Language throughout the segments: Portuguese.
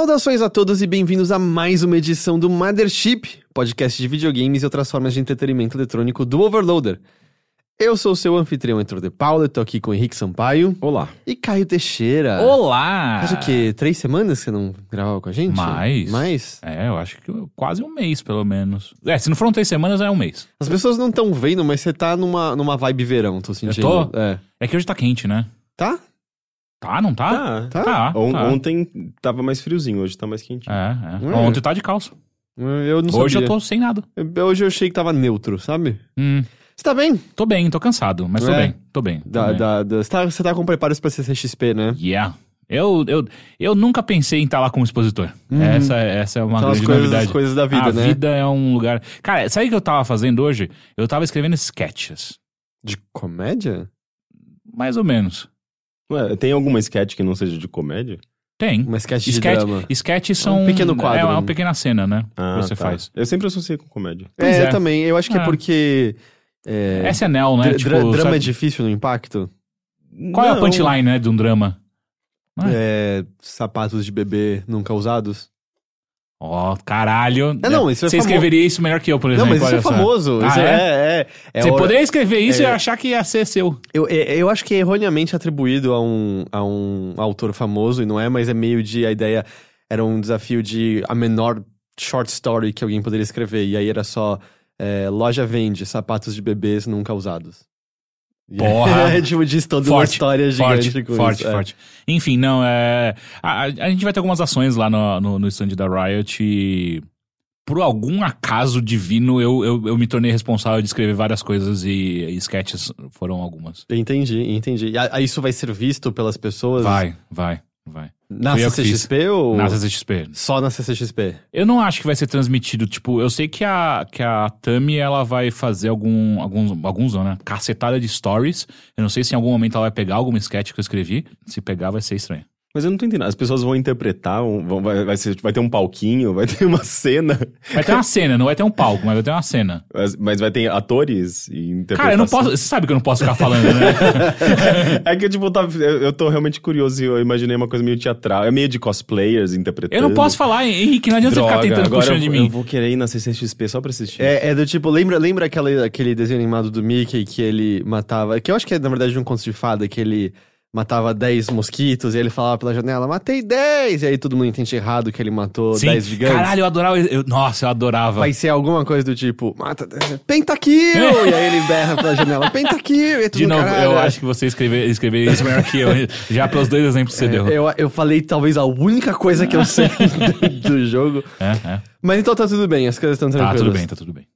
Saudações a todos e bem-vindos a mais uma edição do Mothership, podcast de videogames e outras formas de entretenimento eletrônico do Overloader. Eu sou o seu anfitrião Heitor de Paula, tô aqui com o Henrique Sampaio. Olá. E Caio Teixeira. Olá! Faz o quê? Três semanas que você não gravava com a gente? Mais. Mais? É, eu acho que quase um mês, pelo menos. É, se não foram três semanas, é um mês. As pessoas não estão vendo, mas você tá numa, numa vibe verão, tô sentindo. tô? É. É que hoje tá quente, né? Tá? Tá, não tá? Tá? Tá. On- tá. Ontem tava mais friozinho, hoje tá mais quentinho. É, é. Hum. Ontem tá de calça. Eu não Hoje sabia. eu tô sem nada. Eu- Hoje eu achei que tava neutro, sabe? Hum, Você tá bem? tô bem, tô cansado, mas tô É. bem, tô bem. tô Da, bem. da, da- você, tá, você tá com preparos pra CCXP, né? Yeah. Eu, eu, eu nunca pensei em estar lá como expositor. Essa, essa é uma São as grande coisas, novidade. as coisas da vida, a né? vida é um lugar... Cara, sabe o que eu tava fazendo hoje? Eu tava escrevendo sketches. De comédia? Mais ou menos. Ué, tem alguma sketch que não seja de comédia? Tem. Uma sketch de Sketch, drama. sketches são. Um pequeno quadro, É uma né? pequena cena, né? Ah, que você tá. faz. Eu sempre associei com comédia. Pois é, é. eu também. Eu acho que é Ah. porque. É, SNL, né? dra- tipo, dra- drama sabe- é difícil no impacto? Qual é a Não. punchline, né, de um drama? Ah. É, sapatos de bebê nunca usados. Ó, caralho. É, não, isso é Você famo- escreveria isso melhor que eu, por Não, exemplo. mas isso é famoso. Ah, isso é? é, é, é Você poderia escrever isso é- e achar que ia ser seu. Eu, é- eu acho que é erroneamente atribuído a um, a um autor famoso, e não é, mas é meio de. A ideia era um desafio de a menor short story que alguém poderia escrever. E aí era só. é, loja vende sapatos de bebês nunca usados. Porra. é, tipo, diz toda uma Forte, história forte, gigante forte, isso. é. forte. Enfim, não, é... A, a- gente vai ter algumas ações lá no, no, no stand da Riot e... Por algum acaso divino, eu, eu, eu me tornei responsável de escrever várias coisas e, e sketches foram algumas. Entendi, entendi. A- a- isso vai ser visto pelas pessoas Vai, vai, vai. Na CCXP ou Na CCXP. só na CCXP? Eu não acho que vai ser transmitido, tipo, eu sei que a, que a Tami, ela vai fazer algum, alguns, alguns não, né, cacetada de stories, eu não sei se em algum momento ela vai pegar alguma sketch que eu escrevi, se pegar vai ser estranho. Mas eu não tô entendendo. As pessoas vão interpretar, vão- vai, vai, ser- vai ter um palquinho, vai ter uma cena. Vai ter uma cena, não vai ter um palco, mas vai ter uma cena. Mas, mas vai ter atores e interpretação. Cara, eu não posso, você sabe que eu não posso ficar falando, né? é que, tipo, tá, eu, eu tô realmente curioso e eu imaginei uma coisa meio teatral. É meio de cosplayers interpretando. Eu não posso falar, Henrique, não adianta você Droga, ficar tentando agora puxando eu, de eu mim. vou querer ir na CCXP só pra assistir. É, é do tipo, lembra, lembra aquele, aquele desenho animado do Mickey que ele matava. Que eu acho que é, na verdade, de um conto de fada, que ele matava 10 mosquitos e ele falava pela janela, matei 10! E aí todo mundo entende errado que ele matou Sim. 10 gigantes. Caralho, eu adorava, eu- nossa, eu adorava. Vai ser alguma coisa do tipo, mata. Pentakill! e aí ele berra pela janela, Pentakill! E é tudo De novo, caralho. eu acho que você escrever, escrever isso melhor que eu, já pelos dois exemplos que você deu. É, eu, eu falei talvez a única coisa que eu sei do, do jogo. É, é. Mas então tá tudo bem, as coisas estão Tá, tranquilas. tudo bem, tá tudo bem.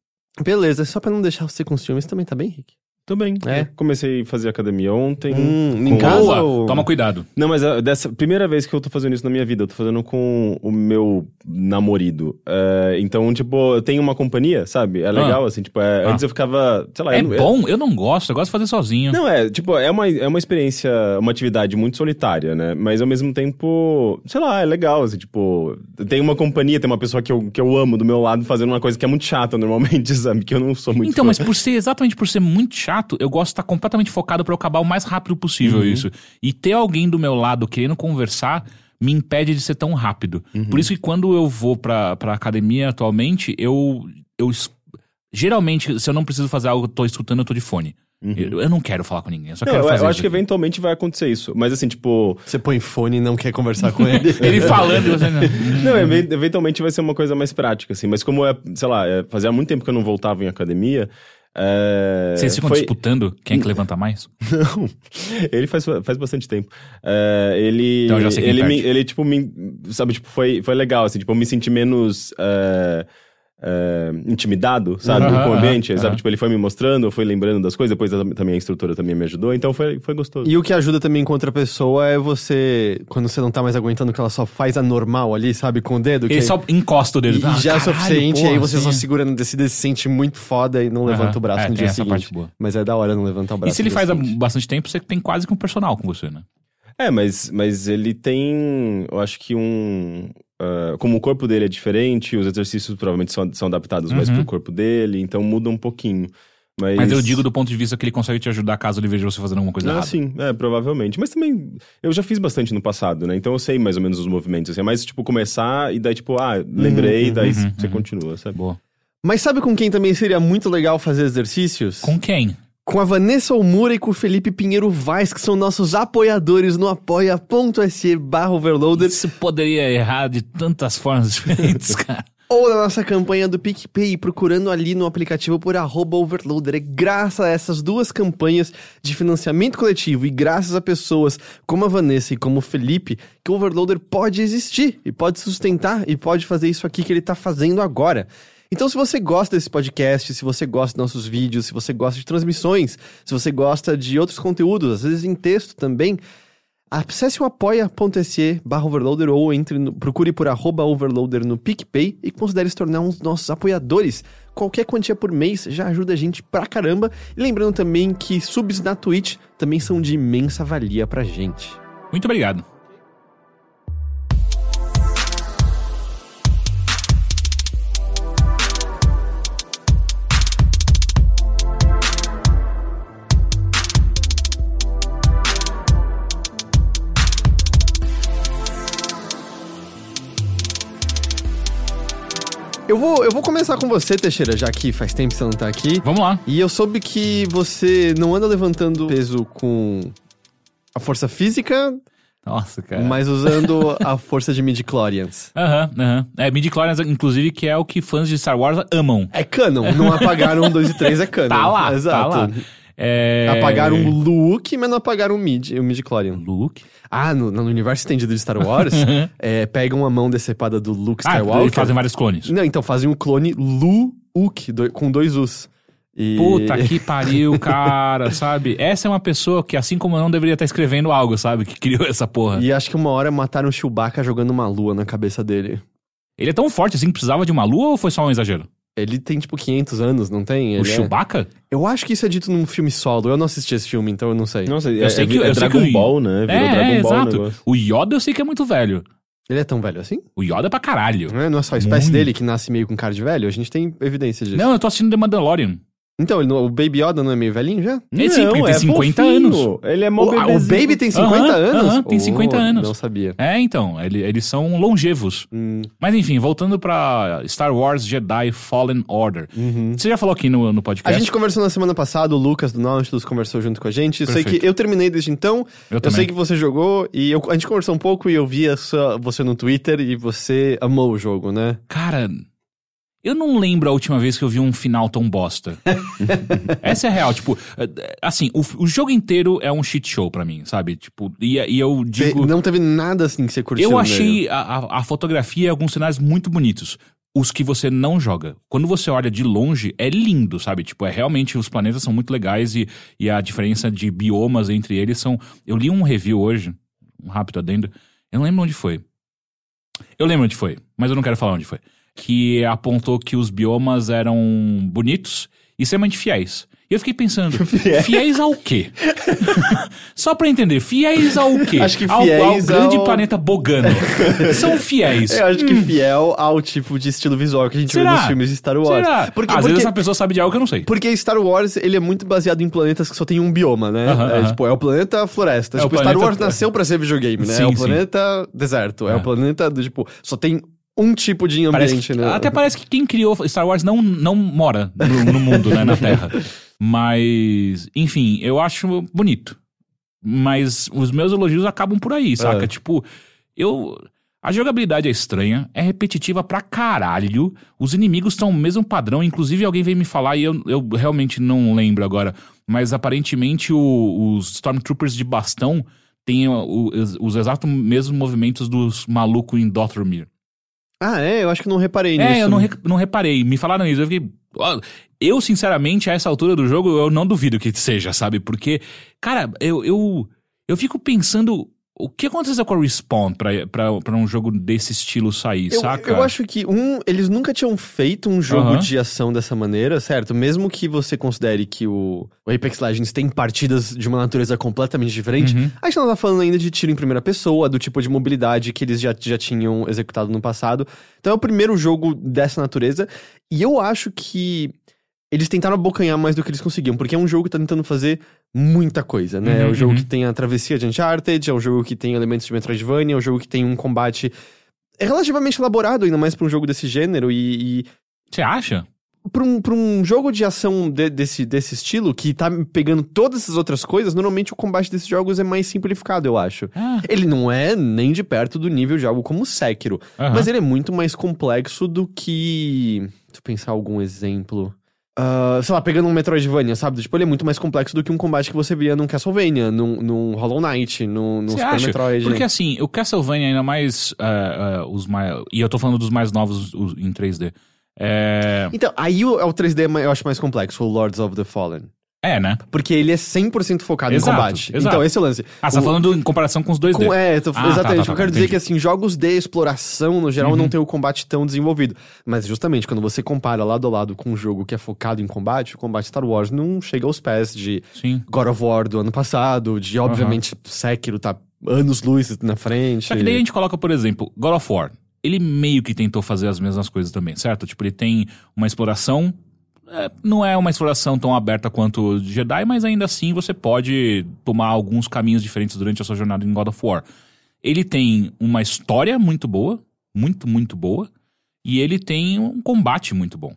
Beleza, só pra não deixar você com ciúmes também, tá bem, Rick? Tô bem. É? Eu Comecei a fazer academia ontem. Hum, em casa Boa, ou- toma cuidado. Não, mas a, dessa primeira vez que eu tô fazendo isso na minha vida, eu tô fazendo com o meu namorado. É, então, tipo, eu tenho uma companhia, sabe? É legal, assim, tipo, é, Ah. antes eu ficava, sei lá... É eu bom, eu não gosto, eu gosto de fazer sozinho. Não, é, tipo, é uma, é uma experiência, uma atividade muito solitária, né? Mas ao mesmo tempo, sei lá, é legal, assim, tipo, tem uma companhia, tem uma pessoa que eu, que eu amo do meu lado fazendo uma coisa que é muito chata normalmente, sabe? Que eu não sou muito Então, fã. mas por ser, exatamente por ser muito chato, eu gosto de estar completamente focado pra eu acabar o mais rápido possível Uhum. isso. E ter alguém do meu lado querendo conversar me impede de ser tão rápido. Uhum. Por isso que quando eu vou pra, pra academia atualmente, eu, eu. Geralmente, se eu não preciso fazer algo, eu tô escutando, eu tô de fone. Eu, eu não quero falar com ninguém, eu só Uhum. Não, quero eu, fazer eu isso acho que aqui. eventualmente vai acontecer isso. Mas assim, tipo. Você põe fone e não quer conversar com ele. Ele falando e você. Não, even- eventualmente vai ser uma coisa mais prática, assim. Mas como é, sei lá, é, fazia muito tempo que eu não voltava em academia. É, Vocês ficam foi- disputando quem é que levanta mais? Não. Ele faz, faz bastante tempo. É, ele. Então eu já sei quem ele, me, ele, tipo, me. Sabe, tipo, foi, foi legal, assim, tipo, eu me senti menos. é, é, intimidado, sabe, Aham, com o ambiente, aham, sabe? Tipo, ele foi me mostrando, eu fui lembrando das coisas, depois a- também a instrutora também me ajudou, então foi, foi gostoso. E o que ajuda também com outra pessoa é você, quando você não tá mais aguentando que ela só faz a normal ali, sabe, com o dedo. Ele que só encosta o dedo. E, Ah, já é o caralho, suficiente, e aí você só sim. segura descida e se sente muito foda e não levanta o braço É, no dia essa seguinte. parte boa. Mas é da hora não levantar o braço E se ele no faz há bastante tempo, você tem quase que um personal com você, né? É, mas, mas ele tem, eu acho que um. Ah, como o corpo dele é diferente, os exercícios provavelmente são, são adaptados mais Uhum. pro corpo dele, então muda um pouquinho. Mas, Mas eu digo do ponto de vista que ele consegue te ajudar caso ele veja você fazendo alguma coisa Ah, errada. sim, é, provavelmente. Mas também, eu já fiz bastante no passado, né? Então eu sei mais ou menos os movimentos. Assim, é mais, tipo, começar e daí, tipo, ah, lembrei, daí uhum, você uhum. continua, sabe? Boa. Mas sabe com quem também seria muito legal fazer exercícios? Com quem? Com a Vanessa Almura e com o Felipe Pinheiro Vaz, que são nossos apoiadores no apoia.se barra overloader. Isso poderia errar de tantas formas diferentes, cara. ou na nossa campanha do PicPay, procurando ali no aplicativo por arroba overloader. É graças a essas duas campanhas de financiamento coletivo e graças a pessoas como a Vanessa e como o Felipe, que o Overloader pode existir e pode sustentar e pode fazer isso aqui que ele tá fazendo agora. Então, se você gosta desse podcast, se você gosta dos nossos vídeos, se você gosta de transmissões, se você gosta de outros conteúdos, às vezes em texto também, Acesse o apoia.se barra overloader ou entre no, procure por arroba overloader no PicPay e considere se tornar um dos nossos apoiadores. Qualquer quantia por mês já ajuda a gente pra caramba. E lembrando também que subs na Twitch também são de imensa valia pra gente. Muito obrigado. Eu vou, eu vou começar com você, Teixeira, já que faz tempo que você não tá aqui. Vamos lá. E eu soube que você não anda levantando peso com a força física, Nossa, cara. mas usando a força de midi-chlorians. Aham, aham. É, midi-chlorians, inclusive, que é o que fãs de Star Wars amam. É canon, não apagaram um, dois e três é canon. Tá lá, Exato. tá lá. É... Apagaram o Luke, mas não apagaram o mid, o midi-chlorian. Luke? Ah, no, no universo estendido de Star Wars, é, pegam a mão decepada do Luke Ah, Skywalker. e fazem vários clones. Não, então fazem um clone Luke, do- com dois Us. E... Puta que pariu, cara, sabe? Essa é uma pessoa que, assim como eu, não deveria estar escrevendo algo, sabe? Que criou essa porra. E acho que uma hora mataram o Chewbacca jogando uma lua na cabeça dele. Ele é tão forte assim que precisava de uma lua ou foi só um exagero? Ele tem, tipo, 500 anos, não tem? o Ele é- Chewbacca? Eu acho que isso é dito num filme solo. Eu não assisti esse filme, então eu não sei. Eu é, sei é, que- é eu sei que Dragon o- Ball, né? Virou é, Dragon é, Ball o exato. negócio. O Yoda eu sei que é muito velho. Ele é tão velho assim? O Yoda é pra caralho. Não é, não é só a espécie Muito. dele que nasce meio com cara de velho? A gente tem evidência disso. Não, eu tô assistindo The Mandalorian. Então, ele o Baby Yoda não é meio velhinho já? É sim, porque Não, tem é 50 fofinho. anos. Ele é mó O, o. Baby tem 50 Aham, anos? aham, tem 50 anos. Não sabia. É, então, ele- eles são longevos. Hum, Mas enfim, voltando pra Star Wars Jedi Fallen Order. Você já falou aqui no, no A podcast? gente conversou na semana passada, o Lucas do Nautilus conversou junto com a gente. Eu sei que eu terminei desde então. Eu Eu, também. sei que você jogou e eu- a gente conversou um pouco e eu vi a sua- você no Twitter e você amou o jogo, né? Cara, eu não lembro a última vez que eu vi um final tão bosta. Essa é a real, tipo, assim, o, o jogo inteiro é um shit show pra mim, sabe? Tipo, e, e eu Te- digo. não teve nada assim que você curtiu. Eu achei a, a- a fotografia e alguns cenários muito bonitos. Os que você não joga. Quando você olha de longe, é lindo, sabe? Tipo, é realmente, os planetas são muito legais e, e a diferença de biomas entre eles são. Eu li um review hoje, um rápido adendo. Eu não lembro onde foi. Eu lembro onde foi, mas eu não quero falar onde foi. Que apontou que os biomas eram bonitos e extremamente fiéis. E eu fiquei pensando, fiéis ao quê? Só pra entender, fiéis ao quê? Acho que ao, ao fiéis grande ao- planeta Bogano. São fiéis. Eu acho que fiel ao tipo de estilo visual que a gente Será? vê nos filmes de Star Wars. Será? Porque, Às porque, vezes essa pessoa sabe de algo que eu não sei. porque Star Wars, ele é muito baseado em planetas que só tem um bioma, né? Aham, é, aham. tipo, é o planeta floresta. É tipo, planeta- Star Wars nasceu pra ser videogame, né? Sim, é o sim. planeta deserto. É. É. o planeta do, tipo, só tem um tipo de ambiente, que- né? Até parece que quem criou Star Wars não, não mora no, no mundo, né, na Terra. Mas, enfim, eu acho bonito. Mas os meus elogios acabam por aí, saca? É. Tipo, eu. A jogabilidade é estranha, é repetitiva pra caralho, os inimigos são o mesmo padrão, inclusive alguém veio me falar e eu, eu realmente não lembro agora, mas aparentemente o- os Stormtroopers de bastão têm o- os, os exatos mesmos movimentos dos malucos em Dothromir. Ah, é? Eu acho que não reparei nisso. É, eu não, re- não reparei, me falaram isso, eu fiquei... Eu, sinceramente, a essa altura do jogo, eu não duvido que seja, sabe? Porque, cara, eu, eu, eu fico pensando... O que aconteceu com a Respawn pra um jogo desse estilo sair, Eu, saca? eu acho que, um, eles nunca tinham feito um jogo de ação dessa maneira, certo? Mesmo que você considere que o, o Apex Legends tem partidas de uma natureza completamente diferente, Uhum. a gente não tá falando ainda de tiro em primeira pessoa, do tipo de mobilidade que eles já, já tinham executado no passado. Então é o primeiro jogo dessa natureza, e eu acho que eles tentaram abocanhar mais do que eles conseguiam, porque é um jogo que tá tentando fazer muita coisa, né? é Uhum, um jogo uhum. que tem a travessia de Uncharted, é um jogo que tem elementos de Metroidvania, é um jogo que tem um combate é relativamente elaborado, ainda mais pra um jogo desse gênero, e, Você acha? pra, um, pra um jogo de ação de- desse, desse estilo, que tá pegando todas essas outras coisas, normalmente o combate desses jogos é mais simplificado, eu acho. Ah, Ele não é nem de perto do nível de algo como Sekiro, aham. mas ele é muito mais complexo do que. Deixa eu pensar algum exemplo. Ah, sei lá, pegando um Metroidvania, sabe? Tipo, ele é muito mais complexo do que um combate que você via num Castlevania, num, num Hollow Knight, num, num Super acha? Metroid. Porque assim, o Castlevania, ainda mais ah, ah, os mais. E eu tô falando dos mais novos os- em 3D. É. Então, aí o, é o 3D ma- eu acho mais complexo, o Lords of the Fallen. É, né? Porque ele é 100% focado Exato, em combate. exato. Então, esse é o lance. Ah, você tá falando em comparação com os 2D. com, é, tô- Ah, tá, exatamente. tá, eu tá, quero dizer entendi. que, assim, jogos de exploração, no geral, Uhum. não tem o combate tão desenvolvido. Mas, justamente, quando você compara lado a lado com um jogo que é focado em combate, o combate Star Wars não chega aos pés de Sim. God of War do ano passado, de, obviamente, Sekiro tá anos-luz na frente. Só que daí a gente coloca, por exemplo, God of War. Ele meio que tentou fazer as mesmas coisas também, certo? Tipo, ele tem uma exploração. É, não é uma exploração tão aberta quanto Jedi, mas ainda assim você pode tomar alguns caminhos diferentes durante a sua jornada em God of War. Ele tem uma história muito boa, muito, muito boa, e ele tem um combate muito bom.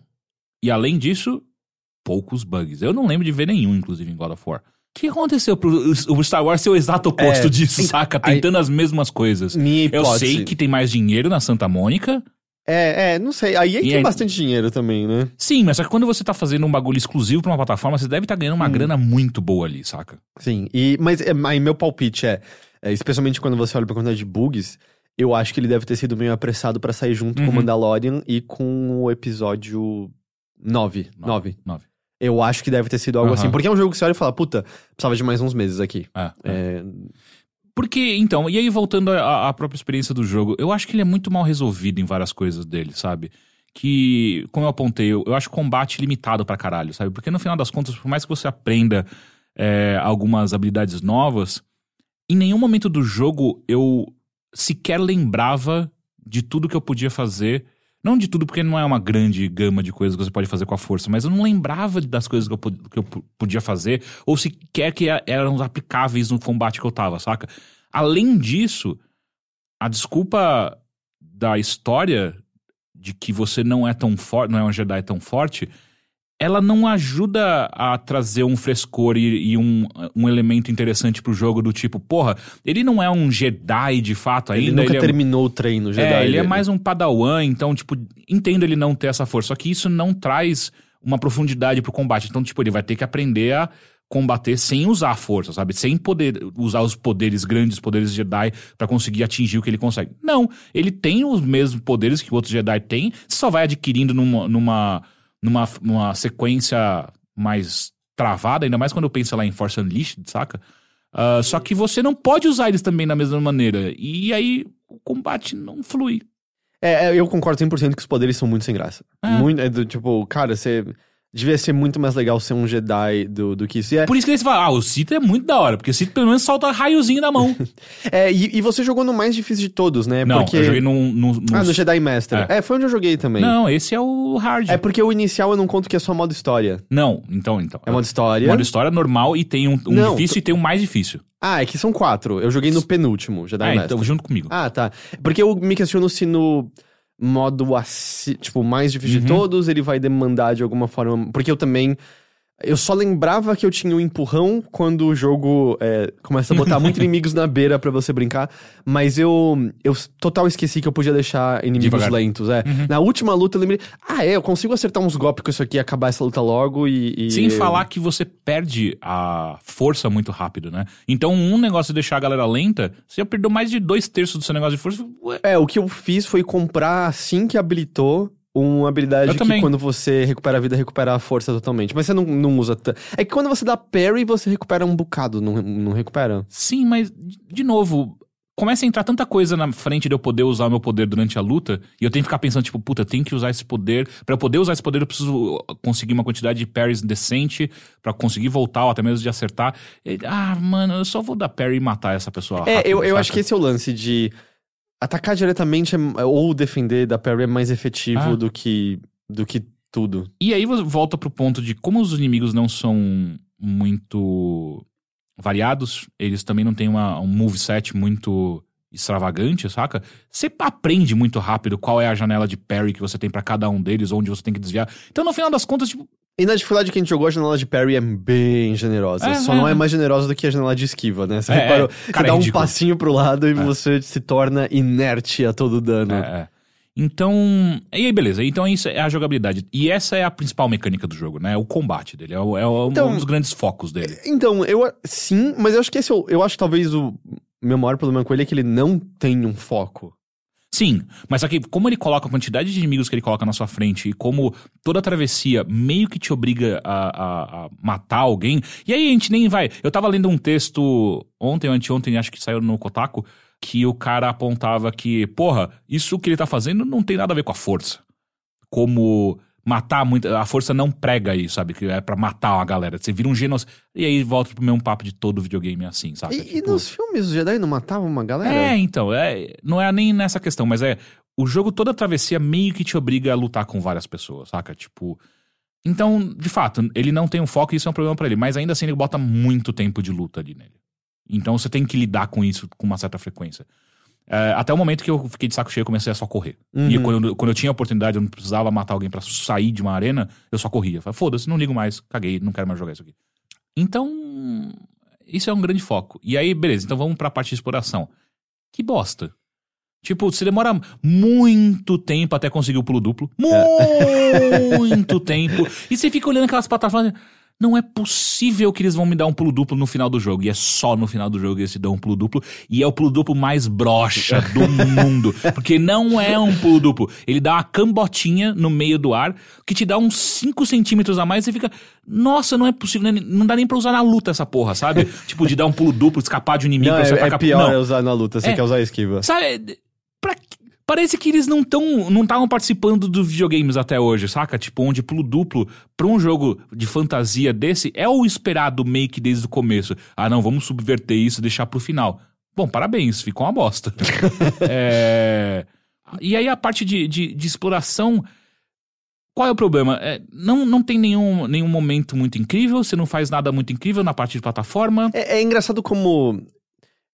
E além disso, poucos bugs. Eu não lembro de ver nenhum, inclusive, em God of War. O que aconteceu pro o Star Wars ser o exato oposto É, disso, saca? Tentando as mesmas coisas. Eu sei que tem mais dinheiro na Santa Mônica. É, é, não sei. Aí, tem aí- bastante dinheiro também, né? Sim, mas só que quando você tá fazendo um bagulho exclusivo pra uma plataforma, você deve estar ganhando Hum. uma grana muito boa ali, saca? Sim, e, mas é, aí meu palpite é, é, especialmente quando você olha pra quantidade de bugs, eu acho que ele deve ter sido meio apressado pra sair junto com o Uhum. Mandalorian e com o episódio 9. 9. Nove. Eu acho que deve ter sido algo Aham. assim, porque é um jogo que você olha e fala, puta, precisava de mais uns meses aqui. É, é. Porque, então, e aí voltando à, própria experiência do jogo, eu acho que ele é muito mal resolvido em várias coisas dele, sabe? Que, como eu apontei, eu, eu acho combate limitado pra caralho, sabe? Porque no final das contas, por mais que você aprenda é, algumas habilidades novas, em nenhum momento do jogo eu sequer lembrava de tudo que eu podia fazer. Não de tudo, porque não é uma grande gama de coisas que você pode fazer com a força, mas eu não lembrava das coisas que eu, que eu po- podia fazer, ou sequer que a- eram aplicáveis no combate que eu tava, saca? Além disso, a desculpa da história de que você não é tão forte, não é um Jedi tão forte, ela não ajuda a trazer um frescor e, e um, um elemento interessante pro jogo do tipo, porra, ele não é um Jedi de fato ele ainda. nunca é- terminou o treino, Jedi. é, ele é dele. mais um padawan, então, tipo, entendo ele não ter essa força. Só que isso não traz uma profundidade pro combate. Então, tipo, ele vai ter que aprender a combater sem usar a força, sabe? Sem poder usar os poderes grandes, poderes Jedi, pra conseguir atingir o que ele consegue. Não, ele tem os mesmos poderes que o outro Jedi tem, só vai adquirindo numa, numa, numa, numa sequência mais travada, ainda mais quando eu penso lá em Force Unleashed, saca? Ah, só que você não pode usar eles também da mesma maneira. E aí o combate não flui. É, é, eu concordo 100% que os poderes são muito sem graça. É. Muito, é do tipo, cara, você... Devia ser muito mais legal ser um Jedi do, do que isso. E é, Por isso que eles falam, ah, o Sith é muito da hora, porque o Sith pelo menos solta raiozinho da mão. é, e, e você jogou no mais difícil de todos, né? não, porque... eu joguei no... no, no- Ah, no Jedi Master. É. É. foi onde eu joguei também. Não, esse é o hard. É porque o inicial eu não conto que é só modo história. Não, então, então. É modo história. Modo história normal e tem um, um Não, difícil e tem um mais difícil. Ah, é que são quatro. Eu joguei no penúltimo, Jedi Ah, Master. então junto comigo. Ah, tá. Porque eu me questiono se no modo assim, tipo, mais difícil de Uhum. todos, ele vai demandar de alguma forma. Porque eu também. Eu só lembrava que eu tinha o empurrão quando o jogo é, começa a botar muito inimigos na beira pra você brincar. Mas eu, eu total esqueci que eu podia deixar inimigos Devagar. lentos. É. Na última luta eu lembrei. Ah, é, eu consigo acertar uns golpes com isso aqui e acabar essa luta logo e. e- Sem falar que você perde a força muito rápido, né? Então, um negócio de deixar a galera lenta, você já perdeu mais de dois terços do seu negócio de força. Ué, É, o que eu fiz foi comprar assim que habilitou. Uma habilidade Eu que também. quando você recupera a vida, recupera a força totalmente. Mas você não, não usa tanto. É que quando você dá parry, você recupera um bocado, não, não recupera? Sim, mas, de novo, começa a entrar tanta coisa na frente de eu poder usar o meu poder durante a luta, e eu tenho que ficar pensando, tipo, puta, eu tenho que usar esse poder. Pra eu poder usar esse poder, eu preciso conseguir uma quantidade de parries decente pra conseguir voltar, ou até mesmo de acertar. E, ah, mano, eu só vou dar parry e matar essa pessoa. É, rápido, eu, eu saca? acho que esse é o lance de atacar diretamente é- ou defender da parry é mais efetivo Ah. do que do que tudo. E aí volta pro ponto de como os inimigos não são muito variados, eles também não têm uma, um moveset muito extravagante, saca? Você aprende muito rápido qual é a janela de parry que você tem pra cada um deles, onde você tem que desviar. Então, no final das contas, tipo, E na dificuldade que a gente jogou, a janela de parry é bem generosa. É, Só é. não é mais generosa do que a janela de esquiva, né? Você É, reparou? é. Você Cara, é dá um passinho pro lado e você se torna inerte a todo dano. É, é. Então, e aí beleza, então isso é a jogabilidade. E essa é a principal mecânica do jogo, né? O combate dele, é, o- é o- Então- um dos grandes focos dele. Então, eu sim, mas eu acho que esse é o- eu acho que talvez o meu maior problema com ele é que ele não tem um foco. Sim, mas que como ele coloca a quantidade de inimigos que ele coloca na sua frente e como toda a travessia meio que te obriga a, a- a matar alguém. E aí a gente nem vai. Eu tava lendo um texto ontem ou anteontem, acho que saiu no Kotaku, que o cara apontava que, porra, isso que ele tá fazendo não tem nada a ver com a força. Como matar muito. A força não prega aí, sabe? Que é pra matar uma galera. Você vira um genocídio. E aí volta pro mesmo papo de todo videogame assim, sabe? E, e nos filmes, os Jedi não matavam uma galera? É, então, é, não é nem nessa questão, mas é. O jogo, toda a travessia meio que te obriga a lutar com várias pessoas, saca? Tipo. Então, de fato, ele não tem um foco e isso é um problema pra ele, mas ainda assim ele bota muito tempo de luta ali nele. Então você tem que lidar com isso com uma certa frequência. É, até o momento que eu fiquei de saco cheio, eu comecei a só correr. E quando, eu- quando eu tinha a oportunidade, eu não precisava matar alguém pra sair de uma arena, eu só corria. Falei, foda-se, não ligo mais, caguei, não quero mais jogar isso aqui. Então, isso é um grande foco. E aí, beleza, então vamos pra parte de exploração. Que bosta. Tipo, você demora muito tempo até conseguir o pulo duplo. Muito tempo. E você fica olhando aquelas plataformas. Não é possível que eles vão me dar um pulo duplo no final do jogo. E é só no final do jogo que eles te dão um pulo duplo. E é o pulo duplo mais broxa do mundo. Porque não é um pulo duplo. Ele dá uma cambotinha no meio do ar que te dá uns 5 centímetros a mais. E você fica, nossa, não é possível. né? Não dá nem pra usar na luta essa porra, sabe? tipo, de dar um pulo duplo, escapar de um inimigo. Não, você é, atacar- é pior Não. usar na luta, você É. quer usar a esquiva. Sabe, pra- parece que eles não estão não estavam participando dos videogames até hoje, saca? Tipo, onde pulo duplo pra um jogo de fantasia desse é o esperado meio que desde o começo. Ah, não, vamos subverter isso e deixar pro final. Bom, parabéns, ficou uma bosta. É, E aí a parte de, de, de exploração. Qual é o problema? É, não, não tem nenhum, nenhum momento muito incrível, você não faz nada muito incrível na parte de plataforma. É, é engraçado como.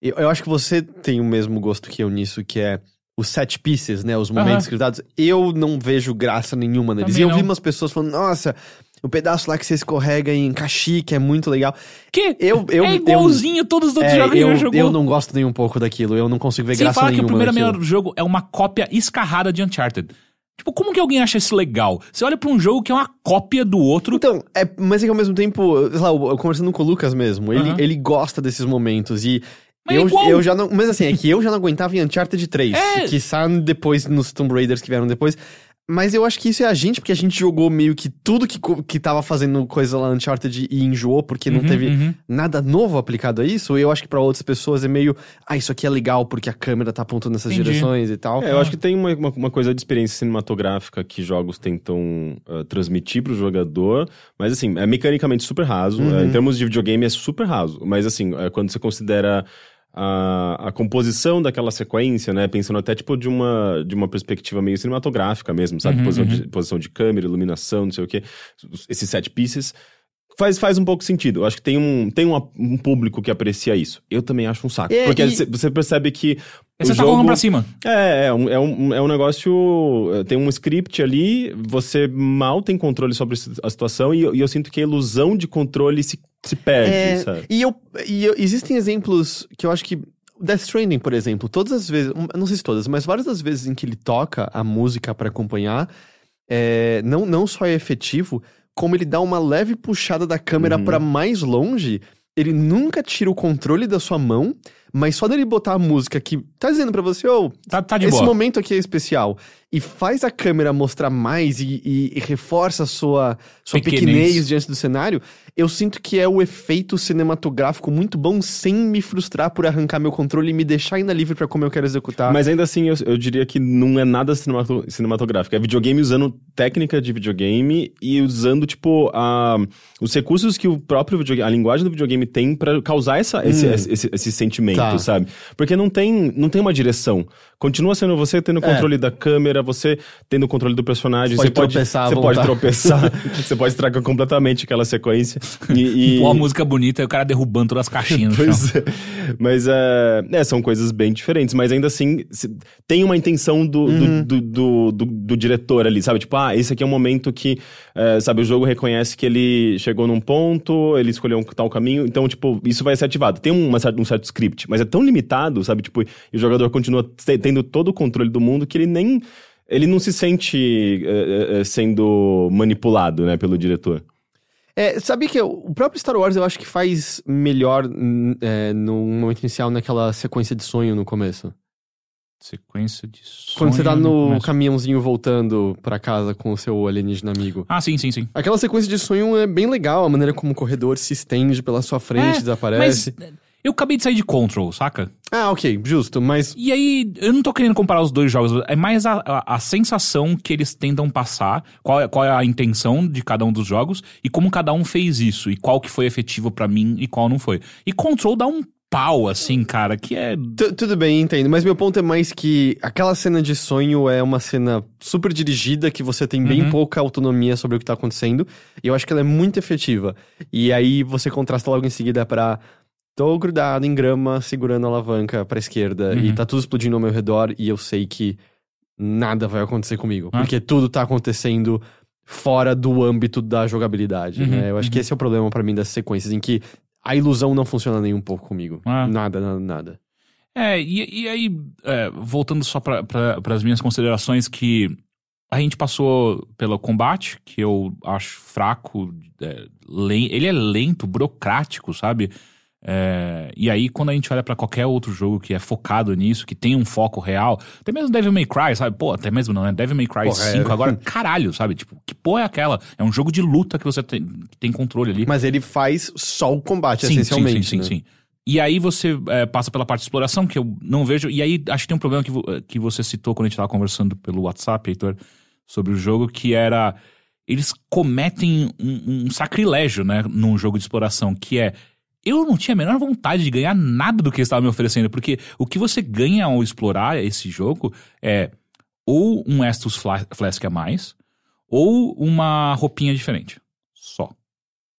Eu, eu acho que você tem o mesmo gosto que eu nisso, que é os set pieces, né? Os momentos scriptados. Eu não vejo graça nenhuma neles. Também e eu não. vi umas pessoas falando, nossa, o pedaço lá que você escorrega em cachique é muito legal. Que Eu, eu, é igualzinho todos os outros eu, jogos é, que eu, jogou. eu não gosto nem um pouco daquilo. Eu não consigo ver Sem graça falar que o nenhuma. primeiro melhor jogo é uma cópia escarrada de Uncharted. Tipo, como que alguém acha isso legal? Você olha pra um jogo que é uma cópia do outro. Então, é, mas é que ao mesmo tempo, sei lá, eu, eu conversando com o Lucas mesmo, ele, Aham. ele gosta desses momentos e. Mas eu, igual. eu já não. Mas assim, é que eu já não aguentava em Uncharted 3, É. que saem depois nos Tomb Raiders que vieram depois. Mas eu acho que isso é a gente, porque a gente jogou meio que tudo que, que tava fazendo coisa lá no Uncharted e enjoou, porque não Uhum, teve uhum. nada novo aplicado a isso. E eu acho que pra outras pessoas é meio. Ah, isso aqui é legal porque a câmera tá apontando nessas Entendi. direções e tal. É, eu acho que tem uma, uma, uma coisa de experiência cinematográfica que jogos tentam ah, transmitir pro jogador, mas assim, é mecanicamente super raso. eh, em termos de videogame é super raso, mas assim, eh, quando você considera a, a composição daquela sequência, né, pensando até tipo de uma, de uma perspectiva meio cinematográfica mesmo, sabe? Uhum, posição, uhum. De, posição de câmera, iluminação, não sei o quê, esses set pieces. Faz, faz um pouco sentido. Eu acho que tem, um, tem um, um público que aprecia isso. Eu também acho um saco. É, porque e- você percebe que. Você tá jogo- colocando pra cima. É, é um, é, um, é um negócio. é, Tem um script ali, você mal tem controle sobre a situação, e, eu- e eu sinto que a ilusão de controle se, se perde, É, sabe? e eu, e eu- existem exemplos que eu acho que. Death Stranding, por exemplo, todas as vezes, não sei se todas, mas várias das vezes em que ele toca a música pra acompanhar, é, não, não só é efetivo, como ele dá uma leve puxada da câmera Uhum. pra mais longe, ele nunca tira o controle da sua mão, mas só dele botar a música que tá dizendo pra você, ô, Tá, tá de esse boa. momento aqui é especial. E faz a câmera mostrar mais e, e- e reforça a sua, sua Pequenez. pequenez diante do cenário. Eu sinto que é o efeito cinematográfico muito bom sem me frustrar por arrancar meu controle e me deixar ainda livre pra como eu quero executar. Mas ainda assim, eu, eu diria que não é nada cinemato- cinematográfico. É videogame usando técnica de videogame e usando, tipo, a, os recursos que o próprio videogame, a linguagem do videogame tem pra causar essa, esse, esse, esse- esse sentimento, Tá. Sabe? Porque não tem, não tem uma direção. Continua sendo você tendo controle da câmera, você tendo controle do personagem. Você pode tropeçar Você pode tropeçar. você pode estragar completamente aquela sequência. E, e- Pô, a música bonita e o cara derrubando todas as caixinhas no chão. Pois é. Mas é, é, são coisas bem diferentes, mas ainda assim tem uma intenção do, do- Uhum. do, do, do- do diretor ali, sabe? Tipo, ah, esse aqui é um momento que, é, sabe, o jogo reconhece que ele chegou num ponto, ele escolheu um tal caminho, então, tipo, isso vai ser ativado. Tem uma, um certo script, mas é tão limitado, sabe? Tipo, e o jogador continua te- tendo todo o controle do mundo que ele nem. Ele não se sente é, é, é, sendo manipulado, né, pelo diretor. É, sabia que o próprio Star Wars eu acho que faz melhor é, no momento inicial naquela sequência de sonho no começo. Sequência de sonho Quando você tá no começo. caminhãozinho voltando pra casa com o seu alienígena amigo. Ah, sim, sim, sim. Aquela sequência de sonho é bem legal, a maneira como o corredor se estende pela sua frente, É, desaparece. Mas eu acabei de sair de Control, saca? Ah, ok, justo, mas. E aí, eu não tô querendo comparar os dois jogos, é mais a, a, a sensação que eles tentam passar, qual é, qual é a intenção de cada um dos jogos e como cada um fez isso, e qual que foi efetivo pra mim e qual não foi. E Control dá um pau, assim, cara, que é. Tu- Tudo bem, entendo. Mas meu ponto é mais que aquela cena de sonho é uma cena super dirigida, que você tem bem pouca autonomia sobre o que tá acontecendo. E eu acho que ela é muito efetiva. E aí você contrasta logo em seguida pra. Tô grudado em grama, segurando a alavanca pra esquerda. E Uhum. tá tudo explodindo ao meu redor. E eu sei que nada vai acontecer comigo. Ah. Porque tudo tá acontecendo fora do âmbito da jogabilidade, Uhum, né? Eu acho que esse é o problema pra mim das sequências, em que a ilusão não funciona nem um pouco comigo. Ah. Nada, nada, nada. É, e, e aí, é, voltando só para as minhas considerações, que a gente passou pelo combate, que eu acho fraco, é, ele é lento, burocrático, sabe? É, e aí, quando a gente olha pra qualquer outro jogo que é focado nisso, que tem um foco real, até mesmo Devil May Cry, sabe? Pô, até mesmo não, né? Devil May Cry Porra, é. 5, agora, caralho, sabe? Tipo, que porra é aquela? É um jogo de luta que você tem, tem controle ali. Mas ele faz só o combate, Sim, essencialmente. Sim, sim, né? sim, sim. E aí você é, passa pela parte de exploração, que eu não vejo. E aí acho que tem um problema que, que você citou quando a gente tava conversando pelo WhatsApp, Heitor, sobre o jogo, que era. Eles cometem um, um sacrilégio, né, num jogo de exploração, que é. Eu não tinha a menor vontade de ganhar nada do que eles estavam me oferecendo, porque o que você ganha ao explorar esse jogo é ou um Estus Fla- Flask a mais, ou uma roupinha diferente. Só.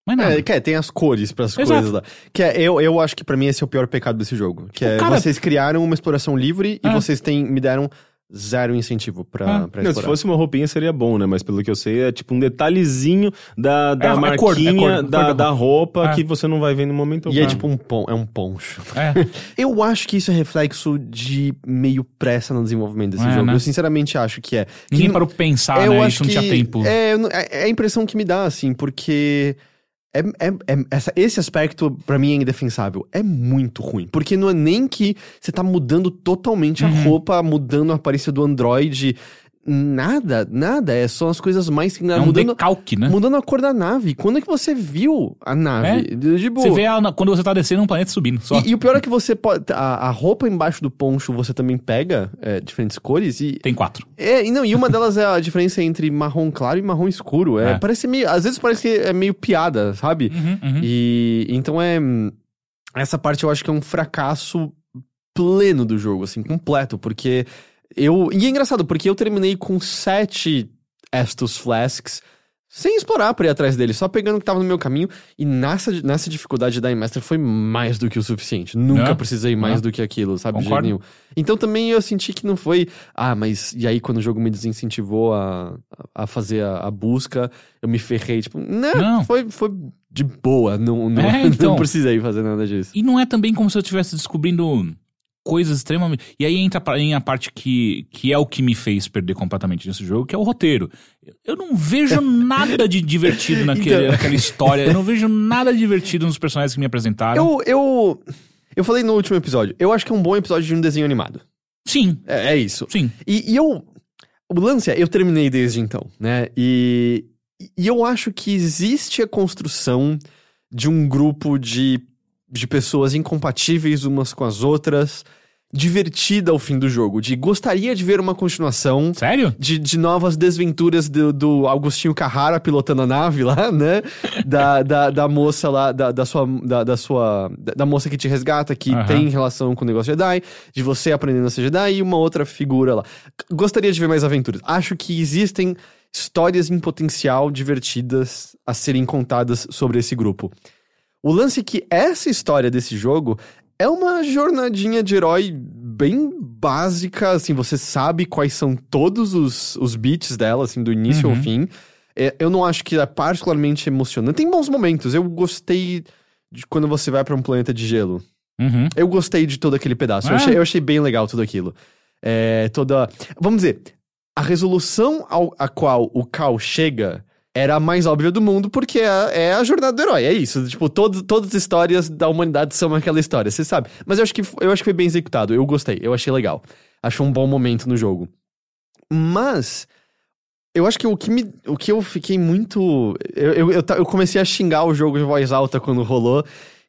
Mas nada. É, é, tem as cores pras Exato. coisas lá. Que é, eu, eu acho que pra mim esse é o pior pecado desse jogo. Que é, cara- vocês criaram uma exploração livre e É. vocês têm, me deram zero incentivo pra, Ah. pra Não, se fosse uma roupinha seria bom, né? Mas pelo que eu sei, é tipo um detalhezinho da, da É, é marquinha cor, é cor, da, cor da da roupa É. que você não vai ver no momento E é tipo um, pon, é um poncho. É. Eu acho que isso é reflexo de meio pressa no desenvolvimento desse É, jogo. né? Eu sinceramente acho que é. Que Ninguém não- parou pensar, É, eu né? acho Isso não que tinha tempo. É, não- é- é a impressão que me dá, assim, porque. É, é- é- essa- esse aspecto, pra mim, é indefensável. É muito ruim. Porque não é nem que você tá mudando totalmente a Uhum. roupa, mudando a aparência do Android. Nada, nada. É só as coisas mais que É um mudando, decalque, né? mudando a cor da nave. Quando é que você viu a nave? De, de boa. Você vê quando você tá descendo um planeta subindo. Só. E, e o pior é que você pode. A, a roupa embaixo do poncho você também pega é, diferentes cores e. Tem quatro. É, e não, e uma delas é a diferença entre marrom claro e marrom escuro. É, É. Parece meio. Às vezes parece que é meio piada, sabe? Uhum, uhum. E então é. Essa parte eu acho que é um fracasso pleno do jogo, assim, completo, porque eu. E é engraçado, porque eu terminei com sete Estus Flasks sem explorar pra ir atrás dele, só pegando o que tava no meu caminho. E nessa, nessa dificuldade da Master foi mais do que o suficiente. Nunca É? precisei mais É. do que aquilo, sabe? Concordo. nenhum. Então também eu senti que não foi. Ah, mas. E aí quando o jogo me desincentivou a, a fazer a, a busca, eu me ferrei. Tipo, não, Não. Foi, foi de boa. Não, não, É, então. não precisei fazer nada disso. E não é também como se eu estivesse descobrindo coisas extremamente. E aí entra em a parte que, que é o que me fez perder completamente nesse jogo, que é o roteiro. Eu não vejo nada de divertido naquele, Então. naquela história. Eu não vejo nada divertido nos personagens que me apresentaram. Eu, eu. Eu falei no último episódio. Eu acho que é um bom episódio de um desenho animado. Sim, É, é isso. sim. E, e eu. O lance é, eu terminei desde então, né? E, e eu acho que existe a construção de um grupo de, de pessoas incompatíveis umas com as outras, divertida ao fim do jogo. De gostaria de ver uma continuação. Sério? De, de novas desventuras do, do Augustinho Carrara pilotando a nave lá, né? Da, da, da moça lá, da, da sua. Da, da sua. Da, da moça que te resgata, que Aham. tem relação com o negócio Jedi, de você aprendendo a ser Jedi e uma outra figura lá. Gostaria de ver mais aventuras. Acho que existem histórias em potencial divertidas a serem contadas sobre esse grupo. O lance é que essa história desse jogo é uma jornadinha de herói bem básica, assim, você sabe quais são todos os, os beats dela, assim, do início ao Uhum. fim. É, eu não acho que é particularmente emocionante. Tem bons momentos, eu gostei de quando você vai pra um planeta de gelo. Uhum. Eu gostei de todo aquele pedaço. Eu, Ah. achei, eu achei bem legal tudo aquilo. É, toda. Vamos dizer, a resolução ao, a qual o Cal chega era a mais óbvia do mundo, porque é, é a jornada do herói. É isso. Tipo, todo, todas as histórias da humanidade são aquela história, você sabe. Mas eu acho, que, eu acho que foi bem executado. Eu gostei, eu achei legal. Acho um bom momento no jogo. Mas. Eu acho que o que, me, o que eu fiquei muito. Eu, eu, eu, eu comecei a xingar o jogo de voz alta quando rolou.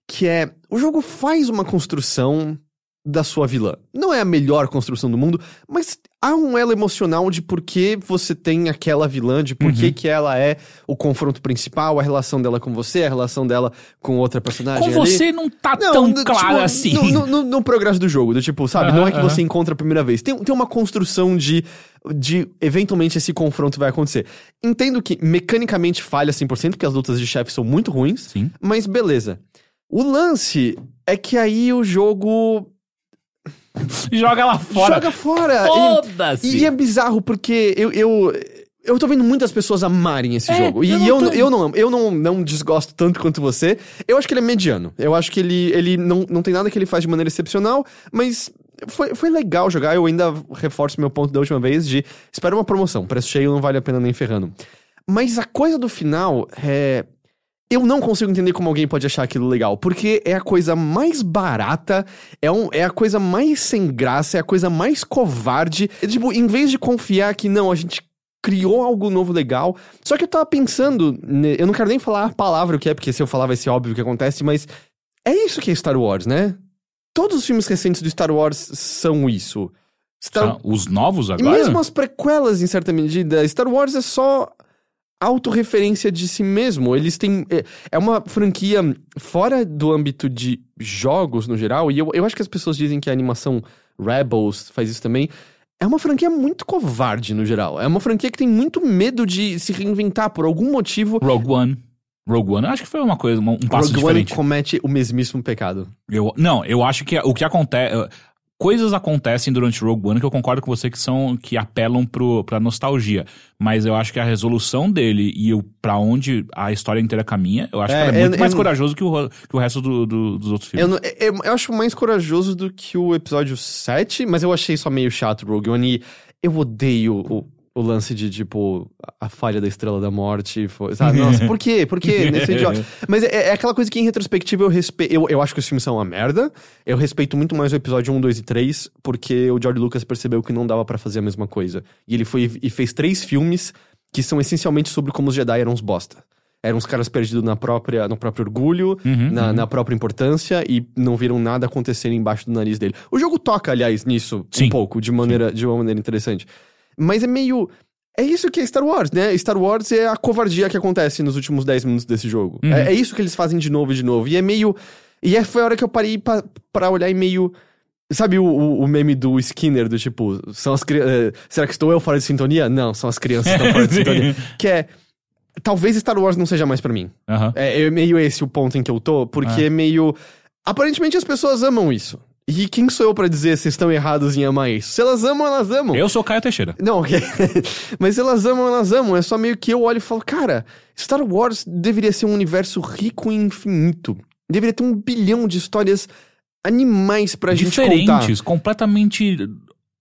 Que é. O jogo faz uma construção da sua vilã. Não é a melhor construção do mundo, mas há um elo emocional de por que você tem aquela vilã, de por que, que ela é o confronto principal, a relação dela com você, a relação dela com outra personagem. Com ali. você não tá Não, tão no- claro tipo, assim. No, no- no- progresso do jogo, do tipo, sabe? não é que você encontra a primeira vez. Tem, tem uma construção de, de eventualmente esse confronto vai acontecer. Entendo que mecanicamente falha 100%, porque as lutas de chefe são muito ruins, Sim. mas beleza. O lance é que aí o jogo Joga ela fora. joga fora. E- Foda-se. E, é bizarro porque eu, eu, eu tô vendo muitas pessoas amarem esse É, jogo. E eu eu, não tô- eu, não amo. Eu não, não desgosto tanto quanto você. Eu acho que ele é mediano. Eu acho que ele, ele não, não tem nada que ele faz de maneira excepcional, mas foi, foi legal jogar. Eu ainda reforço meu ponto da última vez de espera uma promoção. Preço cheio não vale a pena nem ferrando. Mas a coisa do final é. Eu não consigo entender como alguém pode achar aquilo legal, porque é a coisa mais barata, é, um, é a coisa mais sem graça, é a coisa mais covarde. É, tipo, em vez de confiar que não, a gente criou algo novo legal. Só que eu tava pensando, eu não quero nem falar a palavra o que é, porque se eu falar vai ser óbvio o que acontece, mas é isso que é Star Wars, né? Todos os filmes recentes do Star Wars são isso. Star... Os novos E agora? mesmo as prequelas, em certa medida, Star Wars é só autorreferência de si mesmo. Eles têm. É, é uma franquia fora do âmbito de jogos no geral, e eu, eu acho que as pessoas dizem que a animação Rebels faz isso também. É uma franquia muito covarde no geral. É uma franquia que tem muito medo de se reinventar por algum motivo. Rogue One. Rogue One, eu acho que foi uma coisa, um um passo Rogue One diferente. comete o mesmíssimo pecado. Eu, não, eu acho que o que acontece. Coisas acontecem durante Rogue One que eu concordo com você que são que apelam pro, pra nostalgia. Mas eu acho que a resolução dele e o pra onde a história inteira caminha, eu acho É, que ela é muito eu- mais eu- corajoso que o, que o resto do- do- dos outros Eu, filmes. não- eu, eu acho mais corajoso do que o episódio 7, mas eu achei só meio chato Rogue One. E eu odeio o, o lance de, tipo, a, falha da Estrela da Morte. Foi, sabe? Nossa, por quê? Por quê? Nesse idiota. Mas é, é aquela coisa que, em retrospectiva, eu respeito. Eu, eu acho que os filmes são uma merda. Eu respeito muito mais o episódio 1, 2 e 3, porque o George Lucas percebeu que não dava pra fazer a mesma coisa. E ele foi e fez três filmes que são essencialmente sobre como os Jedi eram uns bosta. Eram os caras perdidos na própria, no próprio orgulho, Uhum, na, uhum. na própria importância e não viram nada acontecer embaixo do nariz dele. O jogo toca, aliás, nisso Sim. um pouco, de maneira, de uma maneira interessante. Mas é meio. É isso que é Star Wars, né? Star Wars é a covardia que acontece nos últimos 10 minutos desse jogo. Uhum. É, é isso que eles fazem de novo e de novo. E é meio. E é, foi a hora que eu parei pra, pra olhar e meio. Sabe o, o, meme do Skinner, do tipo, são as crianças. será que estou eu fora de sintonia? Não, são as crianças que estão fora de sintonia. Que é. talvez Star Wars não seja mais pra mim. Aham. É, é meio esse o ponto em que eu tô, porque Ah. é meio. Aparentemente as pessoas amam isso. E quem sou eu pra dizer se estão errados em amar isso? Se elas amam, elas amam. Eu sou Caio Teixeira. Não, ok. Mas se elas amam, elas amam. É só meio que eu olho e falo, cara, Star Wars deveria ser um universo rico e infinito. Deveria ter um bilhão de histórias animais pra gente contar. Diferentes, completamente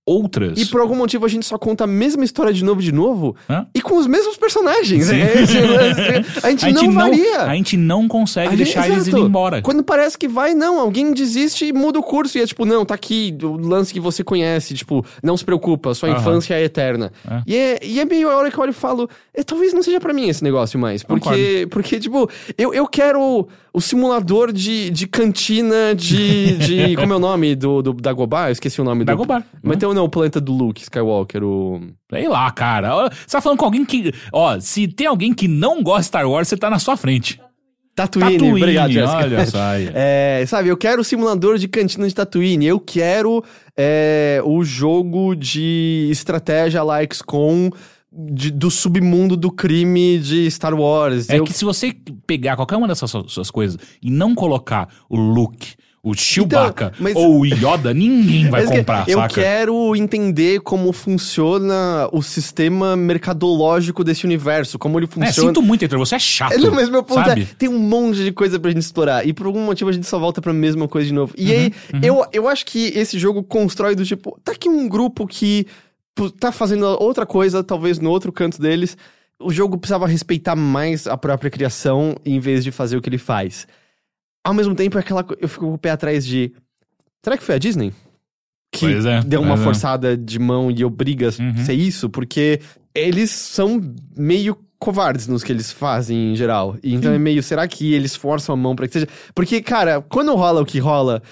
outras. E por algum motivo a gente só conta a mesma história de novo de novo Hã? e com os mesmos personagens. Sim. É, é, a gente não varia. a gente não consegue A gente- deixar eles exato. irem embora. Quando parece que vai, não. Alguém desiste e muda o curso. E é tipo, não, tá aqui o lance que você conhece. Tipo, não se preocupa, sua Aham. infância é eterna. É. E, é, e é meio a hora que eu olho e falo, é, talvez não seja pra mim esse negócio mais. Porque, porque tipo, eu, eu quero o simulador de, de cantina de, de. como é o nome do, do Dagobah? Eu esqueci o nome do. Dagobah. Mas tem o não, o planeta do Luke Skywalker, o. Sei lá, cara. Você tá falando com alguém que. Ó, se tem alguém que não gosta de Star Wars, você tá na sua frente. Tatooine, Tatooine, obrigado, Jéssica. olha só. É, sabe, eu quero o simulador de cantina de Tatooine, eu quero é, o jogo de estratégia like XCOM de- do submundo do crime de Star Wars. É eu, que se você pegar qualquer uma dessas su- suas coisas e não colocar o Luke, o Chewbacca Então, mas- ou o Yoda, ninguém vai comprar, eu saca? quero entender como funciona o sistema mercadológico desse universo, como ele É, funciona. sinto muito, Heitor, você é chato. É, não, mas meu ponto sabe? é, tem um monte de coisa pra gente explorar. E por algum motivo a gente só volta pra mesma coisa de novo. E Uhum, aí, eu, eu acho que esse jogo constrói do tipo, tá aqui um grupo que tá fazendo outra coisa, talvez no outro canto deles. O jogo precisava respeitar mais a própria criação em vez de fazer o que ele faz. Ao mesmo tempo, é aquela, eu fico com o pé atrás de. Será que foi a Disney? Que é, deu uma pois é. forçada de mão e obriga a Uhum. ser isso? Porque eles são meio covardes nos que eles fazem em geral. E então é meio, será que eles forçam a mão pra que seja. Porque, cara, quando rola o que rola.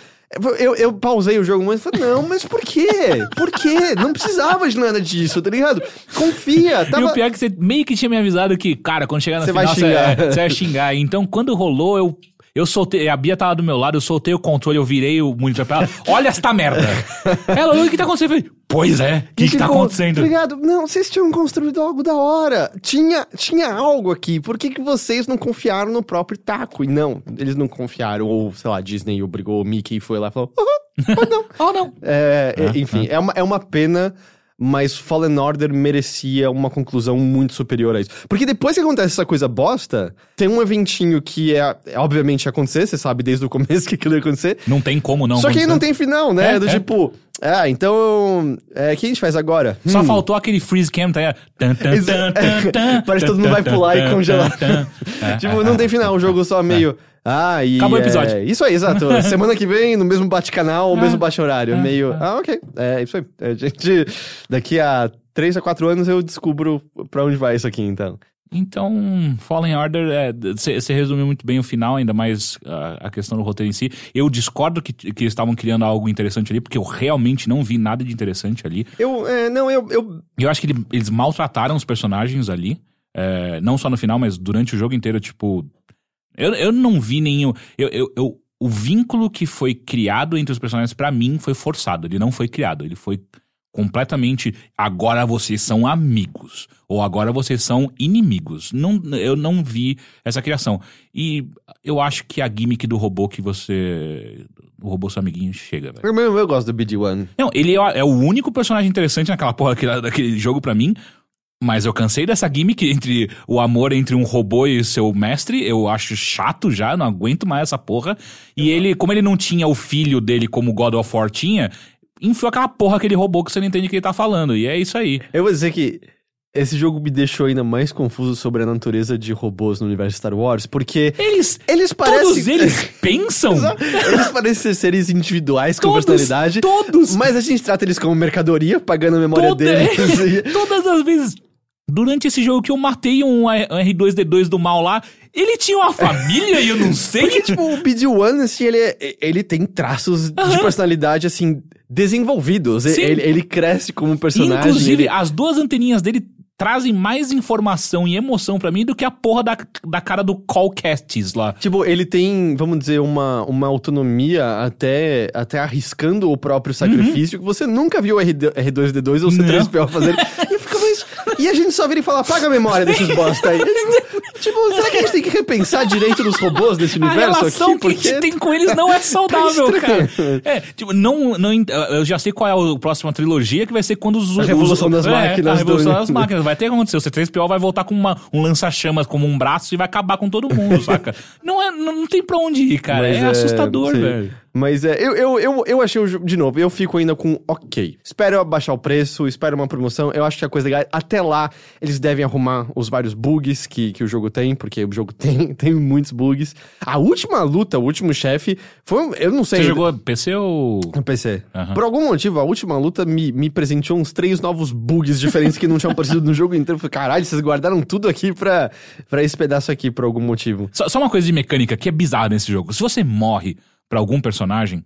Eu, eu pausei o jogo, mas falei, não, mas por quê? Por quê? Não precisava de nada disso, tá ligado? Confia, E tava... o pior é que você meio que tinha me avisado que, cara, quando chegar na Você final, vai você, xingar. é, você vai xingar. Então, quando rolou, eu, eu soltei. A Bia tava do meu lado, eu soltei o controle, eu virei o monitor pra ela. Olha esta merda! ela, o que tá acontecendo? Eu falei, pois é, o que, que tá acontecendo? ligado? Não, vocês tinham construído algo da hora. Tinha, tinha algo aqui. Por que, que vocês não confiaram no próprio taco? E não, eles não confiaram. Ou, sei lá, Disney obrigou o Mickey e foi lá e falou: "Aham, pode não. Oh, não. É, é, enfim, é. uma, é uma pena, mas Fallen Order merecia uma conclusão muito superior a isso. Porque depois que acontece essa coisa bosta, tem um eventinho que é, é obviamente ia acontecer, você sabe desde o começo que aquilo ia acontecer. Não tem como não Só que aí não tem final, né? É, Do é. tipo, ah, então. É, o que a gente faz agora? Só Hum. faltou aquele freeze cam, tá? Tan, tan, tan, tan, Parece que todo mundo vai pular e congelar. É, Tipo, é, não é. tem final, o jogo só meio. Ah, e. Acabou o é, episódio. Isso aí, exato. Semana que vem, no mesmo bate-canal, ou É, mesmo bate-horário. é, meio. é. Ah, ok. É isso aí. É, gente, daqui a 3 a 4 anos eu descubro pra onde vai isso aqui, então. Então, Fallen Order, você resumiu muito bem o final, ainda mais a, a questão do roteiro em si. Eu discordo que, que eles estavam criando algo interessante ali, porque eu realmente não vi nada de interessante ali. Eu. é, não, eu. eu Eu acho que ele- eles maltrataram os personagens ali. é, não só no final, mas durante o jogo inteiro, tipo. Eu, eu não vi nenhum. Eu, eu, eu- o vínculo que foi criado entre os personagens, pra mim, foi forçado. Ele não foi criado. Ele foi completamente. Agora vocês são amigos. Ou agora vocês são inimigos. Não, eu não vi essa criação. E eu acho que a gimmick do robô que você. O robô seu amiguinho chega, velho. eu, eu, eu gosto do BD-1. Não, ele é, é o único personagem interessante naquela porra daquele, daquele jogo pra mim. Mas eu cansei dessa gimmick entre o amor entre um robô e seu mestre. Eu acho chato já, não aguento mais essa porra. E ele, como ele não tinha o filho dele como God of War tinha, enfiou aquela porra aquele robô que você não entende o que ele tá falando. E é isso aí. Eu vou dizer que esse jogo me deixou ainda mais confuso sobre a natureza de robôs no universo Star Wars, porque. Eles. Eles parecem. Todos eles pensam. Eles parecem ser seres individuais com Todos, personalidade. todos. Mas a gente trata eles como mercadoria, pagando a memória Toda- deles. e- Todas as vezes. Durante esse jogo que eu matei um R2D2 do mal lá, ele tinha uma família e eu não sei. Porque, tipo, o BD-1, assim, ele, é- ele tem traços de Aham. personalidade, assim, desenvolvidos. Sim. Ele, ele cresce como personagem. Inclusive, ele- as duas anteninhas dele trazem mais informação e emoção pra mim do que a porra da, da cara do Callcasts lá. Tipo, ele tem, vamos dizer, uma, uma autonomia até, até arriscando o próprio sacrifício que você nunca viu o R2, R2D2 ou Não. C3PO fazer. e a gente só vira e fala, apaga a memória desses bosta aí. Tipo, será que a gente tem que repensar direito nos robôs desse A universo relação aqui? que a gente tem com eles não é saudável, cara. É, tipo, não, não, eu já sei qual é a próxima trilogia, que vai ser quando os... A Revolução os, das é, Máquinas A Revolução do- das Máquinas. Vai ter que acontecer. O C3PO vai voltar com uma, um lança-chamas como um braço e vai acabar com todo mundo, saca? Não, é, não, não tem pra onde ir, cara. Mas é, assustador, sim. velho. Mas é, eu, eu, eu, eu achei o jogo, de novo, eu fico ainda com ok. Espero abaixar o preço, espero uma promoção. Eu acho que a coisa legal, até lá, eles devem arrumar os vários bugs que, que o jogo tem, porque o jogo tem, tem muitos bugs. A última luta, o último chefe, foi, um- eu não sei. Você jogou PC ou... PC. Aham. Por algum motivo, a última luta me, me presenteou uns três novos bugs diferentes que não tinham aparecido no jogo inteiro. Eu falei, caralho, vocês guardaram tudo aqui pra, pra esse pedaço aqui, por algum motivo. Só, só uma coisa de mecânica que é bizarra nesse jogo. Se você morre pra algum personagem,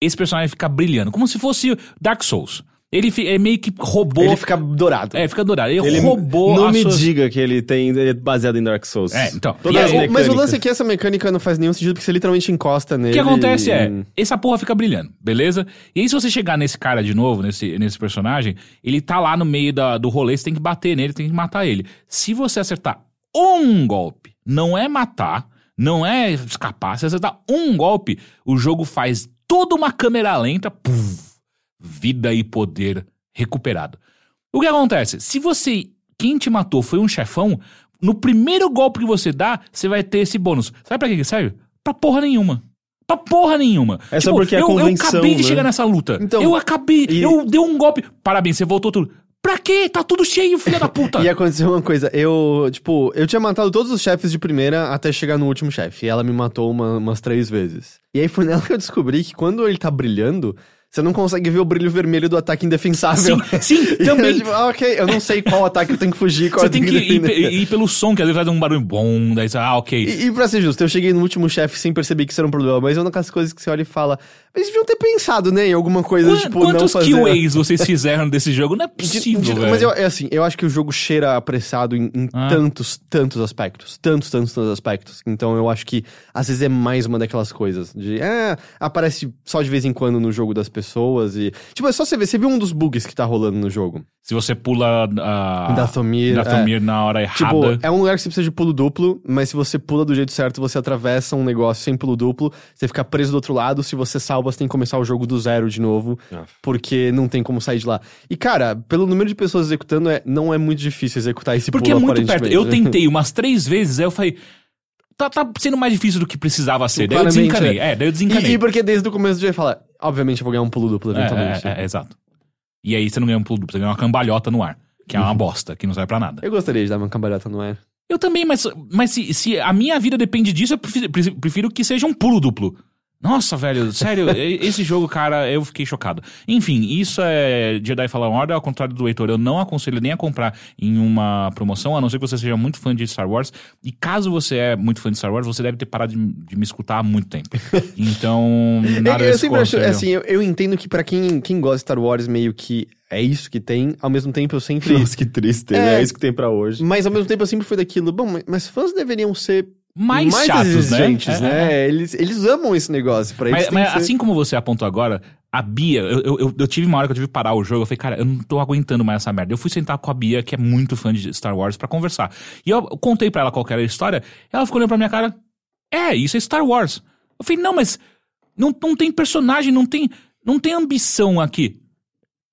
esse personagem fica brilhando, como se fosse Dark Souls. Ele é meio que roubou. Ele fica dourado. É, fica dourado. Ele, Ele roubou Não me suas- diga que ele tem ele é baseado em Dark Souls. É, então. E aí- É, mas o lance é que essa mecânica não faz nenhum sentido, porque você literalmente encosta O nele. que acontece é, e- essa porra fica brilhando, beleza? E aí, se você chegar nesse cara de novo, nesse, nesse personagem, ele tá lá no meio da, do rolê, você tem que bater nele, tem que matar ele. Se você acertar um golpe, não é matar, não é escapar, se acertar um golpe, o jogo faz toda uma câmera lenta, puf, vida e poder recuperado. O que acontece? Se você. Quem te matou foi um chefão, no primeiro golpe que você dá, você vai ter esse bônus. Sabe pra que que serve? Pra porra nenhuma. Pra porra nenhuma. É só porque é eu, eu convenção, acabei de né? chegar nessa luta. Então, eu acabei. e- Eu dei um golpe. Parabéns, você voltou tudo. Pra quê? Tá tudo cheio, filha da puta. E aconteceu uma coisa, eu, tipo, eu tinha matado todos os chefes de primeira até chegar no último chefe. E ela me matou uma- umas três vezes. E aí foi nela que eu descobri que quando ele tá brilhando, você não consegue ver o brilho vermelho do ataque indefensável. Sim, sim, eu, também. tipo, ah, ok, eu não sei qual ataque eu tenho que fugir, qual Você eu tem que ir, ir pelo som, que às vezes faz um barulho bom, daí você, ah, ok. E, e pra ser justo, eu cheguei no último chefe sem perceber que isso era um problema, mas é uma daquelas coisas que você olha e fala, eles deviam ter pensado, né, em alguma coisa, Quan- tipo, Quantos não fazer... QAs vocês fizeram desse jogo? Não é De- possível, de- velho. mas eu, é assim, eu acho que o jogo cheira apressado em, em Ah. tantos, tantos aspectos. Tantos, tantos, tantos aspectos. Então eu acho que às vezes é mais uma daquelas coisas. De, é, aparece só de vez em quando no jogo das pessoas e. Tipo, é só você ver. Você viu um dos bugs que tá rolando no jogo? Se você pula a. Dathomir, Dathomir na hora errada. Tipo, é um lugar que você precisa de pulo duplo, mas se você pula do jeito certo, você atravessa um negócio sem pulo duplo, você fica preso do outro lado, se você salva, você tem que começar o jogo do zero de novo, Ah. porque não tem como sair de lá. E, cara, pelo número de pessoas executando, é, não é muito difícil executar esse Porque é pulo, muito perto. Eu tentei umas três vezes, aí eu falei. Tá, tá sendo mais difícil do que precisava ser. Daí eu desencanei. É, daí eu desencanei. E, e porque desde o começo do dia fala, obviamente eu vou ganhar um pulo duplo É, eventualmente. é, é, exato. E aí você não ganha um pulo duplo, você ganha uma cambalhota no ar. Que é Uhum. uma bosta, que não serve pra nada. Eu gostaria de dar uma cambalhota no ar. Eu também, mas, mas se, se a minha vida depende disso, eu prefiro, prefiro que seja um pulo duplo. Nossa, velho, sério, esse jogo, cara, eu fiquei chocado. Enfim, isso é Jedi Fallen Order, ao contrário do Heitor, eu não aconselho nem a comprar em uma promoção, a não ser que você seja muito fã de Star Wars. E caso você é muito fã de Star Wars, você deve ter parado de, de me escutar há muito tempo. Então, nada eu, eu sempre acho, assim, eu, eu entendo que pra quem, quem gosta de Star Wars, meio que é isso que tem, ao mesmo tempo eu sempre... Nossa, que triste, É. né? É isso que tem pra hoje. Mas ao mesmo tempo eu sempre fui daquilo, bom, mas- mas fãs deveriam ser mais, mais chatos, né? exigentes, É, né? é. Eles, eles amam esse negócio, pra eles Mas, ser- assim como você apontou agora, a Bia, eu, eu, eu- tive uma hora que eu tive que parar o jogo, eu falei, cara, eu não tô aguentando mais essa merda. Eu fui sentar com a Bia, que é muito fã de Star Wars, pra conversar. E eu contei pra ela qual era a história, ela ficou olhando pra minha cara, é, isso é Star Wars. Eu falei, não, mas não, não tem personagem, não tem, não tem ambição aqui.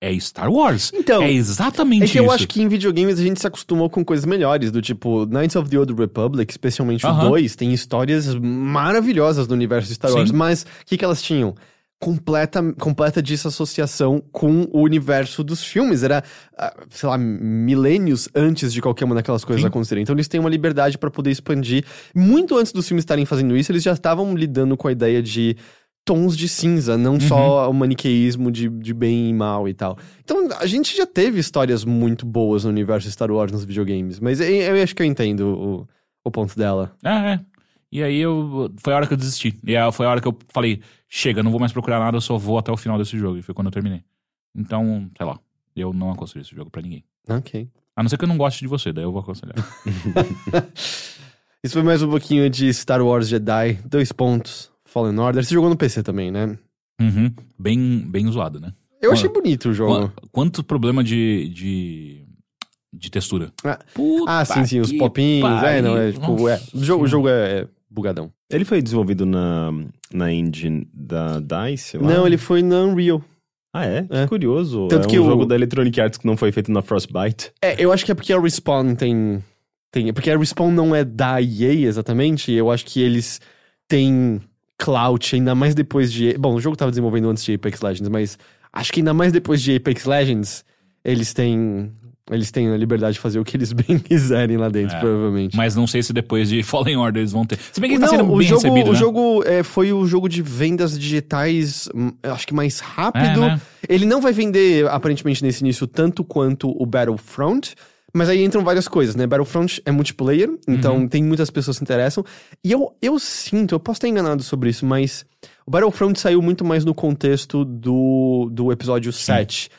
É Star Wars. Então, é exatamente É que eu isso. acho que em videogames a gente se acostumou com coisas melhores, do tipo Knights of the Old Republic, especialmente o Aham. 2, tem histórias maravilhosas no universo de Star Wars, Sim. mas o que, que elas tinham? Completa, completa desassociação com o universo dos filmes. Era, ah, sei lá, milênios antes de qualquer uma daquelas coisas Sim. acontecerem. Então eles têm uma liberdade pra poder expandir. Muito antes dos filmes estarem fazendo isso, eles já estavam lidando com a ideia de tons de cinza, não só o maniqueísmo de, de bem e mal e tal. Então, a gente já teve histórias muito boas no universo Star Wars nos videogames, mas eu, eu acho que eu entendo o, o ponto dela. É, é. E aí eu. Foi a hora que eu desisti. E aí foi a hora que eu falei, chega, não vou mais procurar nada, eu só vou até o final desse jogo. E foi quando eu terminei. Então, sei lá, eu não aconselho esse jogo pra ninguém. Ok. A não ser que eu não goste de você, daí eu vou aconselhar. Isso foi mais um pouquinho de Star Wars Jedi, dois pontos, Fallen Order. Você jogou no PC também, né? Uhum. Bem, bem zoado, né? Eu achei bonito o jogo. Qu- Quanto problema de, de de textura. Ah, Puta ah, sim, sim, os que popinhos. É, não, é tipo, é. O jogo, o jogo é, é bugadão. Ele foi desenvolvido na, na engine da DICE? lá? Não, ele foi na Unreal. Ah, é? Que É. curioso. Tanto é que um o- jogo da Electronic Arts que não foi feito na Frostbite. É, eu acho que é porque a Respawn tem. tem porque a Respawn não é da EA exatamente. Eu acho que eles têm clout, ainda mais depois de. Bom, o jogo tava desenvolvendo antes de Apex Legends, mas acho que ainda mais depois de Apex Legends, eles têm. Eles têm a liberdade de fazer o que eles bem quiserem lá dentro, É. provavelmente. Mas não sei se depois de Fallen Order eles vão ter. Se bem que tá não, sendo o bem jogo, recebido, o né? jogo é, foi o jogo de vendas digitais, hum, acho que mais rápido. É, né? Ele não vai vender, aparentemente, nesse início, tanto quanto o Battlefront. Mas aí entram várias coisas, né? Battlefront é multiplayer, então Uhum. tem muitas pessoas que se interessam. E eu, eu sinto, eu posso estar enganado sobre isso, mas o Battlefront saiu muito mais no contexto do, do episódio 7.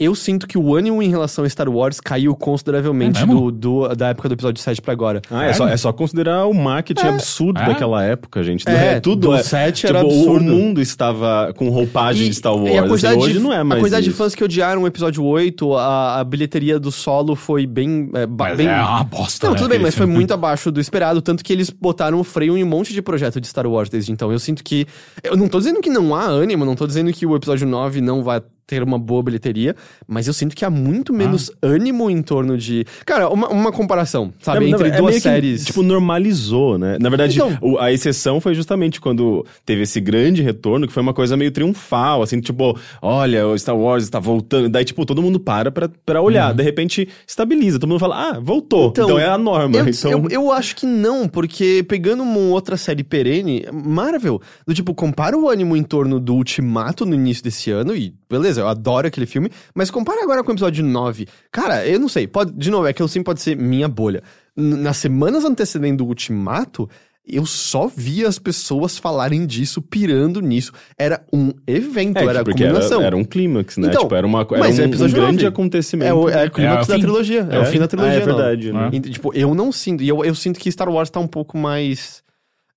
Eu sinto que o ânimo em relação a Star Wars caiu consideravelmente É do, do- da época do episódio 7 pra agora. Ah, é só, é só considerar o marketing absurdo É. daquela época, gente. É, tudo do é. set tipo, era o- absurdo. O mundo estava com roupagem de Star Wars. e a assim, quantidade, hoje de, não é mais. a quantidade de fãs que odiaram o episódio 8, a, a bilheteria do solo foi bem. É, ba- Mas bem... é uma bosta. Não, né, tudo bem, mas foi muito abaixo do esperado, tanto que eles botaram o freio em um monte de projeto de Star Wars desde então. Eu sinto que. Eu não tô dizendo que não há ânimo, não tô dizendo que o episódio 9 não vai ter uma boa bilheteria, mas eu sinto que há muito menos Ah. ânimo em torno de. Cara, uma, uma comparação, sabe? É, entre é duas que, séries. tipo, normalizou, né? Na verdade, Então- o- a exceção foi justamente quando teve esse grande retorno, que foi uma coisa meio triunfal, assim, tipo, olha, o Star Wars está voltando. Daí, tipo, todo mundo para pra, pra olhar. Uhum. De repente, estabiliza. Todo mundo fala, ah, voltou. Então, é a norma. Eu, então... eu, eu acho que não, porque pegando uma outra série perene, Marvel, do tipo, compara o ânimo em torno do Ultimato no início desse ano, e beleza, eu adoro aquele filme, mas compara agora com o episódio 9. Cara, eu não sei, pode, de novo, é que eu sim pode ser minha bolha. N- nas semanas antecedendo o Ultimato, eu só vi as pessoas falarem disso, pirando nisso. Era um evento, É, era a era, combinação. era um clímax, né? Então, tipo, era, uma, era mas é um, um episódio grande nove. acontecimento. É o, é o clímax É da fim. trilogia. É, É. o fim da trilogia. Ah, é não. verdade, né? E, tipo, eu não sinto. E eu, eu sinto que Star Wars tá um pouco mais.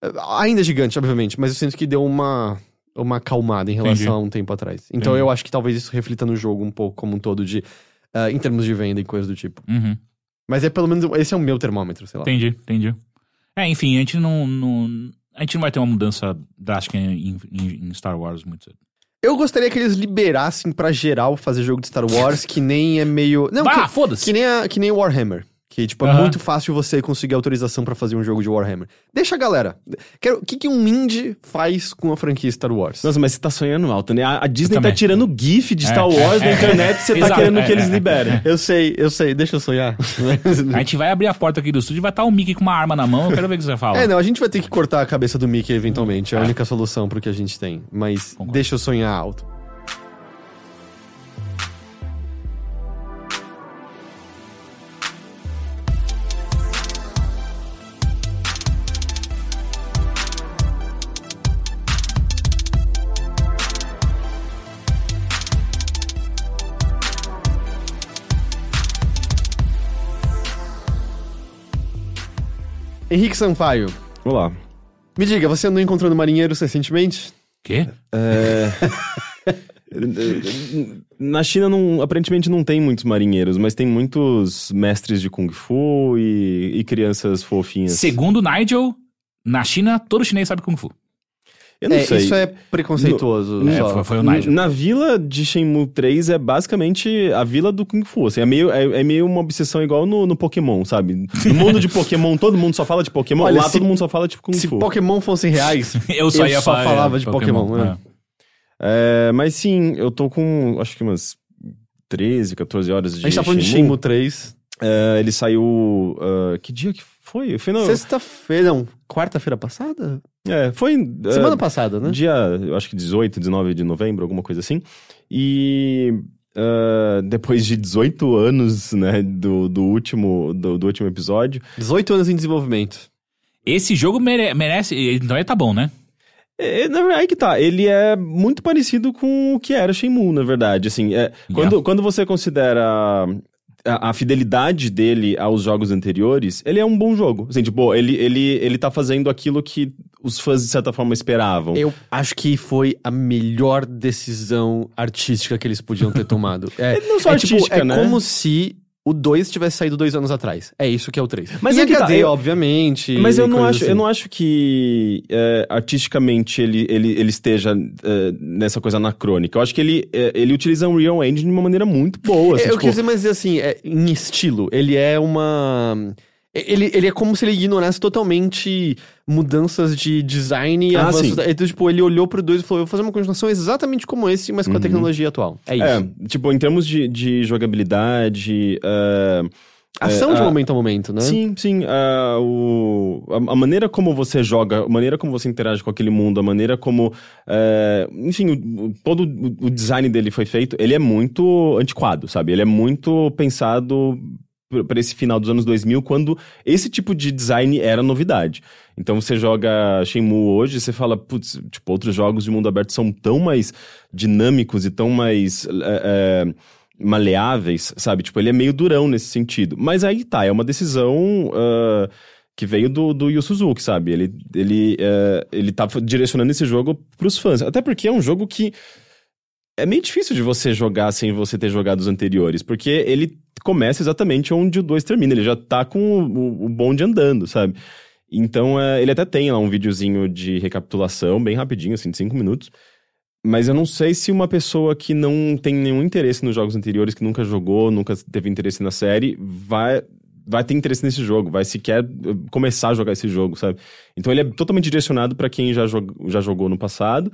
eh, Ainda gigante, obviamente, mas eu sinto que deu uma. Uma acalmada em relação Entendi. a um tempo atrás. Então Entendi. eu acho que talvez isso reflita no jogo um pouco como um todo, de. ah, em termos de venda e coisa do tipo. Uhum. Mas é pelo menos. Esse é o meu termômetro, sei lá. Entendi, entendi. É, enfim, a gente não, não- A gente não vai ter uma mudança drástica em, em- em Star Wars muito cedo. Eu gostaria que eles liberassem pra geral fazer jogo de Star Wars, que nem é meio. Não, Ah, que, foda-se! que nem, a, que nem Warhammer. Que, tipo, é Aham. muito fácil você conseguir autorização pra fazer um jogo de Warhammer. Deixa a galera. Quero, o que, que um indie faz com a franquia Star Wars? Nossa, mas você tá sonhando alto, né? A, a Disney tá tirando GIF de É, Star Wars é, na é, internet e você tá querendo é, que eles é, liberem. Eu sei, eu sei, deixa eu sonhar. A gente vai abrir a porta aqui do estúdio e vai estar o Mickey com uma arma na mão. Eu quero ver o que você vai falar. é, não, a gente vai ter que cortar a cabeça do Mickey eventualmente. É a única solução pro que a gente tem. Mas Concordo. deixa eu sonhar alto. Henrique Sampaio, Olá. me diga, você andou encontrando marinheiros recentemente? Quê? Na China, não, aparentemente, não tem muitos marinheiros, mas tem muitos mestres de Kung Fu e, e crianças fofinhas. Segundo Nigel, na China, todo chinês sabe Kung Fu. Eu não é, sei. Isso é preconceituoso. É, só. foi, foi o Nigel. Na vila de Shenmue 3 é basicamente a vila do Kung Fu. Assim, é, meio, é, é meio uma obsessão igual no, no Pokémon, sabe? No mundo de Pokémon, todo mundo só fala de Pokémon. Olha, Lá se- todo mundo só fala de Kung Se Fu. Pokémon fossem reais, Eu só ia falar, é, falava de Pokémon. né? É, mas sim, eu tô com acho que umas 13, 14 horas de A gente tá falando de Shenmue. Shenmue 3. É, ele saiu. ah, que dia que foi? Foi no, Sexta-feira, não, quarta-feira passada? É, foi. ah, Semana passada, né? Dia, eu acho que 18, 19 de novembro, alguma coisa assim. E ah, depois de 18 anos, né, do, do, último, do, do último episódio. 18 anos em desenvolvimento. Esse jogo mere- merece. Então ele tá bom, né? É, na verdade, que tá. Ele é muito parecido com o que era Shenmue, na verdade. Assim, é, quando, quando você considera a, a fidelidade dele aos jogos anteriores, ele é um bom jogo. Assim, tipo, ele, ele, ele tá fazendo aquilo que os fãs, de certa forma, esperavam. Eu acho que foi a melhor decisão artística que eles podiam ter tomado. É, Não só é, tipo, artística, é né? como se o 2 tivesse saído dois anos atrás. É isso que é o 3. Mas e é que tá, HD, eu- obviamente. Mas eu não, acho, assim. eu não acho que é, artisticamente ele, ele, ele esteja é, nessa coisa anacrônica. Eu acho que ele, é, ele utiliza um Unreal Engine de uma maneira muito boa. assim, eu tipo, quis dizer, mas assim, é, em estilo, ele é uma. Ele, ele é como se ele ignorasse totalmente mudanças de design e Ah, avanços. da- Então, tipo, ele olhou pro 2 e falou: eu vou fazer uma continuação exatamente como esse, mas com a tecnologia atual. É isso. é, tipo, em termos de, de jogabilidade. é, Ação é, de a- momento a momento, né? Sim, sim. ah, o, a, a maneira como você joga, a maneira como você interage com aquele mundo, a maneira como. é, enfim, o- o- todo o, o design dele foi feito, ele é muito antiquado, sabe? Ele é muito pensado para esse final dos anos 2000, quando esse tipo de design era novidade. Então você joga Shenmue hoje, você fala, putz, tipo, outros jogos de mundo aberto são tão mais dinâmicos e tão mais. é, é, maleáveis, sabe? Tipo, ele é meio durão nesse sentido. Mas aí tá, é uma decisão ah, que veio do, do Yu Suzuki, sabe? Ele, ele, eh, ele tá direcionando esse jogo pros fãs. Até porque é um jogo que é meio difícil de você jogar sem você ter jogado os anteriores, porque ele começa exatamente onde o 2 termina, ele já tá com o, o- bonde andando, sabe? Então, eh, ele até tem lá um videozinho de recapitulação, bem rapidinho, assim, de 5 minutos. Mas eu não sei se uma pessoa que não tem nenhum interesse nos jogos anteriores, que nunca jogou, nunca teve interesse na série, vai, vai ter interesse nesse jogo, vai sequer eh, começar a jogar esse jogo, sabe? Então ele é totalmente direcionado pra quem já, jog- já jogou no passado.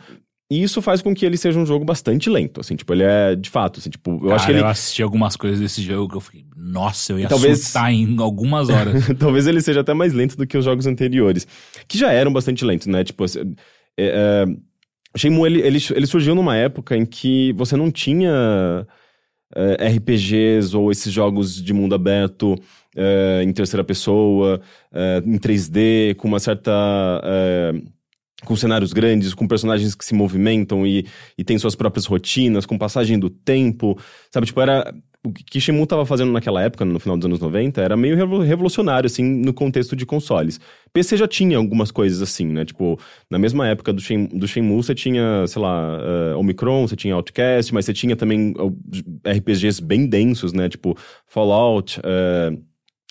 E isso faz com que ele seja um jogo bastante lento, assim, tipo, ele é de fato, assim, tipo, eu Cara, acho que ele. eu assisti algumas coisas desse jogo que eu fiquei, nossa, eu ia Talvez- surtar em algumas horas. Talvez ele seja até mais lento do que os jogos anteriores, que já eram bastante lentos, né? Tipo, assim, é, é, Shenmue, ele, ele, ele surgiu numa época em que você não tinha é, RPGs ou esses jogos de mundo aberto é, em terceira pessoa, é, em 3D, com uma certa... com cenários grandes, com personagens que se movimentam e, e têm suas próprias rotinas, com passagem do tempo, sabe? Tipo, era... O que Shenmue tava fazendo naquela época, no final dos anos 90, era meio revo- revolucionário, assim, no contexto de consoles. PC já tinha algumas coisas assim, né? Tipo, na mesma época do, Shen, do Shenmue, você tinha, sei lá, eh, Omicron, você tinha Outcast, mas você tinha também RPGs bem densos, né? Tipo, Fallout, eh,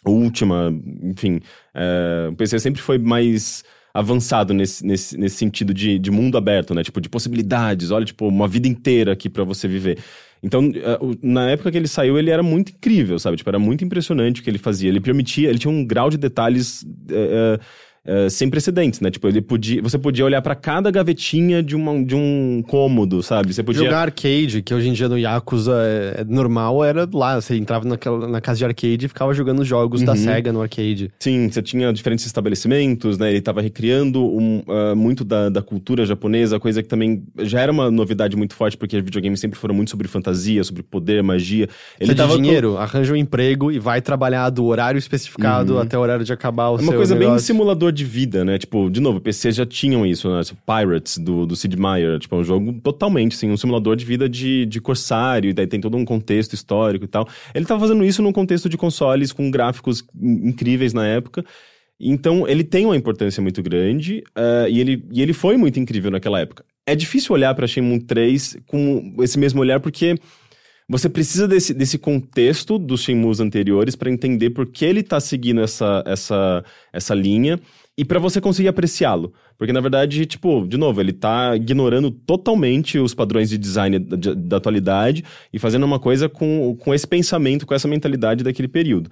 Ultima, enfim. eh, o PC sempre foi mais avançado nesse, nesse, nesse sentido de, de mundo aberto, né? Tipo, de possibilidades. Olha, tipo, uma vida inteira aqui pra você viver. Então, o- na época que ele saiu, ele era muito incrível, sabe? Tipo, era muito impressionante o que ele fazia. Ele permitia, ele tinha um grau de detalhes eh, eh, eh, sem precedentes, né? Tipo, ele podia, você podia olhar pra cada gavetinha de, uma, de um cômodo, sabe? Você podia... Jogar arcade, que hoje em dia no Yakuza é, é normal, era lá. Você entrava naquela, na casa de arcade e ficava jogando os jogos Uhum. da SEGA no arcade. Sim, você tinha diferentes estabelecimentos, né? Ele estava recriando um, ah, muito da, da cultura japonesa, coisa que também já era uma novidade muito forte, porque videogames sempre foram muito sobre fantasia, sobre poder, magia. Ele tava de com- dinheiro, arranja um emprego e vai trabalhar do horário especificado até o horário de acabar o É uma seu coisa bem negócio. De vida, né? Tipo, de novo, PCs já tinham isso, né? Tipo, Pirates, do, do Sid Meier. Tipo, é um jogo totalmente, assim, um simulador de vida de, de corsário, e daí tem todo um contexto histórico e tal. Ele tava fazendo isso num contexto de consoles com gráficos in- incríveis na época. Então, ele tem uma importância muito grande eh, e, ele, e ele foi muito incrível naquela época. É difícil olhar pra Shenmue 3 com esse mesmo olhar, porque você precisa desse, desse contexto dos Shenmues anteriores para entender por que ele tá seguindo essa, essa, essa linha e para você conseguir apreciá-lo. Porque, na verdade, tipo, de novo, ele tá ignorando totalmente os padrões de design da, da atualidade e fazendo uma coisa com, com esse pensamento, com essa mentalidade daquele período.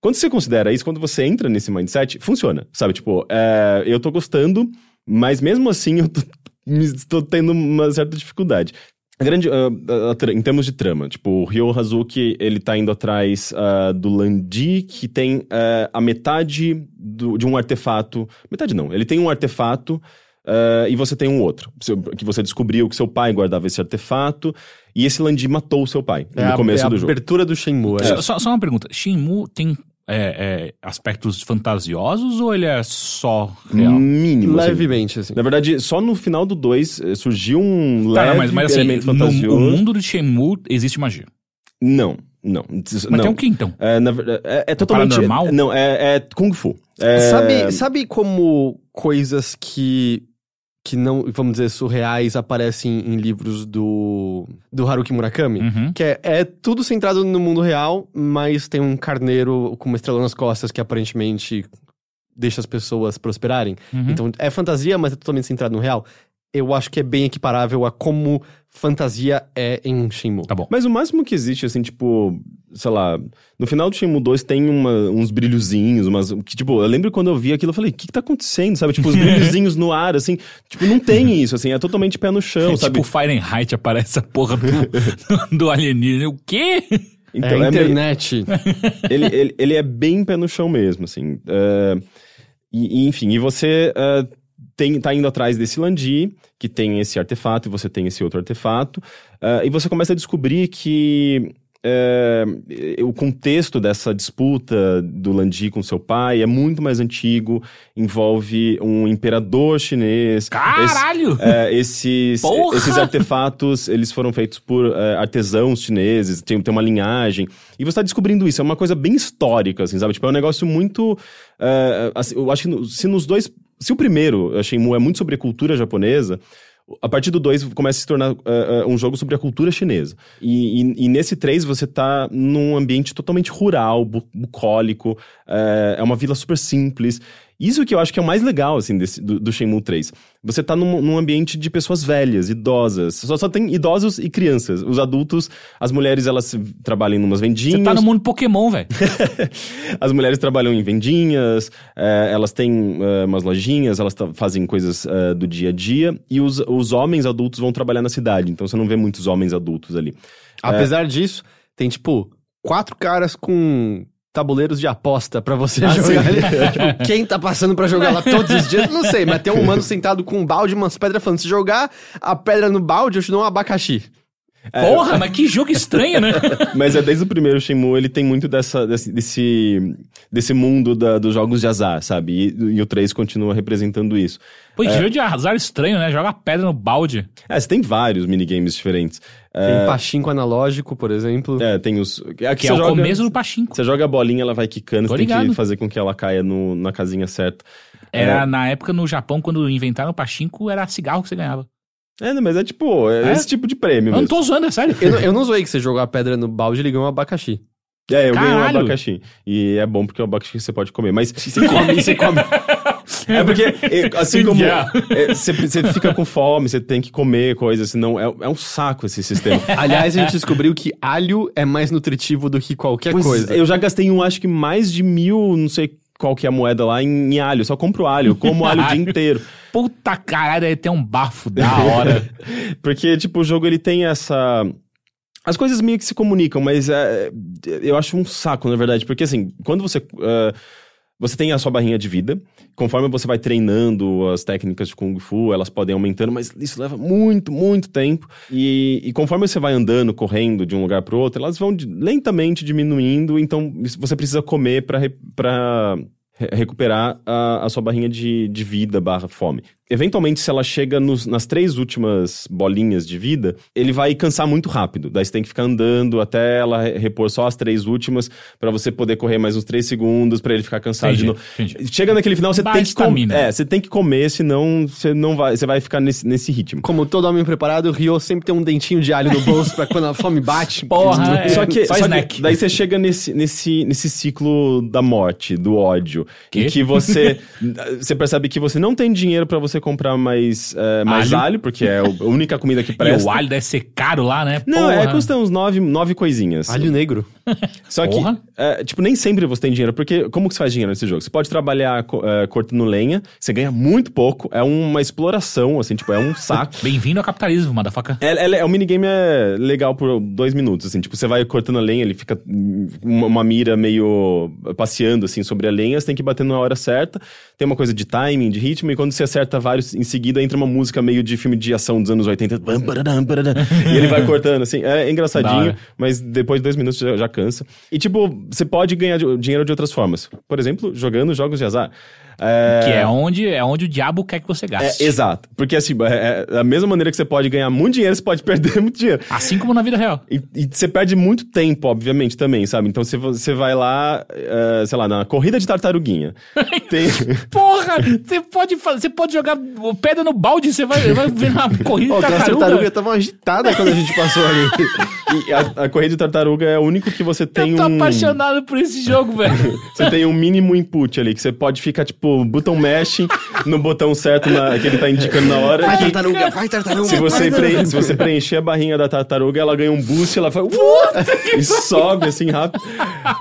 Quando você considera isso, quando você entra nesse mindset, funciona, sabe? Tipo, é, eu tô gostando, mas mesmo assim eu tô, estou tendo uma certa dificuldade. A grande, a tra- em termos de trama, tipo, o Ryo Hazuki, ele tá indo atrás ah, do Landi, que tem a metade do- de um artefato. Metade não, ele tem um artefato e você tem um outro. Seu- Que você descobriu que seu pai guardava esse artefato e esse Landi matou o seu pai É no a, começo é a do jogo. abertura do Shenmue. é. Só, só- só uma pergunta. Shenmue tem é, é, aspectos fantasiosos ou ele é só real? Mínimo. assim. Levemente, assim. Na verdade, só no final do 2 surgiu um Tá, leve mas, mas assim, elemento no fantasioso. o mundo do Shenmue existe magia. Não, não. Mas não. tem o que então? É, na verdade, é, é totalmente. paranormal? Não, é, é Kung Fu. É, Sabe, sabe como coisas que que não, vamos dizer, surreais aparecem em livros do, do Haruki Murakami. Uhum. Que é, é tudo centrado no mundo real, mas tem um carneiro com uma estrela nas costas que aparentemente deixa as pessoas prosperarem. Uhum. Então é fantasia, mas é totalmente centrado no real. Eu acho que é bem equiparável a como fantasia é em Shenmue. Tá bom. Mas o máximo que existe, assim, tipo, sei lá, no final do Shenmue 2 tem uma- uns brilhozinhos, umas. Que, tipo, eu lembro quando eu vi aquilo, eu falei, o que, que tá acontecendo? Sabe? Tipo, os brilhozinhos no ar, assim. Tipo, não tem isso, assim, é totalmente pé no chão, É sabe? tipo Fahrenheit aparece a porra do, do alienígena. O quê? Então, é, a meio- internet. ele, ele, ele é bem pé no chão mesmo, assim. É, e, e, enfim, e você é, tem, tá indo atrás desse Landi, que tem esse artefato, e você tem esse outro artefato, é, e você começa a descobrir que é, o contexto dessa disputa do Landi com seu pai é muito mais antigo, envolve um imperador chinês. Caralho! Esse- é, esses, esses artefatos, eles foram feitos por é, artesãos chineses, tem, tem uma linhagem. E você tá descobrindo isso, é uma coisa bem histórica, assim, sabe? Tipo, é um negócio muito... assim, eu acho que no- se nos dois... Se o primeiro, Shenmue, é muito sobre a cultura japonesa, a partir do 2 começa a se tornar é, é, um jogo sobre a cultura chinesa. E, e- e nesse 3 você tá num ambiente totalmente rural, bu- bucólico, é, é uma vila super simples. Isso que eu acho que é o mais legal, assim, desse- do, do Shenmue 3. Você tá num, num ambiente de pessoas velhas, idosas. Só, só tem idosos e crianças. Os adultos, as mulheres, elas trabalham em umas vendinhas. Você tá no mundo Pokémon, velho. As mulheres trabalham em vendinhas, é, elas têm é, umas lojinhas, elas fazem coisas é, do dia a dia. E os, os homens adultos vão trabalhar na cidade. Então você não vê muitos homens adultos ali. Apesar disso, tem tipo quatro caras com tabuleiros de aposta pra você Ah, jogar ali. tipo, quem tá passando pra jogar lá todos os dias, não sei, mas tem um humano sentado com um balde e umas pedras falando: se jogar a pedra no balde, eu te dou um abacaxi. Porra, mas que jogo estranho, né? Mas é desde o primeiro Shenmue, ele tem muito dessa, desse, desse, desse mundo da- dos jogos de azar, sabe? E, e o 3 continua representando isso. Pô, que jogo de azar estranho, né? Joga pedra no balde. É, você tem vários minigames diferentes. Tem É, pachinko analógico, por exemplo. é, tem os... Aqui Que você é o joga- começo do Pachinko. Você joga a bolinha, ela vai quicando, Tô você tem que fazer com que ela caia no- na casinha certa. Era na época no Japão, quando inventaram o Pachinko, era cigarro que você ganhava. É, não, mas é tipo, é, É? esse tipo de prêmio Eu não mesmo. tô usando, é sério. Eu, não- eu não zoei que você jogou a pedra no balde e ligou um abacaxi. É, eu ganhei um Caralho! abacaxi. E é bom porque o abacaxi você pode comer. Mas Você come, você come. é porque, é, assim como Yeah. é, você, você fica com fome, você tem que comer coisas, senão é, é um saco esse sistema. Aliás, a gente descobriu que alho é mais nutritivo do que qualquer Pois, coisa. Eu já gastei um, acho que mais de mil, não sei qual que é a moeda lá, em, em alho. Só compro alho, como alho o dia inteiro. Puta caralho, deve ter um bafo da hora. Porque, tipo, o jogo ele tem essa. As coisas meio que se comunicam, mas é, eu acho um saco, na verdade. Porque, assim, quando você. é, você tem a sua barrinha de vida, conforme você vai treinando as técnicas de Kung Fu, elas podem aumentando, mas isso leva muito, muito tempo. E, e conforme você vai andando, correndo de um lugar para outro, elas vão lentamente diminuindo, então você precisa comer para recuperar a, a sua barrinha de, de vida barra fome. Eventualmente, se ela chega nos- nas três últimas bolinhas de vida, ele vai cansar muito rápido. Daí você tem que ficar andando até ela re- repor só as três últimas, para você poder correr mais uns três segundos, para ele ficar cansado Entendi, de novo. entendi. Chega naquele final, você tem que comer. É, você tem que comer, senão você não vai, você vai ficar nesse, nesse ritmo. Como todo homem preparado, o Ryo sempre tem um dentinho de alho no bolso pra quando a fome bate. Porra, é. Só que, Só só que snack. daí você chega nesse, nesse, nesse ciclo da morte, do ódio, Quê? em que você você percebe que você não tem dinheiro pra você comprar mais, é, mais Alho? alho. porque é a única comida que E presta. o alho deve ser caro lá, né? Não, é, Porra. custa uns nove, nove coisinhas. Alho negro. Só que, é, tipo, nem sempre você tem dinheiro, porque como que você faz dinheiro nesse jogo? Você pode trabalhar é, cortando lenha, você ganha muito pouco, é uma exploração, assim, tipo, é um saco. Bem-vindo ao capitalismo, motherfucker. É, é, é, o minigame é legal por dois minutos, assim, tipo, você vai cortando a lenha, ele fica hum, uma, uma mira meio passeando, assim, sobre a lenha, você tem que bater na hora certa, tem uma coisa de timing, de ritmo, e quando você acerta vários em seguida, entra uma música meio de filme de ação dos anos 80, bam, baradam, baradam, e ele vai cortando, assim, é engraçadinho, mas depois de dois minutos já, já cansa. E, tipo, você pode ganhar dinheiro de outras formas, por exemplo, jogando jogos de azar. É, Que é onde, é onde o diabo quer que você é, gaste. exato. Porque assim, é, é da mesma maneira que você pode ganhar muito dinheiro, você pode perder muito dinheiro. Assim como na vida real. E, e você perde muito tempo, obviamente, também, sabe? Então se você vai lá, eh, sei lá, na corrida de tartaruguinha. tem... Porra, você pode, fazer, você pode jogar pedra no balde, você vai, vai ver uma corrida Pô, de tartaruga. tartarugas estavam agitadas quando a gente passou ali. E a, a corrida de tartaruga é o único que você tem Eu tô um. apaixonado por esse jogo, velho. Você tem um mínimo input ali, que você pode ficar, tipo, button mashing no botão certo na- que ele tá indicando na hora. Vai, que tartaruga, vai, tartaruga. se, você vai, tartaruga. pre- se você preencher a barrinha da tartaruga, ela ganha um boost, ela faz. "What?" e sobe assim rápido.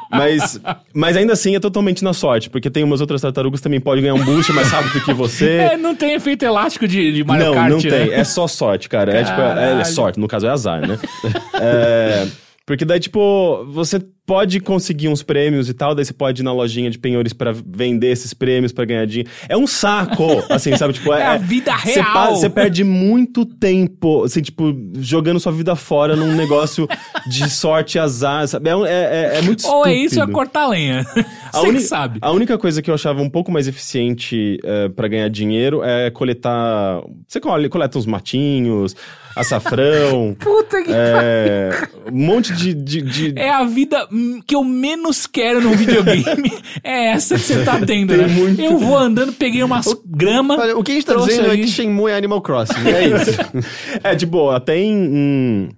Mas, mas ainda assim é totalmente na sorte, porque tem umas outras tartarugas que também podem ganhar um boost mais rápido que você. É, não tem efeito elástico de, de Mario não, Kart, não né? tem. É só sorte, cara. É tipo, é, é sorte, no caso é azar, né? É, porque daí, tipo, você pode conseguir uns prêmios e tal, daí você pode ir na lojinha de penhores pra vender esses prêmios pra ganhar dinheiro. É um saco, assim, sabe? Tipo, É a vida Você, real. você perde muito tempo, assim, tipo, jogando sua vida fora num negócio de sorte e azar, sabe? É, é, é, é muito Ou é estúpido. isso ou é cortar lenha. Você que sabe. A única coisa que eu achava um pouco mais eficiente eh, pra ganhar dinheiro é coletar. Você cole- coleta uns matinhos, açafrão. Puta que é, um monte de. de, de- É a vida que eu menos quero num videogame. é essa que você tá tendo, né? muito. Eu vou andando, peguei umas grama. Olha, o que a gente tá dizendo é que Shenmue é Animal Crossing. É isso. É, tipo, até em. em-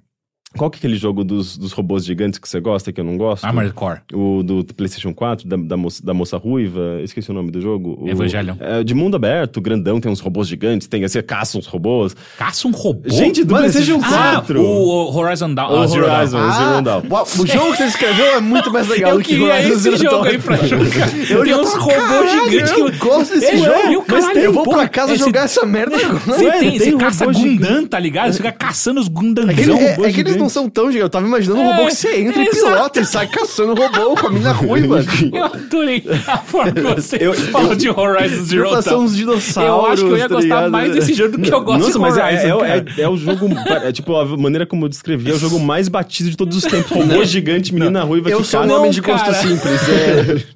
Qual que é aquele jogo dos, dos robôs gigantes que você gosta, que eu não gosto? Armored Core. O do PlayStation 4, da, da, moça, da moça ruiva, esqueci o nome do jogo. O, Evangelion. É, de mundo aberto, grandão, tem uns robôs gigantes, tem, você caça uns robôs. Caça um robô. Gente, do Mano, PlayStation esse- ah, 4! o, o Horizon Down. O ah, Zero Dawn. Horizon. Zero Dawn. uau, o jogo que você escreveu é muito mais legal Eu do que queria Horizon esse Zero jogo Dawn. aí pra jogar. Eu Tem uns robôs gigantes que... Eu gosto desse É, jogo. e o caralho, eu vou pra casa esse- jogar essa merda agora. Você tem, tem você um caça Gundam, tá ligado? Você fica caçando os Gundamzão. é- robôs que eles não são tão gigantes. Eu tava imaginando um É, robô que você entra e exato. pilota e sai caçando robô com a mina ruiva. Eu adorei a forma que você Eu- falou de Horizon Zero Eu faço Dawn. uns dinossauros. Eu acho que eu ia tá gostar ligado? mais desse jogo do que eu gosto Nossa, de mas Horizon, é, é, é, é o jogo. É, tipo, a maneira como eu descrevi é o jogo mais batido de todos os tempos. Robô gigante, menina ruiva Eu que sou um homem de cara. simples. É.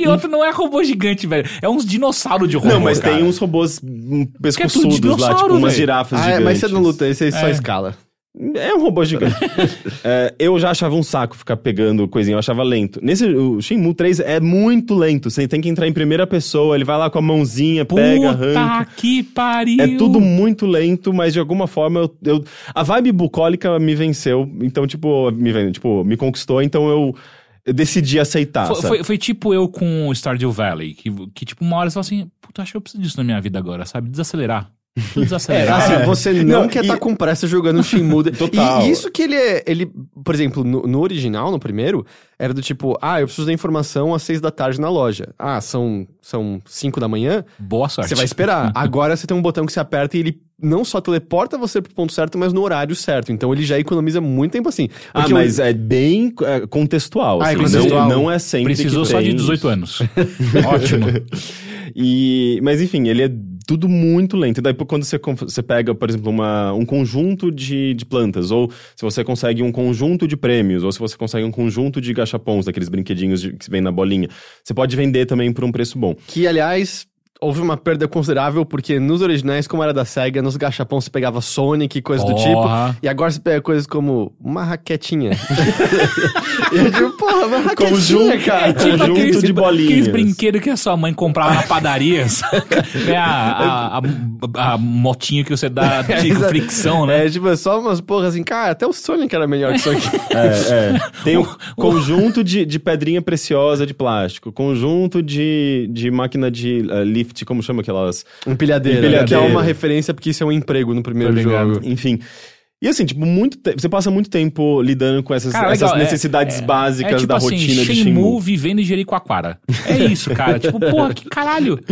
E outro não é robô gigante, velho. É uns dinossauros de robô, Não, mas cara. tem uns robôs pescoçudos lá, dinossauro, tipo umas girafas Ah, é, gigantes. mas você não luta, esse aí só É. escala. É um robô gigante. É, eu já achava um saco ficar pegando coisinha, eu achava lento. Nesse, o Shenmue 3 é muito lento. Você tem que entrar em primeira pessoa, ele vai lá com a mãozinha, pega, arranca. Puta que pariu. É tudo muito lento, mas de alguma forma eu, eu- a vibe bucólica me venceu. Então, tipo, me, tipo, me conquistou, então eu, eu decidi aceitar. Foi, foi, foi tipo eu com o Stardew Valley, que, que tipo, uma hora você fala assim, puta, acho que eu preciso disso na minha vida agora, sabe? Desacelerar. Preciso É, assim, você não, Não, quer e- estar com pressa jogando Shenmue. Total. E isso que ele é, ele, por exemplo, no, no original, no primeiro, era do tipo, ah, eu preciso da informação às seis da tarde na loja. Ah, são, são cinco da manhã, Boa sorte. você vai esperar. Agora você tem um botão que você aperta e ele não só teleporta você pro ponto certo, mas no horário certo. Então ele já economiza muito tempo assim. Ah, Porque mas é bem é, contextual. Ah, é assim, contextual. Não, não é sempre. Precisou que só de tem 18 isso. anos. Ótimo. E, mas enfim, ele é tudo muito lento. E daí quando você, você pega, por exemplo, uma, um conjunto de, de plantas, ou se você consegue um conjunto de prêmios, ou se você consegue um conjunto de gachapons, daqueles brinquedinhos de- que vem na bolinha, você pode vender também por um preço bom. Que, aliás, houve uma perda considerável, porque nos originais, como era da SEGA, nos gachapons você pegava Sonic e coisas do tipo. E agora você pega coisas como uma raquetinha. e eu digo, porra, uma raquetinha, Conjunto- cara. é tipo Conjunto aqueles, de bolinhas. Aqueles brinquedos que a sua mãe comprava na padaria, saca? É a, a, a, a motinha que você dá de fricção, né? É, tipo, é só umas porras assim, cara, até o Sonic era melhor que isso aqui. É, é. Tem um conjunto de, de pedrinha preciosa de plástico, conjunto de, de máquina de eh, lift, como chama aquelas? Empilhadeira. Empilhadeira. Que é uma referência, porque isso é um emprego no primeiro jogo. Enfim. E assim, tipo, muito te- você passa muito tempo lidando com essas, Cara, essas é- necessidades básicas é tipo da assim, rotina de Shenmue Shenmue. vivendo em Jericoacoara. É isso, cara. tipo, porra, que caralho.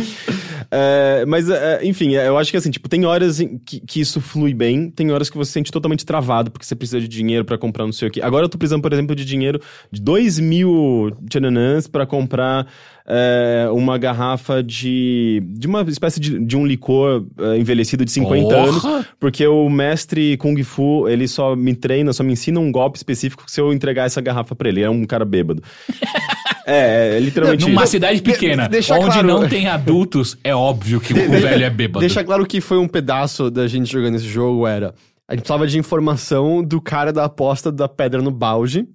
É, mas, é, enfim, é, eu acho que assim, tipo, tem horas que, que isso flui bem, tem horas que você se sente totalmente travado porque você precisa de dinheiro pra comprar não sei o quê. Agora eu tô precisando, por exemplo, de dinheiro de 2 mil tchananãs pra comprar é, uma garrafa de, de uma espécie de, de um licor é, envelhecido de 50 Porra! anos, porque o mestre Kung Fu, ele só me treina, só me ensina um golpe específico se eu entregar essa garrafa pra ele. Ele é um cara bêbado. é, é literalmente Numa isso. cidade pequena, deixa onde claro- não tem adultos, é óbvio que o velho é bêbado. Deixa claro que foi um pedaço da gente jogando esse jogo, era... A gente precisava de informação do cara da aposta da pedra no balde.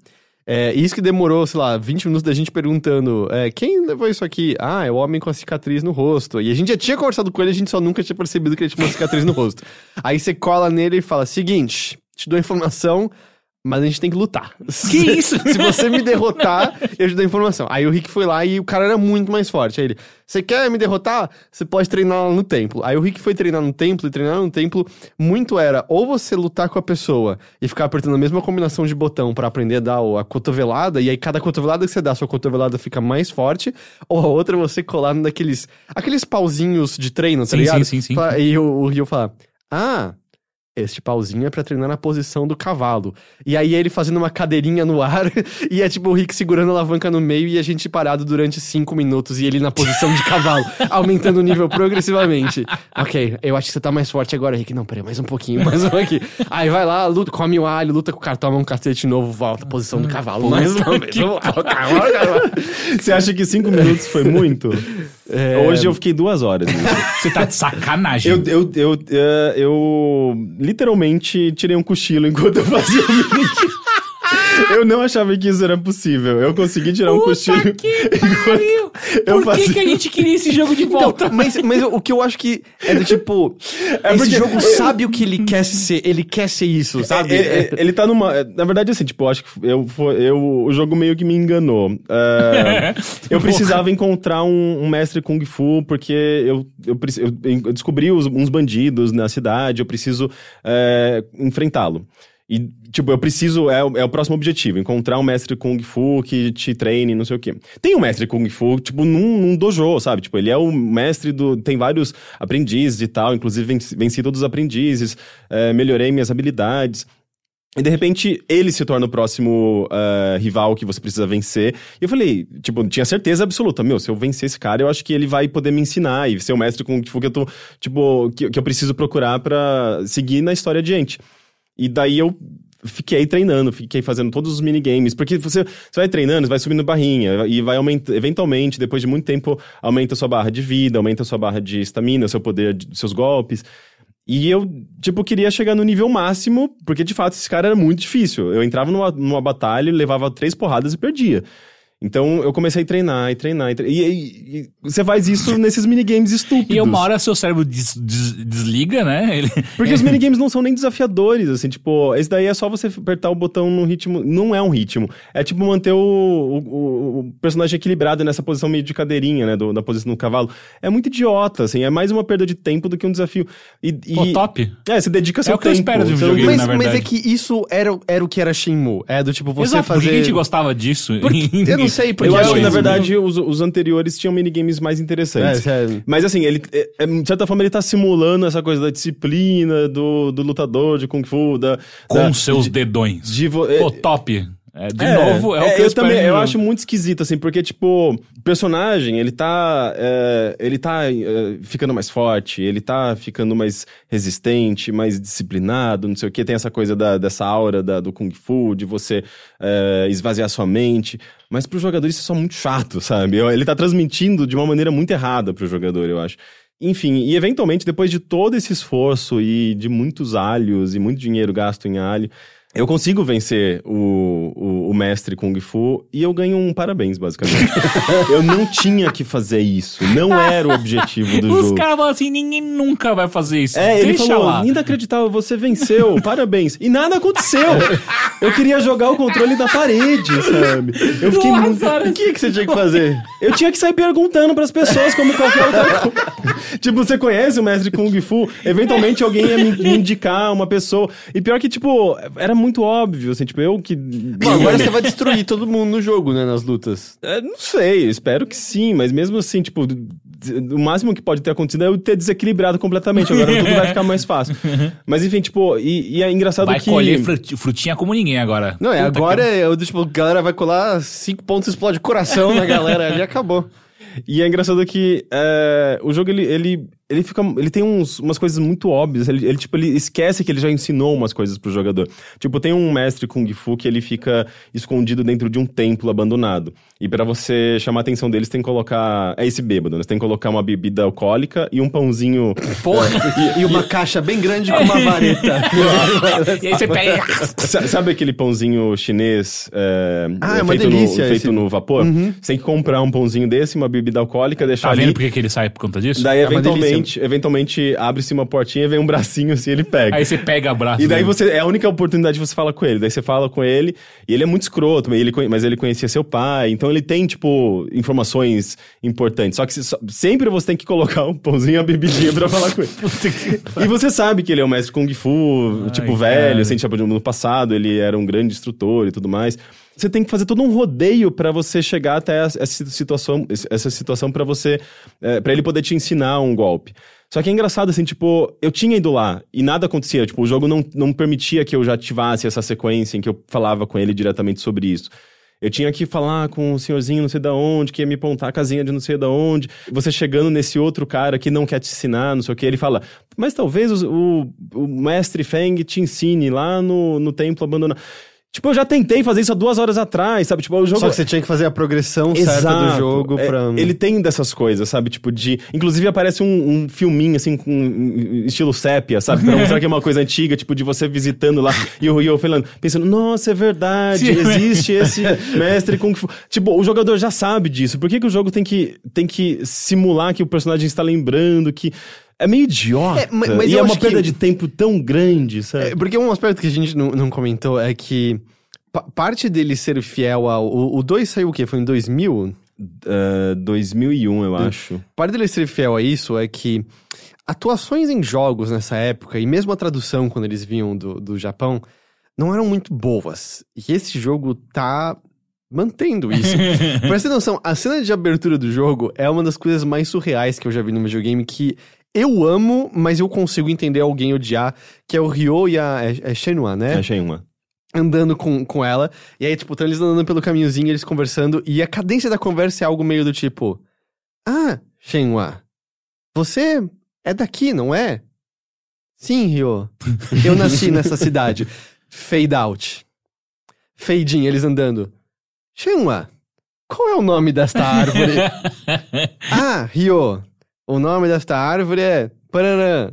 É, isso que demorou, sei lá, 20 minutos da gente perguntando é, quem levou isso aqui? Ah, é o homem com a cicatriz no rosto. E a gente já tinha conversado com ele, a gente só nunca tinha percebido que ele tinha uma cicatriz no rosto. Aí você cola nele e fala, seguinte, te dou informação, mas a gente tem que lutar. Que isso? Se você me derrotar, eu te dou informação. Aí o Rick foi lá e o cara era muito mais forte. Aí ele, você quer me derrotar? Você pode treinar lá no templo. Aí o Rick foi treinar no templo, e treinar no templo muito era ou você lutar com a pessoa e ficar apertando a mesma combinação de botão pra aprender a dar a cotovelada, e aí cada cotovelada que você dá, sua cotovelada fica mais forte, ou a outra é você colar naqueles aqueles pauzinhos de treino, tá Sim, ligado? sim, sim, sim. E o, o Rio fala, ah... Este pauzinho é pra treinar na posição do cavalo. E aí ele fazendo uma cadeirinha no ar, e é tipo o Rick segurando a alavanca no meio e a gente parado durante cinco minutos e ele na posição de cavalo, aumentando o nível progressivamente. Ok, eu acho que você tá mais forte agora, Rick. Não, peraí, mais um pouquinho, mais um aqui. Aí vai lá, luta, come o alho, luta com o cara, toma um cacete novo, volta posição do cavalo. Mais uma vez. Você acha que cinco minutos foi muito? É. Hoje eu fiquei duas horas. Você tá de sacanagem. Eu, eu, eu, eh, eu literalmente tirei um cochilo enquanto eu fazia o mini. Eu não achava que isso era possível. Eu consegui tirar um cochilo. Puta que pariu! eu Por que, fazia- que a gente queria esse jogo de volta? Então, mas, mas o que eu acho que é do tipo. É esse jogo sabe o que ele quer ser, ele quer ser isso, sabe? É, é, ele tá numa. Na verdade, assim, tipo, eu acho que eu, eu, o jogo meio que me enganou. É, eu precisava encontrar um, um mestre Kung Fu, porque eu, eu, eu- eu descobri os- uns bandidos na cidade, eu preciso é, enfrentá-lo. E, tipo, eu preciso. É, é o próximo objetivo: encontrar um mestre Kung Fu que te treine, não sei o quê. Tem um mestre Kung Fu, tipo, num, num dojo, sabe? Tipo, ele é o mestre do. Tem vários aprendizes e tal, inclusive venci, venci todos os aprendizes, é, melhorei minhas habilidades. E de repente ele se torna o próximo eh, rival que você precisa vencer. E eu falei, tipo, tinha certeza absoluta, meu, se eu vencer esse cara, eu acho que ele vai poder me ensinar e ser o mestre com tipo, que eu tô, tipo, que, que eu preciso procurar pra seguir na história adiante. E daí eu fiquei treinando, fiquei fazendo todos os minigames, porque você, você vai treinando, vai subindo barrinha e vai aumentando, eventualmente, depois de muito tempo, aumenta a sua barra de vida, aumenta a sua barra de estamina, seu poder, de- seus golpes. E eu, tipo, queria chegar no nível máximo, porque de fato esse cara era muito difícil. Eu entrava numa, numa batalha, levava três porradas e perdia. Então eu comecei a treinar e treinar. E, tre- e- e- e você faz isso nesses minigames estúpidos. E uma hora seu cérebro des- des- desliga, né? Ele... Porque os minigames não são nem desafiadores, assim, tipo, esse daí é só você apertar o botão no ritmo. Não é um ritmo. É tipo manter o, o, o personagem equilibrado nessa posição meio de cadeirinha, né? do- da posição do cavalo. É muito idiota, assim, é mais uma perda de tempo do que um desafio. E, e- Pô, top. É, você dedica seu o que eu tempo. espero de um videogame, Mas, na mas é que isso era, era o que era Shenmue. É do tipo, você Exato, por fazer... que a gente gostava disso? Eu não sei, porque Eu acho que, na isso. verdade, os, os anteriores tinham minigames mais interessantes. É, sério. Mas, assim, ele, é- é, de certa forma, ele tá simulando essa coisa da disciplina, do, do lutador de Kung Fu, da... Com da- seus de- dedões. de vo- Pô, é- top. É, de novo, é, o que eu, eu também, eu acho muito esquisito, assim, porque, tipo, o personagem, ele tá, é, ele tá é, ficando mais forte, ele tá ficando mais resistente, mais disciplinado, não sei o que, tem essa coisa da, dessa aura da- do Kung Fu, de você é, esvaziar sua mente, mas pro jogador isso é só muito chato, sabe? Ele tá transmitindo de uma maneira muito errada pro jogador, eu acho. Enfim, e eventualmente, depois de todo esse esforço e de muitos alhos e muito dinheiro gasto em alho, eu consigo vencer o, o, o mestre Kung Fu e eu ganho um parabéns, basicamente. eu não tinha que fazer isso. Não era o objetivo do Os jogo. caras falam assim, ninguém nunca vai fazer isso. É, ele Deixa falou, lá. inacreditável, você venceu, parabéns. E nada aconteceu. Eu queria jogar o controle da parede, sabe? Eu fiquei Nossa, muito... O que, que você tinha que fazer? Eu tinha que sair perguntando pras pessoas como qualquer outra coisa. tipo, você conhece o mestre Kung Fu? Eventualmente alguém ia me, me indicar uma pessoa. E pior que, tipo, era muito óbvio, assim, tipo, eu que. Bom, agora você vai destruir todo mundo no jogo, né? Nas lutas. É, não sei, espero que sim, mas mesmo assim, tipo, o máximo que pode ter acontecido é eu ter desequilibrado completamente. Agora tudo vai ficar mais fácil. Mas enfim, tipo, e, e é engraçado Vai que. colher frut- frutinha como ninguém agora. Não, é Puta agora que- do tipo, a galera vai colar cinco pontos explode coração na galera ali e acabou. E é engraçado que é, o jogo, ele, ele, ele fica. Ele tem uns, umas coisas muito óbvias. Ele, ele, tipo, ele esquece que ele já ensinou umas coisas pro jogador. Tipo, tem um mestre Kung Fu que ele fica escondido dentro de um templo abandonado. E pra você chamar a atenção deles, tem que colocar. É esse bêbado, né? Você tem que colocar uma bebida alcoólica e um pãozinho. Porra! e, e uma caixa bem grande com uma vareta. E aí você pega. Sa- Sabe aquele pãozinho chinês é, Ah, é uma feito, delícia no, feito esse. no vapor? Você tem que comprar um pãozinho desse, uma bebida alcoólica, deixar Tá ali. vendo por que que ele sai por conta disso? Daí, É uma eventualmente, eventualmente abre-se uma portinha e vem um bracinho assim, ele pega. Aí você pega abraço. E daí dele. você. É a única oportunidade de você falar com ele. Daí você fala com ele, e ele é muito escroto, mas ele, mas ele conhecia seu pai, então ele tem, tipo, informações importantes. Só que se- só- sempre você tem que colocar um pãozinho e uma bebidinha pra falar com ele. e você sabe que ele é um mestre Kung Fu, tipo, velho, cara. assim, tipo, no passado ele era um grande instrutor e tudo mais. Você tem que fazer todo um rodeio pra você chegar até essa situação, essa situação para você, é, para ele poder te ensinar um golpe. Só que é engraçado, assim, tipo, eu tinha ido lá e nada acontecia. Tipo, o jogo não, não permitia que eu já ativasse essa sequência em que eu falava com ele diretamente sobre isso. Eu tinha que falar com o senhorzinho não sei da onde, que ia me apontar a casinha de não sei da onde. Você chegando nesse outro cara que não quer te ensinar, não sei o que, ele fala, mas talvez o, o, o mestre Feng te ensine lá no, no templo abandonado. Tipo, eu já tentei fazer isso há duas horas atrás, sabe? Tipo, o jogo... Só que você tinha que fazer a progressão certa do Exato. jogo É, pra. Ele tem dessas coisas, sabe? Tipo, de. Inclusive aparece um, um filminho, assim, com um estilo sépia, sabe? Pra mostrar que é uma coisa antiga, tipo, de você visitando lá e o Rio falando, pensando, nossa, é verdade, Sim. existe esse mestre Kung Fu. Tipo, o jogador já sabe disso. Por que, que o jogo tem que, tem que simular que o personagem está lembrando que. É meio idiota. É, ma- mas e é uma perda que- de tempo tão grande, sabe? É, porque um aspecto que a gente não, não comentou é que pa- parte dele ser fiel ao. O 2 saiu o quê? Foi em 2000? Ah, 2001, eu acho. Parte dele ser fiel a isso é que atuações em jogos nessa época, e mesmo a tradução quando eles vinham do, do Japão, não eram muito boas. E esse jogo tá mantendo isso. pra você ter noção, a cena de abertura do jogo é uma das coisas mais surreais que eu já vi no videogame que eu amo, mas eu consigo entender alguém odiar, que é o Ryo e a... É, é Shenhua, né? Achei uma. andando com, com ela. E aí, tipo, estão eles andando pelo caminhozinho, eles conversando. E a cadência da conversa é algo meio do tipo: Ah, Shenhua, você é daqui, não é? Sim, Ryo. Eu nasci nessa cidade. Fade out. Fade in, eles andando. Shenhua, qual é o nome desta árvore? ah, Ryo, o nome desta árvore é. Pararã.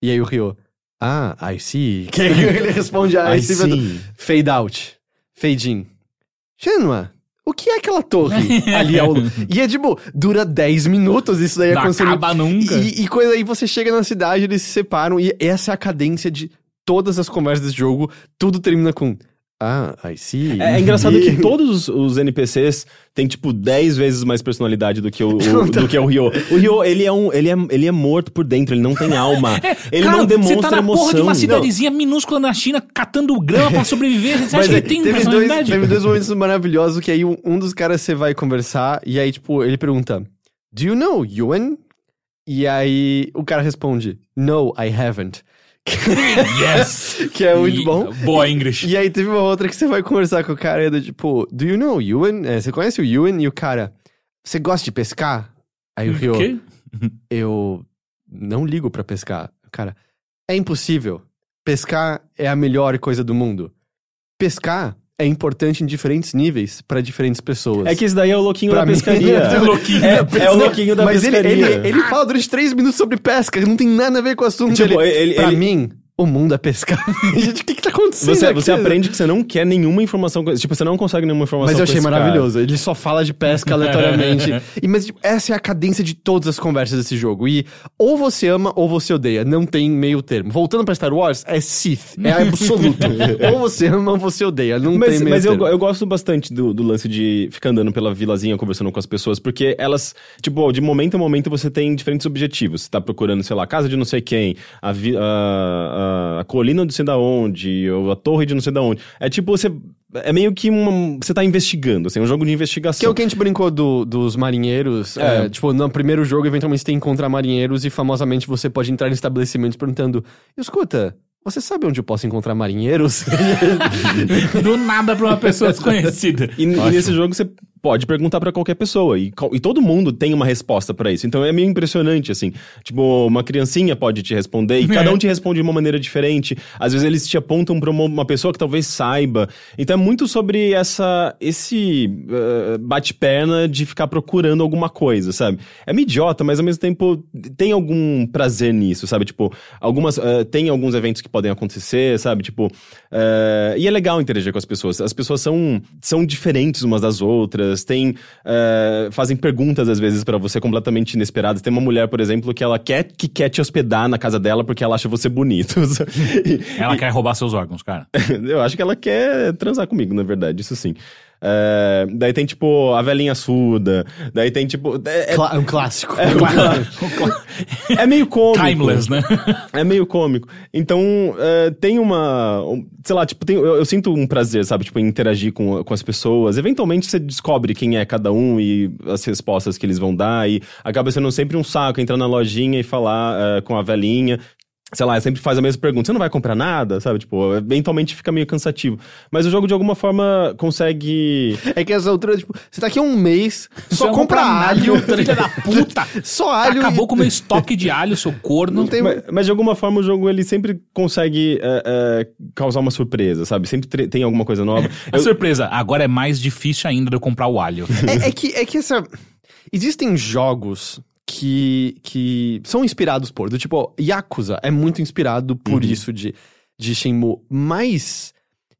E aí o Ryo. Ah, I see. Que ele responde a Ai, I see. Fade out. Fade in. Shenhua, o que é aquela torre ali ao... E é tipo, dura 10 minutos isso daí Não acontecendo. acaba nunca. E, e coisa aí, você chega na cidade, eles se separam, e essa é a cadência de todas as conversas desse jogo. Tudo termina com... Ah, I see. É, é engraçado que todos os, NPCs têm, tipo, 10 vezes mais personalidade do que o, o- do que o Ryo. O Ryo, ele é, um, ele, é, ele é morto por dentro, ele não tem alma. Ele Cara, não demonstra Você tá na emoção. porra de uma Não. cidadezinha minúscula na China, catando grama pra sobreviver. Você acha que é, ele tem teve dois, personalidade? teve dois momentos maravilhosos que aí um, um dos caras você vai conversar e aí, tipo, ele pergunta: Do you know Yuan? E aí o cara responde: No, I haven't. Yes! Que é muito E- bom. Boa English. E aí teve uma outra que você vai conversar com o cara e é do tipo: Do you know Yuan? É, você conhece o Yuan? E o cara: Você gosta de pescar? Aí o Ryo: O quê? Eu não ligo pra pescar. Cara, é impossível. Pescar é a melhor coisa do mundo. Pescar é importante em diferentes níveis pra diferentes pessoas. É que esse daí é o louquinho Pra da pescaria. É o louquinho É, da é o louquinho da Mas ele, pescaria. ele, ele fala durante três minutos sobre pesca, não tem nada a ver com o assunto. Tipo, ele, ele- pra ele- mim, o mundo é pescar. Gente, o que que tá acontecendo Você, aqui? você aprende que você não quer nenhuma informação. com- Tipo, você não consegue nenhuma informação Mas eu com achei esse cara. maravilhoso. Ele só fala de pesca aleatoriamente. e, mas tipo, essa é a cadência de todas as conversas desse jogo. E ou você ama ou você odeia. Não tem meio termo. Voltando pra Star Wars, é Sith. É absoluto. ou você ama ou você odeia. Não Mas, tem meio mas eu, termo. eu gosto bastante do, do lance de ficar andando pela vilazinha conversando com as pessoas, porque elas, tipo, de momento a momento você tem diferentes objetivos. Você tá procurando, sei lá, a casa de não sei quem, a, vi- a, a, a colina de não sei da onde, ou a torre de não sei da onde. É tipo, você. É meio que uma. Você tá investigando, assim, é um jogo de investigação. Que é o que a gente brincou do- dos marinheiros. É. é, tipo, no primeiro jogo, eventualmente, você tem que encontrar marinheiros e famosamente você pode entrar em estabelecimentos perguntando: Escuta, você sabe onde eu posso encontrar marinheiros? Do nada pra uma pessoa desconhecida. E, e nesse jogo você pode perguntar pra qualquer pessoa e, e todo mundo tem uma resposta pra isso. Então é meio impressionante assim. Tipo, uma criancinha pode te responder e cada um te responde de uma maneira diferente. Às vezes eles te apontam pra uma, uma pessoa que talvez saiba. Então é muito sobre essa esse eh, bate-perna de ficar procurando alguma coisa, sabe? É meio idiota, mas ao mesmo tempo tem algum prazer nisso, sabe? Tipo, algumas eh, tem alguns eventos que podem acontecer, sabe? Tipo, eh, e é legal interagir com as pessoas. As pessoas são são diferentes umas das outras, tem eh, fazem perguntas às vezes pra você completamente inesperadas. Tem uma mulher, por exemplo, que ela quer que quer te hospedar na casa dela porque ela acha você bonito. E- Ela quer roubar seus órgãos, cara. eu acho que ela quer transar comigo, na verdade, isso sim. É, daí tem, tipo, a velhinha surda. Daí tem, tipo. É, é- Cla- um clássico. é meio cômico. Timeless, né? É meio cômico. Então, é, tem uma. um- sei lá, tipo, tem- eu, eu sinto um prazer, sabe? Tipo, em interagir com, com as pessoas. Eventualmente você descobre quem é cada um e as respostas que eles vão dar. E acaba sendo sempre um saco entrar na lojinha e falar é, com a velhinha. Sei lá, sempre faz a mesma pergunta. Você não vai comprar nada, sabe? Tipo, eventualmente fica meio cansativo. Mas o jogo, de alguma forma, consegue. É que essa altura, tipo, você tá aqui há um mês, só compra alho. filha da puta. Só alho. Acabou e- com o meu estoque de alho, seu corno. Não tem. Mas, mas de alguma forma o jogo ele sempre consegue é, é, causar uma surpresa, sabe? Sempre tre- tem alguma coisa nova. A Eu- surpresa, agora é mais difícil ainda de eu comprar o alho. É, é que, é que essa. Existem jogos que, que são inspirados por. Do tipo, Yakuza é muito inspirado por isso de, de Shenmue. Mas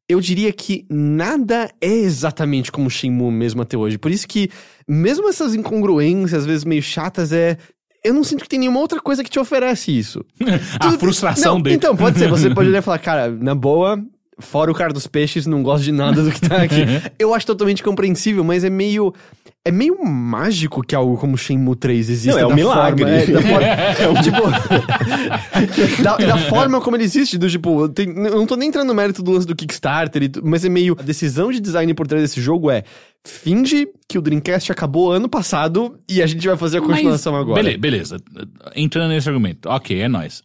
eu diria que nada é exatamente como Shenmue mesmo até hoje. Por isso que, mesmo essas incongruências, às vezes meio chatas, é. Eu não sinto que tem nenhuma outra coisa que te oferece isso. A frustração Não, dele. Então, pode ser. Você pode olhar e falar, cara, na boa, fora o cara dos peixes, não gosto de nada do que tá aqui. Eu acho totalmente compreensível, mas é meio. É meio mágico que algo como Shenmue 3 exista. Não, é um da milagre. Forma, é, da forma, tipo, da, da forma como ele existe, do tipo, tem- eu não tô nem entrando no mérito do lance do Kickstarter, mas é meio. A decisão de design por trás desse jogo é. Finge que o Dreamcast acabou ano passado e a gente vai fazer a continuação Mas, agora. bele- Beleza, entrando nesse argumento. Ok, é nóis.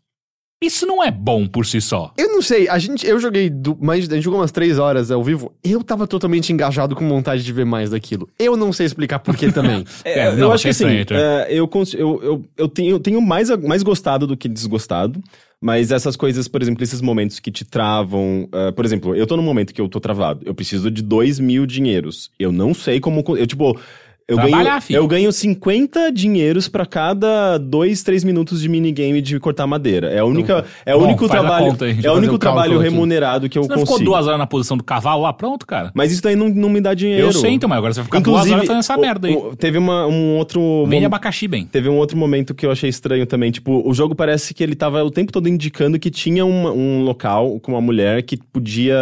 Isso não é bom por si só. Eu não sei, a gente, eu joguei do, mais, a gente jogou umas três horas ao vivo, eu tava totalmente engajado com vontade de ver mais daquilo. Eu não sei explicar por que também. É, eu não, acho que assim, é, eu, eu, eu, eu tenho, eu tenho mais, mais gostado do que desgostado. Mas essas coisas, por exemplo, esses momentos que te travam. é, por exemplo, eu tô num momento que eu tô travado. Eu preciso de dois mil dinheiros. Eu não sei como. co- Eu, tipo. Eu Trabalhar, ganho, filho. eu ganho 50 dinheiros pra cada 2, 3 minutos de minigame de cortar madeira. É, a única, é o único trabalho. conta É o único o trabalho aqui. remunerado que eu Você não consigo. ficou duas horas na posição do cavalo lá? Pronto, cara. Mas isso daí não, não me dá dinheiro. Eu sei, então, mas agora você vai ficar duas horas fazendo essa o- merda aí. o- teve uma, um outro. Vende mom- abacaxi bem. Teve um outro momento que eu achei estranho também. Tipo, o jogo parece que ele tava o tempo todo indicando que tinha uma- um local com uma mulher que podia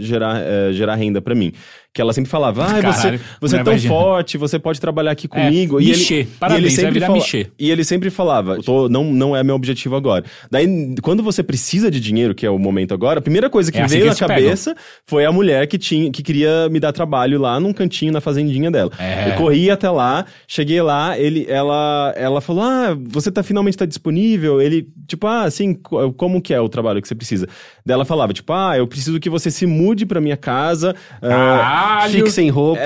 gerar, eh, gerar renda pra mim. Que ela sempre falava, ah, você, Caralho, você é mulher tão vai gerar." forte, você pode trabalhar aqui É, comigo. e Michê. ele, Parabéns, e ele vai sempre virar fala-. E ele sempre falava, "Tô- não, não é meu objetivo agora. Daí, quando você precisa de dinheiro, que é o momento agora, a primeira coisa que É assim veio que na eles pegam. cabeça foi a mulher que, tinha, que queria me dar trabalho lá num cantinho na fazendinha dela. É. Eu corri até lá, cheguei lá, ele, ela, ela falou: Ah, você tá finalmente tá disponível? Ele, tipo, ah, assim, co- como que é o trabalho que você precisa? Daí ela falava, tipo, ah, eu preciso que você se mude pra minha casa. ah, Caralho! Fique sem roupa.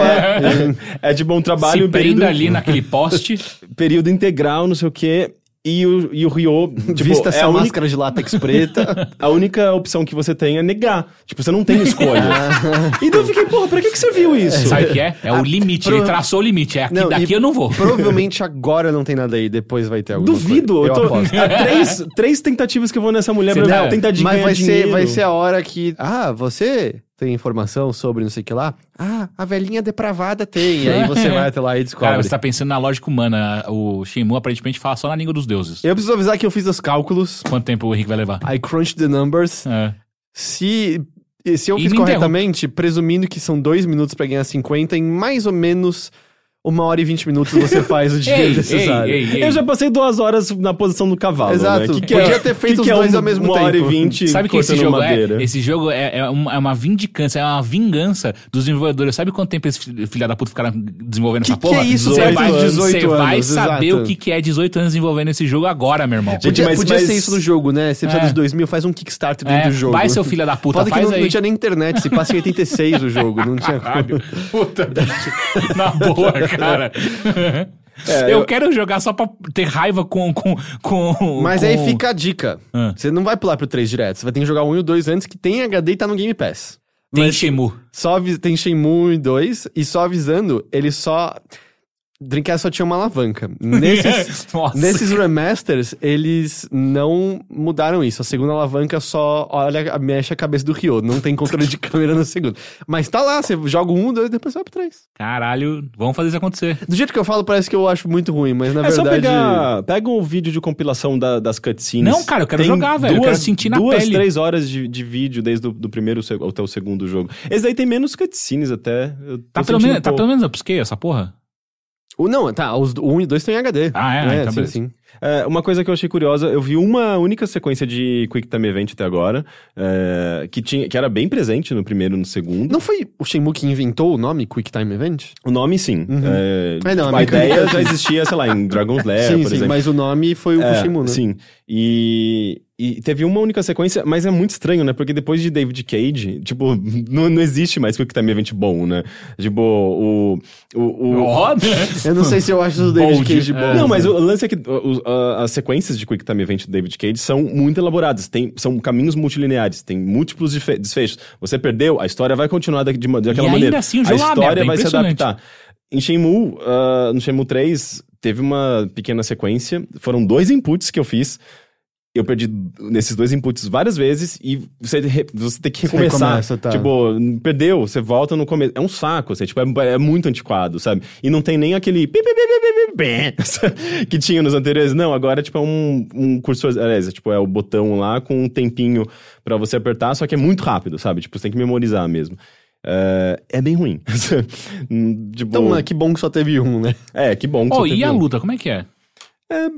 é de bom trabalho, Se um período, ali naquele poste. período integral, não sei o quê. E o, e o Rio, tipo, Vista é essa única, máscara de látex preta. a única opção que você tem é negar. Tipo, você não tem escolha. e daí eu fiquei, porra, pra que, que você viu isso? Sabe o que é? É o limite. Ele traçou o limite. É aqui, Não, daqui eu não vou. Provavelmente agora não tem nada aí, depois vai ter alguma Duvido, coisa. eu tô. aposto. Há três, três tentativas que eu vou nessa mulher pra Não, tentar de Mas vai ser, vai ser a hora que. Ah, você tem informação sobre não sei o que lá? Ah, a velhinha depravada tem. E aí você vai até lá e descobre. Cara, você tá pensando na lógica humana. O Shenmue aparentemente fala só na língua dos deuses. Eu preciso avisar que eu fiz os cálculos. Quanto tempo o Henrique vai levar? I crunched the numbers. É. Se, se eu E fiz me corretamente, presumindo que são dois minutos pra ganhar 50, em mais ou menos uma hora e vinte minutos você faz o dinheiro Ei, necessário. ei, ei, ei. Eu já passei duas horas na posição do cavalo, Exato. né? Que que Podia é, ter feito que os que é dois um- ao mesmo uma hora e tempo. vinte Sabe o que esse jogo madeira. é? Esse jogo é, é, uma, é uma vindicância, é uma vingança dos desenvolvedores. Sabe quanto tempo esses fi- filha da puta ficaram desenvolvendo Que essa que porra? é isso, Você vai, dos 18 você vai anos, saber exato. o que, que é 18 anos desenvolvendo esse jogo agora, meu irmão. Gente, Podia, mas- podia mas- ser isso no jogo, né? Você precisa É. dos 2000, faz um Kickstarter dentro É, do jogo. vai, seu filho da puta, Foda que faz não, aí. não tinha nem internet, se passa em 86 o jogo, não tinha. Puta. Na boa, cara. É, eu, eu- quero jogar só pra ter raiva com. com, com Mas com... aí fica a dica. Ah. Você não vai pular pro 3 direto, você vai ter que jogar o 1 e o 2 antes, que tem HD e tá no Game Pass. Tem Mas Shenmue. só tem Shenmue 1 e 2, e só avisando, ele só... Dreamcast só tinha uma alavanca. Nesses, nesses remasters, eles não mudaram isso. A segunda alavanca só olha, mexe a cabeça do Ryo. Não tem controle de câmera no segundo. Mas tá lá, você joga 1, 2, depois vai pro 3. Caralho, vamos fazer isso acontecer. Do jeito que eu falo, parece que eu acho muito ruim, mas na É só verdade... pegar. Pega o vídeo de compilação da- das cutscenes. Não, cara, eu quero Tem jogar, velho, eu Duas, quero sentir na duas, pele. três horas de, de vídeo desde o do primeiro até o segundo jogo. Esse daí tem menos cutscenes até. Eu tô Tá pelo, menos, um tá pelo menos upscale essa porra? O, não, tá, os 1 e 2 tem HD. Ah, é? é então sim, beleza. sim. É, uma coisa que eu achei curiosa, eu vi uma única sequência de Quick Time Event até agora, é, que, tinha, que era bem presente no primeiro e no segundo. Não foi o Shenmue que inventou o nome Quick Time Event? O nome, sim. É, É, não, tipo, a ideia já existia, sei lá, em Dragon's Lair, sim, por sim, exemplo. mas o nome foi o É, Shenmue, né? Sim. E, e teve uma única sequência, mas é muito estranho, né? Porque depois de David Cage, tipo, não, não existe mais Quick Time Event bom, né? Tipo, o. o, o Ó, né? Eu não sei se eu acho o David Bold, Cage é. bom. Não, mas o lance é que o- a- as sequências de Quick Time Event do David Cage são muito elaboradas. Tem, são caminhos multilineares, tem múltiplos desfe- desfechos. Você perdeu, a história vai continuar da- de, daquela E ainda maneira. assim, o a jogo é uma história é vai se adaptar. Em Shenmue, ah, no Shenmue 3, teve uma pequena sequência. Foram dois inputs que eu fiz. Eu perdi nesses dois inputs várias vezes e você, re- você tem que Você recomeçar. recomeça, tá. Tipo, perdeu, você volta no começo. É um saco, assim, tipo, é, é muito antiquado, sabe? E não tem nem aquele que tinha nos anteriores. Não, agora, tipo, é um, um cursor. Aliás, é, tipo, é o botão lá com um tempinho pra você apertar, só que é muito rápido, sabe? Tipo, você tem que memorizar mesmo. É, é bem ruim. tipo, Então, mas que bom que só teve um, né? é, que bom que Oh, só e teve a um. luta, como é que é?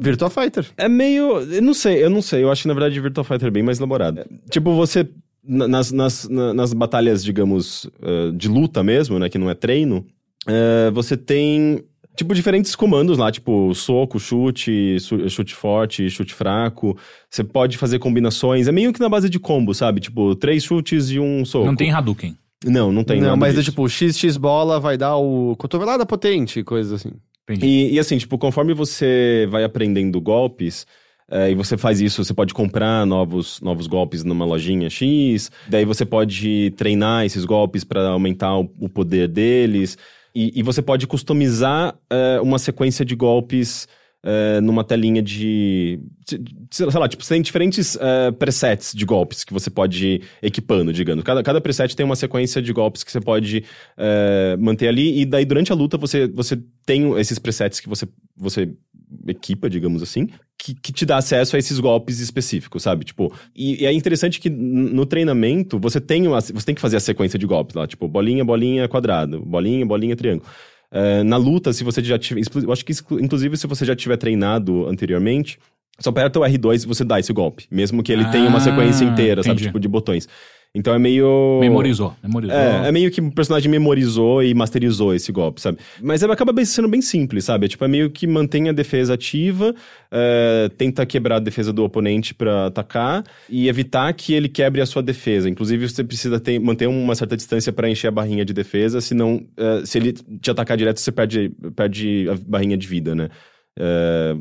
Virtua Fighter. É meio. Eu não sei, eu não sei. Eu acho que na verdade Virtua Fighter é bem mais elaborado. É, Tipo, você. na- Nas, nas, na- nas batalhas, digamos, eh, de luta mesmo, né? Que não é treino, eh, você tem. Tipo, diferentes comandos lá, tipo, soco, chute, su- chute forte, chute fraco. Você pode fazer combinações. É meio que na base de combo, sabe? Tipo, três chutes e um soco. Não tem Hadouken. Não, não tem não, nada mas é disso. tipo, XX bola vai dar o cotovelada potente, coisa assim. E, e assim, tipo, conforme você vai aprendendo golpes, é, e você faz isso, você pode comprar novos, novos golpes numa lojinha X, daí você pode treinar esses golpes para aumentar o, o poder deles, e, e você pode customizar é, uma sequência de golpes é, numa telinha de. Sei lá, tipo, você tem diferentes é, presets de golpes que você pode ir equipando, digamos. Cada, cada preset tem uma sequência de golpes que você pode é, manter ali, e daí durante a luta você, você tem esses presets que você, você equipa, digamos assim, que, que te dá acesso a esses golpes específicos, sabe? Tipo, e, e é interessante que no treinamento você tem, uma, você tem que fazer a sequência de golpes lá, tipo, bolinha, bolinha, quadrado, bolinha, bolinha, triângulo. É, na luta, se você já tiver. Eu acho que, inclusive, se você já tiver treinado anteriormente, só aperta o R2 e você dá esse golpe. Mesmo que ele tenha uma Ah, sequência inteira, sabe? entendi. Tipo, de botões. Então é meio. Memorizou, memorizou. É, é meio que o personagem memorizou e masterizou esse golpe, sabe? Mas é- acaba sendo bem simples, sabe? É, tipo, é meio que mantém a defesa ativa, é, tenta quebrar a defesa do oponente pra atacar e evitar que ele quebre a sua defesa. Inclusive, você precisa ter- manter uma certa distância pra encher a barrinha de defesa, senão, é, se ele te atacar direto, você perde, perde a barrinha de vida, né? É,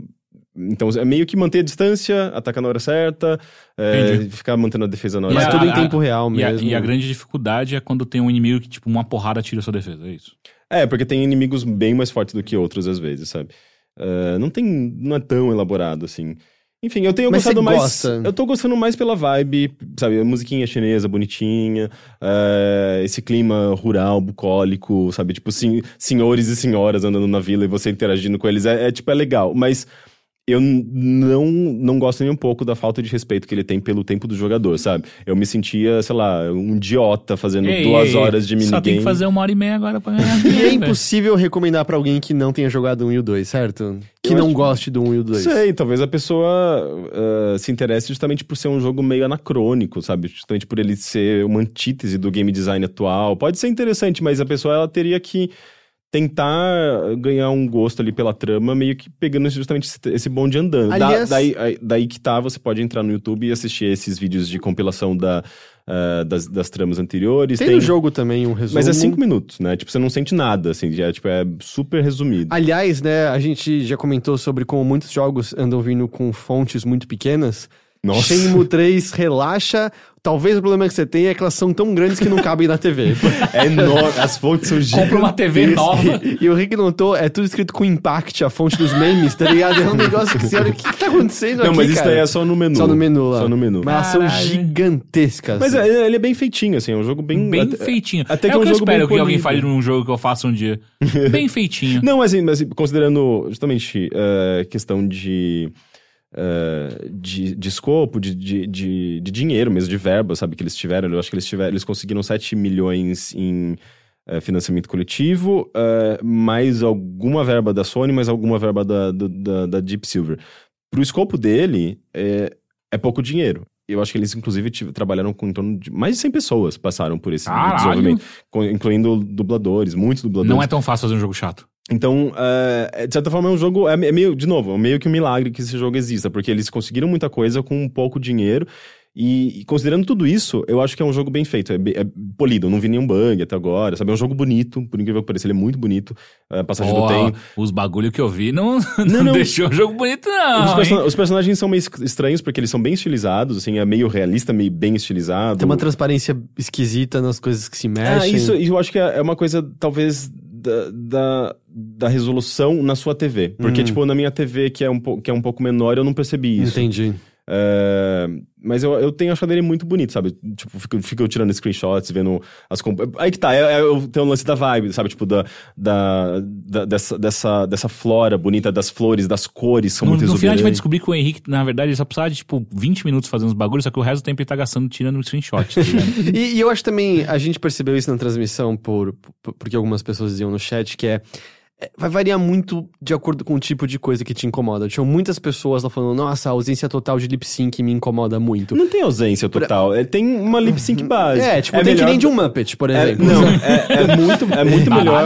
então, é meio que manter a distância, atacar na hora certa, é, ficar mantendo a defesa na hora E Mas a- certa. tudo em tempo real e a, mesmo. e a grande dificuldade é quando tem um inimigo que, tipo, uma porrada tira a sua defesa, é isso. É, porque tem inimigos bem mais fortes do que outros às vezes, sabe? É, não tem. Não é tão elaborado assim. Enfim, eu tenho Mas gostado você mais. gosta? Eu tô gostando mais pela vibe, sabe? A musiquinha chinesa bonitinha, é, esse clima rural, bucólico, sabe? Tipo, sim, senhores e senhoras andando na vila e você interagindo com eles. É, é, tipo, é legal. Mas eu não, não gosto nem um pouco da falta de respeito que ele tem pelo tempo do jogador, sabe? Eu me sentia, sei lá, um idiota fazendo Ei, duas ei, horas de minigame. Só tem que fazer uma hora e meia agora pra ganhar. E é impossível recomendar pra alguém que não tenha jogado o 1 e o 2, certo? Que Eu não acho- goste do 1 e o 2. Sei, talvez a pessoa ah, se interesse justamente por ser um jogo meio anacrônico, sabe? Justamente por ele ser uma antítese do game design atual. Pode ser interessante, mas a pessoa ela teria que tentar ganhar um gosto ali pela trama, meio que pegando justamente esse, esse bonde andando. Da- Aliás- daí, aí- daí que tá, você pode entrar no YouTube e assistir esses vídeos de compilação da, ah, das, das tramas anteriores. Tem, no jogo também um resumo. Mas é cinco minutos, né? Tipo, você não sente nada, assim, já, tipo, é super resumido. Aliás, né, a gente já comentou sobre como muitos jogos andam vindo com fontes muito pequenas. Nossa. Shenmue 3 relaxa. Talvez o problema que você tem é que elas são tão grandes que não cabem na TV. É enorme, as fontes são gigantes. Compra uma TV nova. E o Rick notou, é tudo escrito com impact, a fonte dos memes, tá ligado? É um negócio que você olha, o que, que tá acontecendo Não, aqui, mas isso cara? daí é só no menu. Só no menu lá. Só no menu. Mas elas são gigantescas. Mas é, ele é bem feitinho, assim, é um jogo bem... Bem até- feitinho. Até que é é o um que eu espero que alguém fale num jogo que eu faça um dia. Bem feitinho. Não, mas, assim, mas considerando justamente eh, questão de, eh, de, de escopo, de, de, de, de dinheiro mesmo, de verba, sabe, que eles tiveram. Eu acho que eles tiveram, eles conseguiram 7 milhões em eh, financiamento coletivo, eh, mais alguma verba da Sony, mais alguma verba da, do- da, da Deep Silver. Pro escopo dele, é, é pouco dinheiro. Eu acho que eles, inclusive, tive- trabalharam com em torno de mais de 100 pessoas passaram por esse Caralho! desenvolvimento, com- incluindo dubladores, muitos dubladores. Não é tão fácil fazer um jogo chato. Então, é, de certa forma, é um jogo. É, é meio, de novo, é meio que um milagre que esse jogo exista, porque eles conseguiram muita coisa com pouco dinheiro. E, e considerando tudo isso, eu acho que é um jogo bem feito. É, é polido, eu não vi nenhum bug até agora, sabe? É um jogo bonito, por incrível que pareça, ele é muito bonito. A passagem do tempo. Os bagulho que eu vi não, não, Não, não. deixou o jogo bonito, não. os, person- os personagens são meio es- estranhos, porque eles são bem estilizados, assim, é meio realista, meio bem estilizado. Tem uma transparência esquisita nas coisas que se mexem. Ah, isso, isso eu acho que é é uma coisa, talvez, da, da, da resolução na sua TV. Porque, Hum. tipo, na minha TV, que é, um, que é um pouco menor, eu não percebi isso. Entendi. É, mas eu, eu tenho achado ele muito bonito, sabe? Tipo, fico, fico tirando screenshots, vendo as... comp- Aí que tá, é, é, eu tenho o lance da vibe, sabe? Tipo, da, da, da- dessa, dessa, dessa flora bonita, das flores, das cores, são No, muito no final a gente vai descobrir que o Henrique, na verdade, ele só precisava de, tipo, 20 minutos fazendo os bagulhos, só que o resto do tempo ele tá gastando tirando um screenshot, tá? E, e eu acho também, a gente percebeu isso na transmissão, por, por- porque algumas pessoas diziam no chat, que é, é, Vai variar muito de acordo com o tipo de coisa que te incomoda. Tinham muitas pessoas lá falando, nossa, a ausência total de lip sync me incomoda muito. Não tem ausência total, é, tem uma lip sync base. É, tipo, tem que melhor nem de um Muppet, por É, exemplo. não, é, é muito, é muito melhor.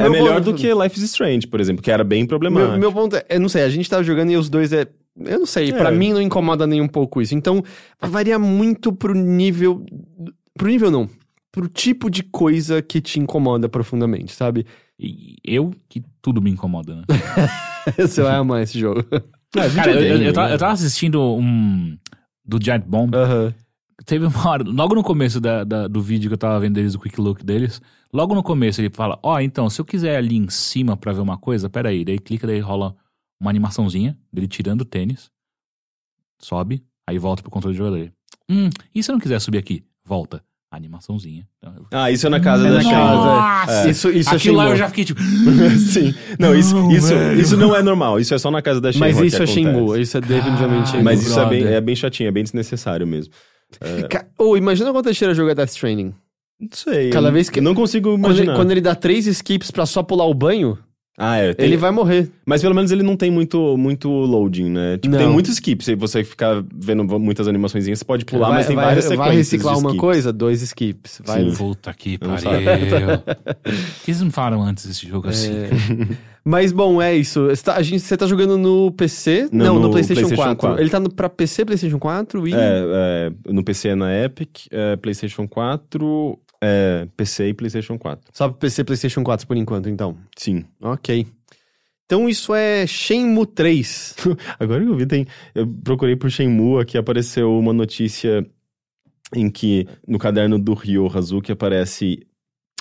É melhor do que Life is Strange, por exemplo, que era bem problemático. Meu, meu ponto é, eu não sei, a gente tava jogando e os dois é. Eu não sei, É. pra mim não incomoda nem um pouco isso. Então, vai variar muito pro nível. Pro nível não. Pro tipo de coisa que te incomoda profundamente, sabe? E eu, que tudo me incomoda, né? Você vai amar esse jogo. Ah, Cara, eu, eu, eu tava, né? eu tava assistindo um. Do Giant Bomb. Teve uma hora, logo no começo da, da- do vídeo que eu tava vendo deles, o quick look deles, logo no começo ele fala: Ó, então, se eu quiser ali em cima pra ver uma coisa, pera aí. Daí clica, daí rola uma animaçãozinha dele tirando o tênis, sobe, aí volta pro controle do jogador. Hum, e se eu não quiser subir aqui? Volta. Animaçãozinha. Então, eu- Ah, isso é na casa É da. Nossa! É. Isso, isso achei Aquilo lá eu já fiquei tipo. Sim. Não, isso, Não, isso, velho. isso não é normal. Isso é só na casa da Shenmue Mas isso é. Shenmue, isso é definitivamente Shenmue. Mas isso é bem, é bem chatinho, é bem desnecessário mesmo. Ca- Ou imagina quando a cheira joga Death Stranding. Não sei. Cada vez que- Não consigo Quando imaginar. ele, quando ele dá três skips pra só pular o banho, Ah, é. tem- ele vai morrer. Mas pelo menos ele não tem muito, muito loading, né? Tipo, tem Não. muitos skips. Se você ficar vendo muitas animações, você pode pular, vai, mas tem vai- várias sequências. Vai reciclar de uma skips. coisa, dois skips. Vai. Sim. Puta que pariu. Por que eles não falaram antes desse jogo assim? É. Mas bom, é isso. Você tá, a gente, você tá jogando no PC? Não, Não, no, no PlayStation, PlayStation 4. 4. Ele tá no, pra PC, PlayStation 4 e. É, é, no PC é na Epic, é, PlayStation 4, é, PC e PlayStation 4. Só PC, PlayStation 4 por enquanto, então. Sim. Ok. Então isso é Shenmue 3. Agora que eu vi, tem. Eu procurei por Shenmue, aqui apareceu uma notícia em que no caderno do Ryo Hazuki aparece.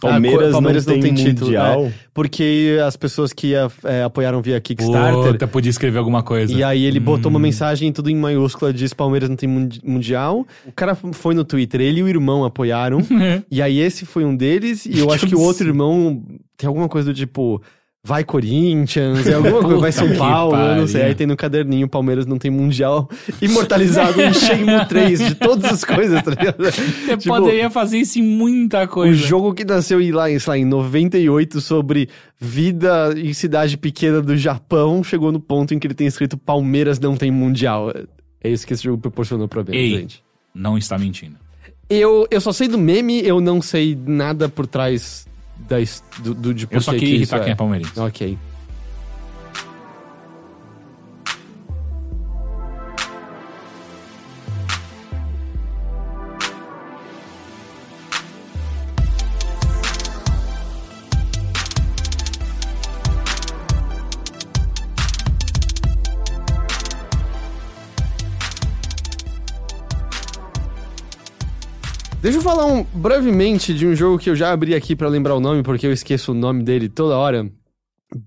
Ah, Palmeiras, co- Palmeiras não, não tem, tem título, mundial. Porque as pessoas que ah, é, apoiaram via Kickstarter. Puta, podia escrever alguma coisa. E aí ele botou uma Hum. mensagem tudo em maiúscula, diz Palmeiras não tem mundi- mundial. O cara foi no Twitter, ele e o irmão apoiaram. e aí esse foi um deles, e eu acho que o outro irmão tem alguma coisa do tipo. Vai Corinthians, é alguma coisa, vai São Paulo, eu não sei. Aí tem no caderninho, Palmeiras não tem Mundial, imortalizado em Shenmue 3, de todas as coisas, tá ligado? Você Tipo, poderia fazer isso em muita O coisa. jogo que nasceu em, lá, sei lá, em 98 sobre vida em cidade pequena do Japão chegou no ponto em que ele tem escrito Palmeiras não tem mundial. É isso que esse jogo proporcionou pra mim, Ei. gente. Não está mentindo. Eu, eu só sei do meme, eu não sei nada por trás da, do, do, de por Eu só que queria que isso irritar quem é palmeirense. Ok. Deixa eu falar um- brevemente de um jogo que eu já abri aqui pra lembrar o nome, porque eu esqueço o nome dele toda hora.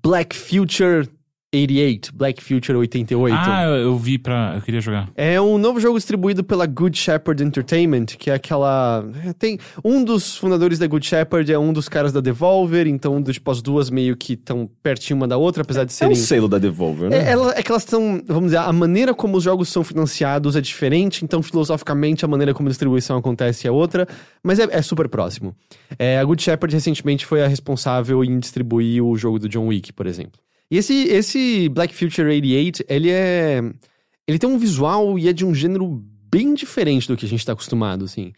Black Future 88. Black Future 88. Ah, eu, eu vi pra. Eu queria jogar. É um novo jogo distribuído pela Good Shepherd Entertainment, que é aquela. é, Tem. Um dos fundadores da Good Shepherd é um dos caras da Devolver, então, tipo, as duas meio que estão pertinho uma da outra, apesar de É serem. um selo da Devolver, né? É, ela- é que elas estão, vamos dizer, a maneira como os jogos são financiados é diferente, então filosoficamente a maneira como a distribuição acontece é outra, mas é, é super próximo. É, a Good Shepherd recentemente foi a responsável em distribuir o jogo do John Wick, por exemplo. E esse, esse Black Future 88, ele é. Ele tem um visual e é de um gênero bem diferente do que a gente tá acostumado, assim.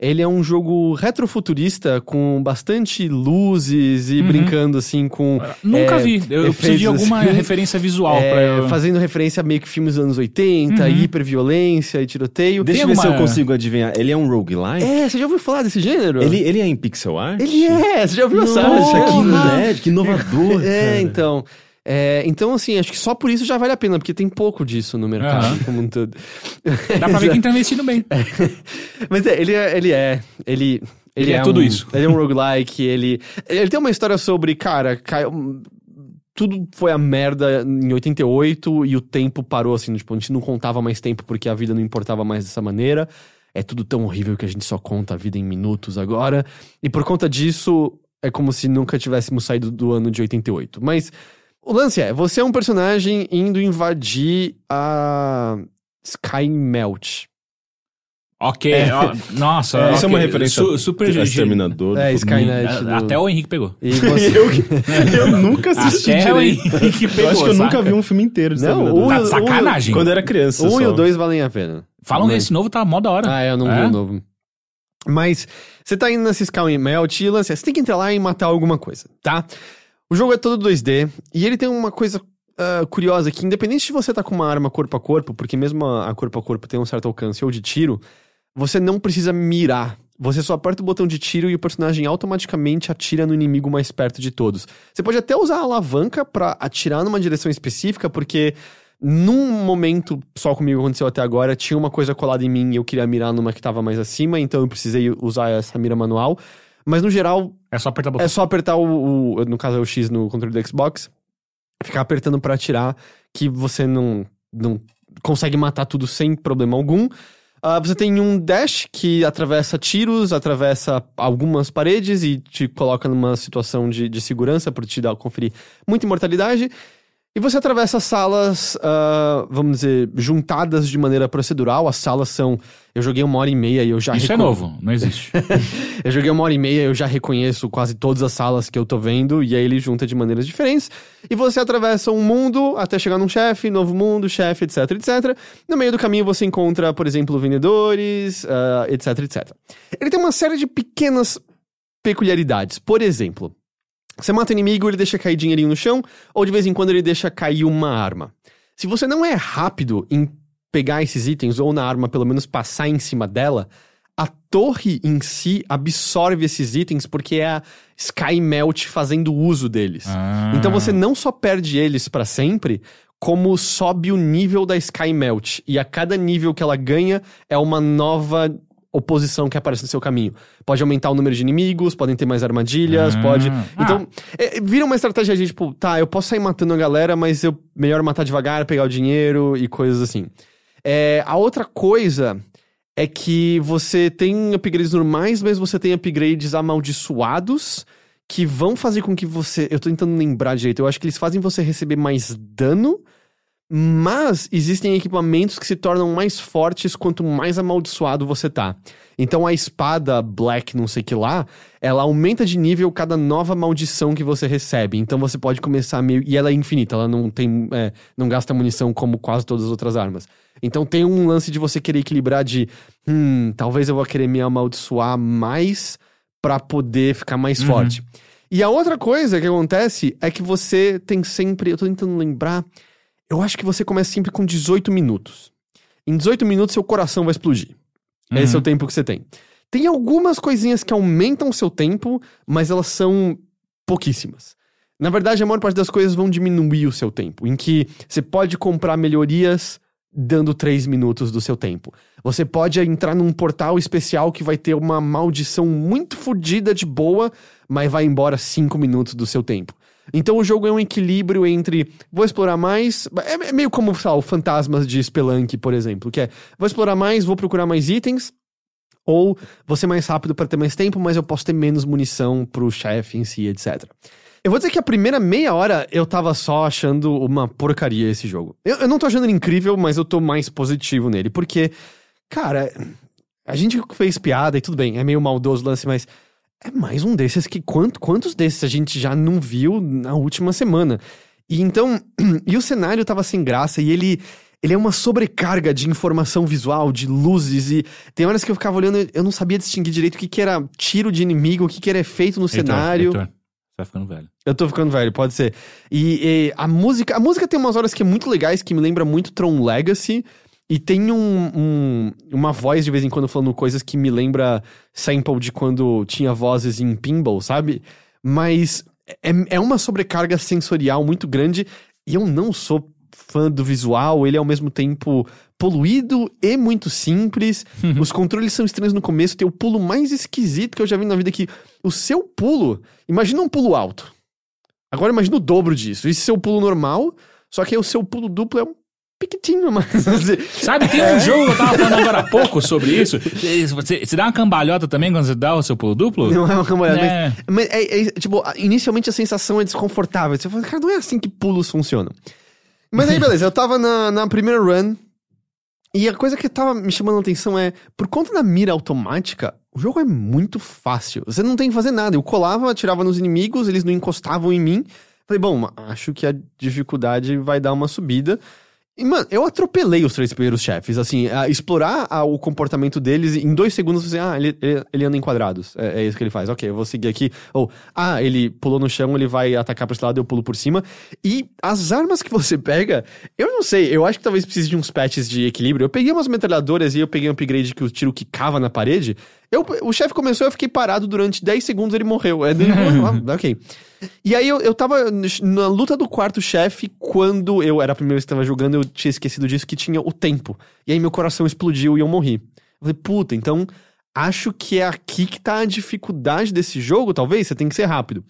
Ele é um jogo retrofuturista com bastante luzes e brincando, assim, com. Nunca é, vi. Eu, eu preciso de efeitos, alguma assim. referência visual É, pra eu. Fazendo referência a meio que filmes dos anos 80, hiperviolência e tiroteio. Deixa eu ver se eu consigo adivinhar. Ele é um roguelike? É, você já ouviu falar desse gênero? Ele, ele é em pixel art? Ele é, você já ouviu essa Nossa, que que inovador, É, cara. então. É, então, assim, acho que só por isso já vale a pena, porque tem pouco disso no mercado Aham. como um todo. Dá pra ver quem tá investindo bem. Mas é, ele é. Ele é. Ele, Ele é um- tudo isso. Ele é um roguelike, ele. Ele tem uma história sobre, cara. Tudo foi a merda em 88 e o tempo parou assim, tipo, a gente não contava mais tempo porque a vida não importava mais dessa maneira. É tudo tão horrível que a gente só conta a vida em minutos agora. E por conta disso, é como se nunca tivéssemos saído do ano de 88. Mas o lance é, você é um personagem indo invadir a Sky Melt. Ok, ó, nossa. É, isso é uma referência su- super Exterminador. É, Skynet. Do- Até o Henrique pegou. E você... eu, eu nunca assisti Até o. Henrique pegou. Eu acho que eu saca? nunca vi um filme inteiro de Não, Exterminador. o- Tá sacanagem. Quando eu era criança Um e só. o dois valem a pena. Falam que esse novo tá mó da hora. Ah, eu não vi É? o novo. Mas você tá indo nesse Sky Melt e lance é, você tem que entrar lá e matar alguma coisa, tá? O jogo é todo 2D e ele tem uma coisa ah, curiosa que independente de você tá com uma arma corpo a corpo, porque mesmo a, a corpo a corpo tem um certo alcance ou de tiro, você não precisa mirar. Você só aperta o botão de tiro e o personagem automaticamente atira no inimigo mais perto de todos. Você pode até usar a alavanca pra atirar numa direção específica, porque num momento, só comigo aconteceu até agora, tinha uma coisa colada em mim e eu queria mirar numa que tava mais acima, então eu precisei usar essa mira manual. Mas no geral, É só apertar o botão. é só apertar o, o- No caso é o X no controle do Xbox. Ficar apertando pra atirar, que você não, não consegue matar tudo sem problema algum. Ah, você tem um dash que atravessa tiros, atravessa algumas paredes e te coloca numa situação de, de segurança para te dar, conferir muita imortalidade. E você atravessa salas, ah, vamos dizer, juntadas de maneira procedural. As salas são. Eu joguei uma hora e meia e eu já Isso é recon- novo, não existe. eu joguei uma hora e meia, eu já reconheço quase todas as salas que eu tô vendo, e aí ele junta de maneiras diferentes. E você atravessa um mundo até chegar num chefe, novo mundo, chefe, etc, etc. No meio do caminho você encontra, por exemplo, vendedores, ah, etc, etc. Ele tem uma série de pequenas peculiaridades. Por exemplo, você mata o inimigo, ele deixa cair dinheirinho no chão, ou de vez em quando ele deixa cair uma arma. Se você não é rápido em pegar esses itens, ou na arma pelo menos passar em cima dela, a torre em si absorve esses itens porque é a Sky Melt fazendo uso deles. Ah. Então você não só perde eles pra sempre, como sobe o nível da Sky Melt. E a cada nível que ela ganha é uma nova oposição que aparece no seu caminho. Pode aumentar o número de inimigos, podem ter mais armadilhas, Ah. pode. Ah. Então, é, vira uma estratégia de tipo, tá, eu posso sair matando a galera, mas eu melhor matar devagar, pegar o dinheiro e coisas assim. É, a outra coisa é que você tem upgrades normais, mas você tem upgrades amaldiçoados. que vão fazer com que você. Eu tô tentando lembrar direito. Eu acho que eles fazem você receber mais dano, mas existem equipamentos que se tornam mais fortes quanto mais amaldiçoado você tá. Então a espada Black, não sei que lá, ela aumenta de nível cada nova maldição que você recebe. Então você pode começar meio. E ela é infinita, ela não tem. é, não gasta munição como quase todas as outras armas. Então tem um lance de você querer equilibrar de. Hum, talvez eu vou querer me amaldiçoar mais pra poder ficar mais forte. E a outra coisa que acontece é que você tem sempre. Eu tô tentando lembrar. Eu acho que você começa sempre com 18 minutos. Em 18 minutos, seu coração vai explodir. Esse é o tempo que você tem. Tem algumas coisinhas que aumentam o seu tempo, mas elas são pouquíssimas. Na verdade, a maior parte das coisas vão diminuir o seu tempo, em que você pode comprar melhorias dando 3 minutos do seu tempo. Você pode entrar num portal especial que vai ter uma maldição muito fodida de boa, mas vai embora 5 minutos do seu tempo. Então o jogo é um equilíbrio entre vou explorar mais, é é meio como sei o fantasmas de Spelunk, por exemplo, que é vou explorar mais, vou procurar mais itens, ou vou ser mais rápido para ter mais tempo, mas eu posso ter menos munição pro chefe em si, etc. Eu vou dizer que a primeira meia hora eu tava só achando uma porcaria esse jogo. Eu, eu não tô achando ele incrível, mas eu tô mais positivo nele, porque, cara, a gente fez piada e tudo bem, é meio maldoso o lance, mas é mais um desses que quanto, quantos desses a gente já não viu na última semana? E então, e o cenário tava sem graça e ele ele é uma sobrecarga de informação visual, de luzes e tem horas que eu ficava olhando, eu não sabia distinguir direito o que que era tiro de inimigo, o que que era efeito no Heitor, cenário. Heitor, você tá ficando velho. Eu tô ficando velho, pode ser. E, e a música, a música tem umas horas que é muito legais, que me lembra muito Tron Legacy. E tem um, um- uma voz de vez em quando falando coisas que me lembra sample de quando tinha vozes em pinball, sabe? Mas é, é uma sobrecarga sensorial muito grande e eu não sou fã do visual, ele é ao mesmo tempo poluído e muito simples. Os controles são estranhos no começo, tem o pulo mais esquisito que eu já vi na vida que o seu pulo, imagina um pulo alto. Agora imagina o dobro disso. Isso é seu pulo normal, só que aí o seu pulo duplo é um piquitinho, mas Sabe, tem um jogo que eu tava falando agora há pouco sobre isso. Você, você dá uma cambalhota também quando você dá o seu pulo duplo? Não é uma cambalhota, É. mas, mas é, é, tipo, inicialmente a sensação é desconfortável. Você fala, cara, não é assim que pulos funcionam. Mas aí, beleza, eu tava na, na primeira run, e a coisa que tava me chamando a atenção é, por conta da mira automática, o jogo é muito fácil. Você não tem que fazer nada. Eu colava, atirava nos inimigos, eles não encostavam em mim. Falei, bom, acho que a dificuldade vai dar uma subida. E, mano, eu atropelei os três primeiros chefes. Assim, a explorar a- o comportamento deles, em dois segundos você, ah, ele, ele, ele anda em quadrados. É, é isso que ele faz. Ok, eu vou seguir aqui. Ou, ah, ele pulou no chão, ele vai atacar pra esse lado, eu pulo por cima. E as armas que você pega, eu não sei, eu acho que talvez precise de uns patches de equilíbrio. Eu peguei umas metralhadoras e eu peguei um upgrade que o tiro quicava na parede. Eu, o chefe começou, eu fiquei parado durante 10 segundos, ele morreu. É, ele morreu, ah, ok. E aí eu, eu tava na luta do quarto chefe, quando eu era a primeira vez que tava jogando, eu tinha esquecido disso, que tinha o tempo. E aí meu coração explodiu e eu morri. Eu falei, puta, então acho que é aqui que tá a dificuldade desse jogo, talvez, você tem que ser rápido.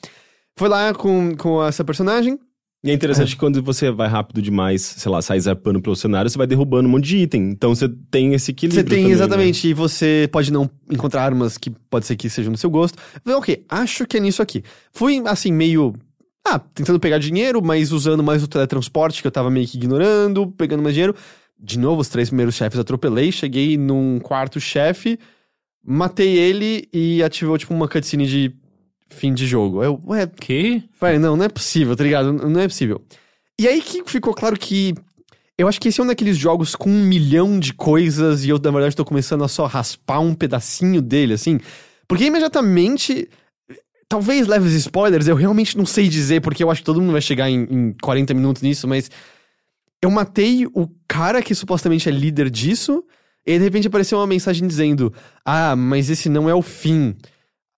Foi lá com, com essa personagem, E é interessante que quando você vai rápido demais, sei lá, sai zapando pelo cenário, você vai derrubando um monte de item. Então você tem esse equilíbrio. Você tem, também, né? exatamente, e você pode não encontrar armas que pode ser que sejam do seu gosto. Ok, acho que é nisso aqui. Fui, assim, meio. Ah, tentando pegar dinheiro, mas usando mais o teletransporte, que eu tava meio que ignorando, pegando mais dinheiro. De novo, os três primeiros chefes atropelei, cheguei num quarto chefe, matei ele e ativou, tipo, uma cutscene de fim de jogo. Eu, ué, Que? Vai, não, não é possível, tá ligado? Não é possível. E aí que ficou claro que. Eu acho que esse é um daqueles jogos com um milhão de coisas e eu, na verdade, tô começando a só raspar um pedacinho dele, assim. Porque imediatamente. Talvez leves spoilers, eu realmente não sei dizer, porque eu acho que todo mundo vai chegar em, em 40 minutos nisso, mas. Eu matei o cara que supostamente é líder disso, e de repente apareceu uma mensagem dizendo: Ah, mas esse não é o fim.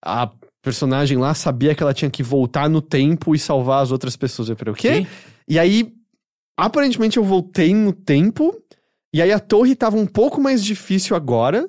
A personagem lá sabia que ela tinha que voltar no tempo e salvar as outras pessoas. Eu falei, o quê? Que? E aí, aparentemente eu voltei no tempo, e aí a torre tava um pouco mais difícil agora.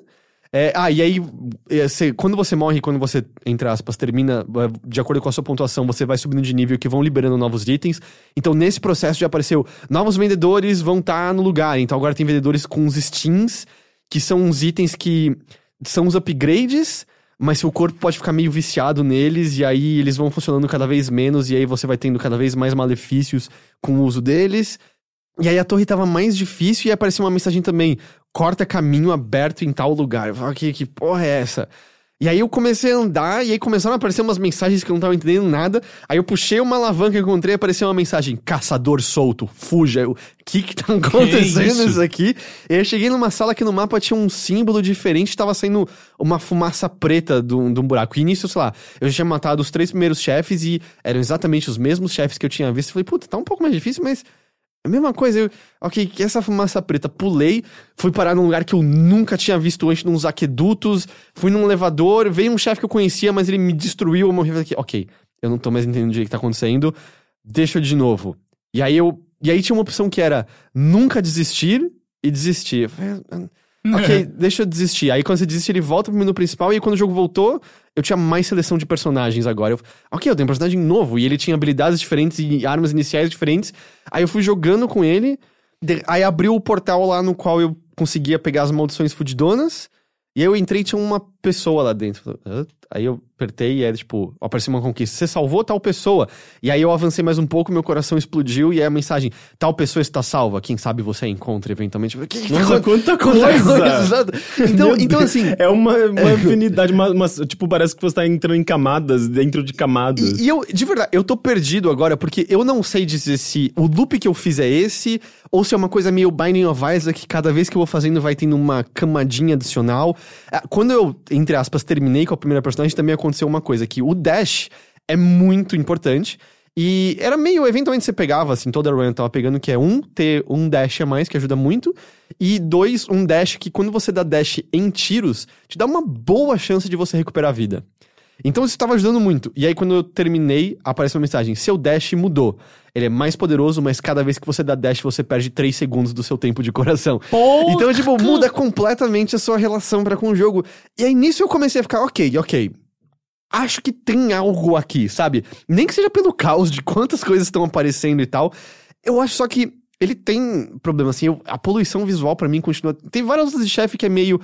É, ah, e aí, é, você- quando você morre, quando você, entre aspas, termina, é, de acordo com a sua pontuação, você vai subindo de nível que vão liberando novos itens. Então, nesse processo já apareceu novos vendedores vão estar no lugar. Então, agora tem vendedores com os steams, que são uns itens que são os upgrades mas seu corpo pode ficar meio viciado neles, e aí eles vão funcionando cada vez menos, e aí você vai tendo cada vez mais malefícios com o uso deles. E aí a torre tava mais difícil e apareceu uma mensagem também: corta caminho aberto em tal lugar. Eu falei, que, que porra é essa? E aí eu comecei a andar, e aí começaram a aparecer umas mensagens que eu não tava entendendo nada. Aí eu puxei uma alavanca que encontrei e apareceu uma mensagem: caçador solto, fuja. O que que tá acontecendo isso? isso aqui? E aí eu cheguei numa sala que no mapa tinha um símbolo diferente, tava saindo uma fumaça preta de um, de um buraco. E nisso, sei lá, eu já tinha matado os três primeiros chefes e eram exatamente os mesmos chefes que eu tinha visto. Eu falei, puta, tá um pouco mais difícil, mas a mesma coisa, eu, ok, que essa fumaça preta, pulei, fui parar num lugar que eu nunca tinha visto antes, nos aquedutos, fui num elevador, veio um chefe que eu conhecia, mas ele me destruiu, eu morri, falei, ok, eu não tô mais entendendo direito o que tá acontecendo, deixa eu de novo. E aí eu, e aí tinha uma opção que era nunca desistir e desistir. Falei, "Ah, Ok, deixa eu desistir. Aí quando você desiste, ele volta pro menu principal. E aí, quando o jogo voltou, eu tinha mais seleção de personagens agora. Eu, ok, eu tenho um personagem novo. E ele tinha habilidades diferentes e armas iniciais diferentes. Aí eu fui jogando com ele. de- aí abriu o portal lá no qual eu conseguia pegar as maldições fudidonas. E aí eu entrei tinha uma pessoa lá dentro. Aí eu apertei e era tipo, apareceu uma conquista. Você salvou tal pessoa. E aí eu avancei mais um pouco, meu coração explodiu. E aí a mensagem, tal pessoa está salva. Quem sabe você a encontra eventualmente. "Que- que Nossa, co- quanta coisa! Então, então assim. É uma, uma infinidade, uma, uma- tipo, parece que você tá entrando em camadas, dentro de camadas. E, e eu, de verdade, eu tô perdido agora, porque eu não sei dizer se o loop que eu fiz é esse, ou se é uma coisa meio Binding of Isaac, que cada vez que eu vou fazendo vai tendo uma camadinha adicional. Ah, Quando eu, entre aspas, terminei com a primeira personagem, também aconteceu uma coisa, que o dash é muito importante. E era meio, eventualmente você pegava, assim, toda a run eu tava pegando, que é um, ter um dash a mais, que ajuda muito. E dois, um dash que quando você dá dash em tiros, te dá uma boa chance de você recuperar a vida. Então isso estava ajudando muito. E aí, quando eu terminei, apareceu uma mensagem: seu dash mudou. Ele é mais poderoso, mas cada vez que você dá dash, você perde 3 segundos do seu tempo de coração. Então, tipo, muda completamente a sua relação para com o jogo. E aí, nisso eu comecei a ficar, ok, ok. Acho que tem algo aqui, sabe? Nem que seja pelo caos de quantas coisas estão aparecendo e tal. Eu acho só que ele tem problema, assim. eu- a poluição visual pra mim continua. Tem várias lutas de chefe que é meio.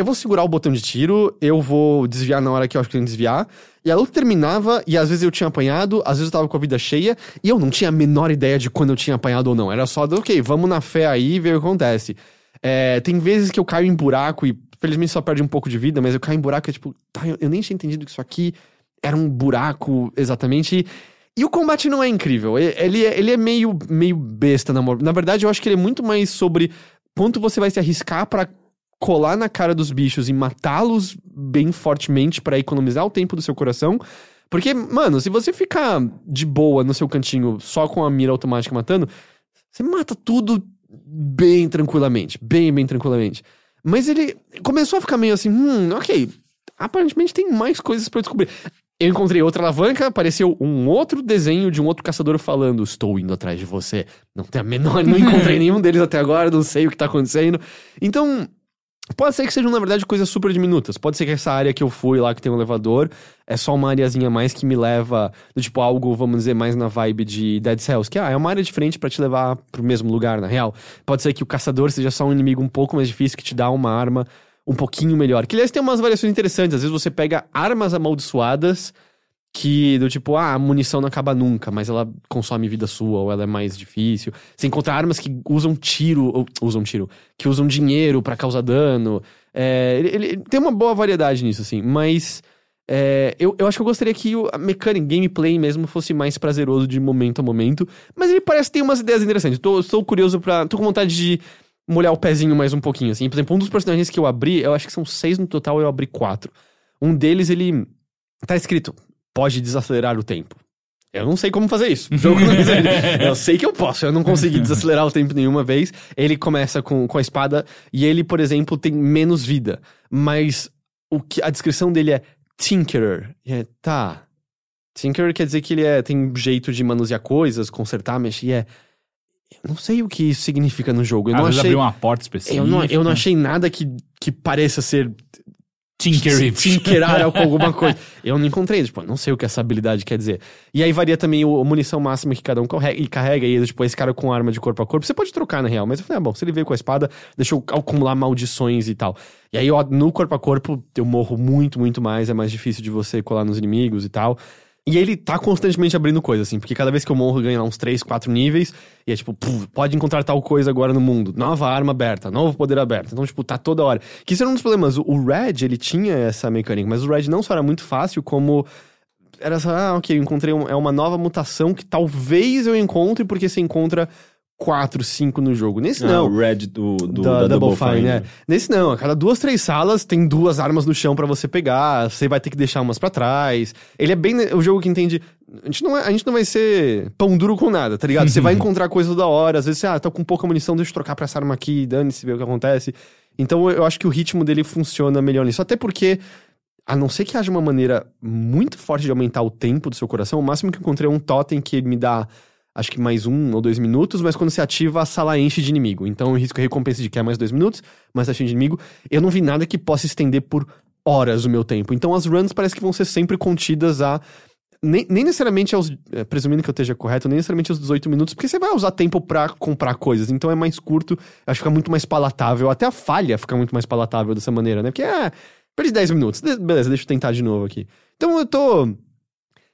Eu vou segurar o botão de tiro, eu vou desviar na hora que eu acho que tem que desviar. E a luta terminava, e às vezes eu tinha apanhado, às vezes eu tava com a vida cheia, e eu não tinha a menor ideia de quando eu tinha apanhado ou não. Era só, do, ok, vamos na fé aí e ver o que acontece. É, tem vezes que eu caio em buraco e felizmente só perde um pouco de vida, mas eu caio em buraco e tipo, tá, eu, eu nem tinha entendido que isso aqui era um buraco exatamente. E, e o combate não é incrível. Ele, é- ele é meio, meio besta, na, na verdade, eu acho que ele é muito mais sobre quanto você vai se arriscar pra colar na cara dos bichos e matá-los bem fortemente pra economizar o tempo do seu coração. Porque, mano, se você ficar de boa no seu cantinho só com a mira automática matando, você mata tudo bem tranquilamente. Bem, bem tranquilamente. Mas ele começou a ficar meio assim, hum, ok. Aparentemente tem mais coisas pra eu descobrir. Eu encontrei outra alavanca, apareceu um outro desenho de um outro caçador falando: Estou indo atrás de você. Não tem a menor, não encontrei nenhum deles até agora, não sei o que tá acontecendo. Então, Pode ser que sejam, na verdade, coisas super diminutas. Pode ser que essa área que eu fui lá, que tem um elevador, é só uma areazinha mais que me leva, do tipo, algo, vamos dizer, mais na vibe de Dead Cells. Que, ah, é uma área diferente pra te levar pro mesmo lugar, na real. Pode ser que o caçador seja só um inimigo um pouco mais difícil, que te dá uma arma um pouquinho melhor. Que, aliás, tem umas variações interessantes. Às vezes você pega armas amaldiçoadas que, do tipo, ah, a munição não acaba nunca, mas ela consome vida sua, ou ela é mais difícil. Você encontra armas que usam tiro, ou usam tiro, que usam dinheiro pra causar dano. É, ele, ele- tem uma boa variedade nisso, assim, mas é, eu, eu acho que eu gostaria que o- a mecânica, gameplay mesmo, fosse mais prazeroso de momento a momento. Mas ele parece ter umas ideias interessantes. Tô, estou curioso pra. tô com vontade de molhar o pezinho mais um pouquinho, assim. Por exemplo, um dos personagens que eu abri, eu acho que são seis no total, eu abri quatro. Um deles, ele. Tá escrito, pode desacelerar o tempo. Eu não sei como fazer isso. O jogo não diz- eu sei que eu posso, eu não consegui desacelerar o tempo nenhuma vez. Ele começa com, com a espada e ele, por exemplo, tem menos vida. Mas o que a descrição dele é Tinkerer. E é, tá. Tinkerer quer dizer que ele é, tem jeito de manusear coisas, consertar, mexer. E é. Eu não sei o que isso significa no jogo. Eu Às não achei. abriu uma porta específica. Eu não, eu não achei nada que, que pareça ser Tinkery. tinkerar com alguma coisa. Eu não encontrei, tipo, não sei o que essa habilidade quer dizer. E aí varia também o- a munição máxima que cada um carrega, e carrega, e tipo, esse cara com arma de corpo a corpo, você pode trocar na real, mas eu falei, ah, bom, se ele veio com a espada, deixa eu acumular maldições e tal. E aí, ó, no corpo a corpo, eu morro muito, muito mais, é mais difícil de você colar nos inimigos e tal. E ele tá constantemente abrindo coisa, assim, porque cada vez que eu morro ganha lá uns 3, 4 níveis, e é tipo, puf, pode encontrar tal coisa agora no mundo. Nova arma aberta, novo poder aberto. Então, tipo, tá toda hora. Que isso era um dos problemas. O Red, ele tinha essa mecânica, mas o Red não só era muito fácil, como. Era só, ah, ok, eu encontrei um- é uma nova mutação que talvez eu encontre, porque você encontra 4, 5 no jogo. Nesse não. Ah, o Red do, do da, da Double Fine, né? Nesse não, a cada duas, três salas tem duas armas no chão pra você pegar, você vai ter que deixar umas pra trás. Ele é bem o jogo que entende. A gente, não é- a gente não vai ser pão duro com nada, tá ligado? Você vai encontrar coisa da hora, às vezes você, ah, tô com pouca munição, deixa eu trocar pra essa arma aqui, dane-se, ver o que acontece. Então eu eu acho que o ritmo dele funciona melhor nisso. Até porque, a não ser que haja uma maneira muito forte de aumentar o tempo do seu coração, o máximo que eu encontrei é um totem que me dá acho que mais um ou dois minutos, mas quando você ativa, a sala enche de inimigo. Então eu risco a recompensa de que é mais dois minutos, mas tá cheio de inimigo. Eu não vi nada que possa estender por horas o meu tempo. Então as runs parece que vão ser sempre contidas a. Nem, nem necessariamente aos. eh, Presumindo que eu esteja correto, nem necessariamente aos 18 minutos, porque você vai usar tempo pra comprar coisas. Então é mais curto, acho que fica muito mais palatável. Até a falha fica muito mais palatável dessa maneira, né? Porque, ah, perdi 10 minutos. Beleza, deixa eu tentar de novo aqui. Então eu tô.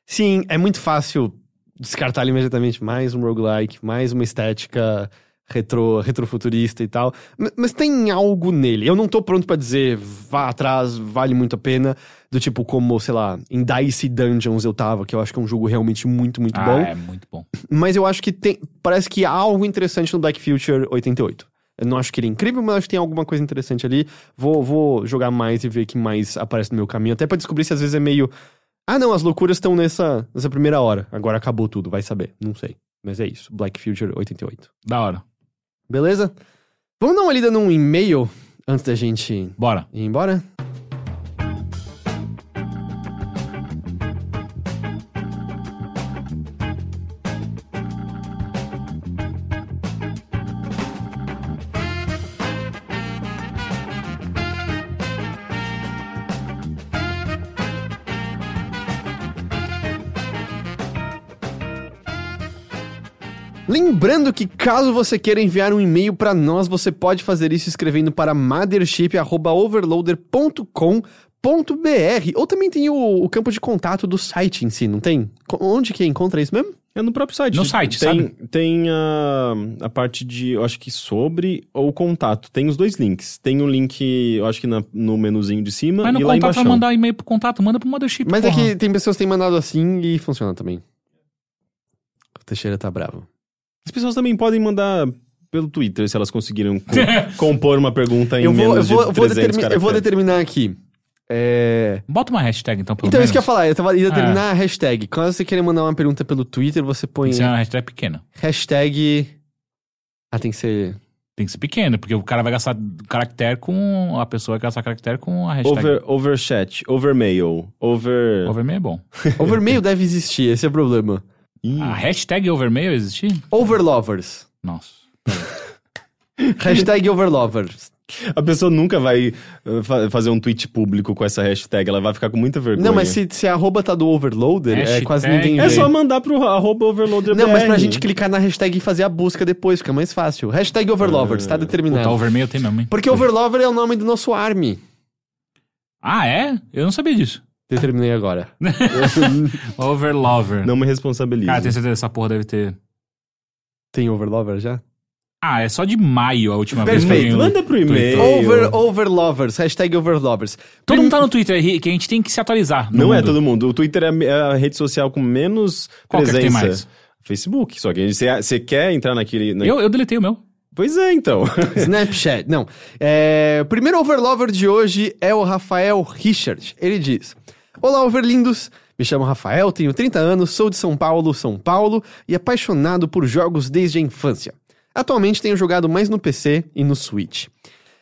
Sim, é muito fácil descartar imediatamente mais um roguelike, mais uma estética retro, retrofuturista e tal. Mas tem algo nele. Eu não tô pronto pra dizer vá atrás, vale muito a pena. Do tipo como, sei lá, em Dice Dungeons eu tava, que eu acho que é um jogo realmente muito, muito Ah, bom. é muito bom. Mas eu acho que tem. Parece que há algo interessante no Black Future 88. Eu não acho que ele é incrível, mas acho que tem alguma coisa interessante ali. Vou, vou jogar mais e ver o que mais aparece no meu caminho. Até pra descobrir se às vezes é meio. Ah, não, as loucuras estão nessa, nessa primeira hora. Agora acabou tudo, vai saber. Não sei. Mas é isso. Black Future 88. Da hora. Beleza? Vamos dar uma lida num e-mail antes da gente Bora. ir embora? Lembrando que caso você queira enviar um e-mail para nós, você pode fazer isso escrevendo para mothership@overloader.com.br ou também tem o, o campo de contato do site em si, não tem? Onde que encontra isso mesmo? É no próprio site. No site, tem, sabe? Tem a, a parte de, eu acho que sobre ou contato. Tem os dois links. Tem um link, eu acho que na- no menuzinho de cima Mas no e lá contato embaixo. vai mandar e-mail pro contato, manda pro Mothership. Mas é porra. que tem pessoas que têm mandado assim e funciona também. O Teixeira tá bravo. As pessoas também podem mandar pelo Twitter, se elas conseguiram co- compor uma pergunta em Eu vou, eu, menos vou, de eu, vou 300 determi- eu vou determinar aqui. É... Bota uma hashtag, então, pelo Então, isso menos. que eu ia falar. Eu tava, ia determinar a hashtag. Caso você queira mandar uma pergunta pelo Twitter, você põe que ser uma hashtag pequena. hashtag... Ah, tem que ser... Tem que ser pequeno, porque o cara vai gastar caractere com... A pessoa vai gastar caractere com a hashtag. Over, overchat, overmail, over... Overmail é bom. Overmail deve existir, esse é o problema. Ih, A hashtag overmail existir? Overlovers. Nossa. Hashtag Overlovers. A pessoa nunca vai uh, fa- fazer um tweet público com essa hashtag, ela vai ficar com muita vergonha. Não, mas se, se a arroba tá do Overloader, é Hashtag- quase ninguém É vê. só mandar pro arroba overloader Não, mas pra gente clicar na hashtag e fazer a busca depois, fica mais fácil. Hashtag Overlovers, tá Puta, determinado. overmail tem mesmo, hein? Porque Overlover é o nome do nosso army. Ah, é? Eu não sabia disso. Determinei agora. Overlover. Não me responsabilize. Cara, tenho certeza que essa porra deve ter... Tem Overlover já? Ah, é só de maio a última Perfeito. vez. que eu- Manda pro e-mail. Over, overlovers, hashtag Overlovers. Todo mundo tá no Twitter, Henrique, que a gente tem que se atualizar. no Não é mundo. todo mundo. O Twitter é a- é a rede social com menos Qual que é que presença. tem mais? Facebook. Só que você você quer entrar naquele. na- Eu, eu deletei o meu. Pois é, então. Snapchat. Não. É, o primeiro overlover de hoje é o Rafael Richard. Ele diz: Olá, overlindos. Me chamo Rafael, tenho 30 anos, sou de São Paulo, São Paulo e apaixonado por jogos desde a infância. Atualmente tenho jogado mais no PC e no Switch.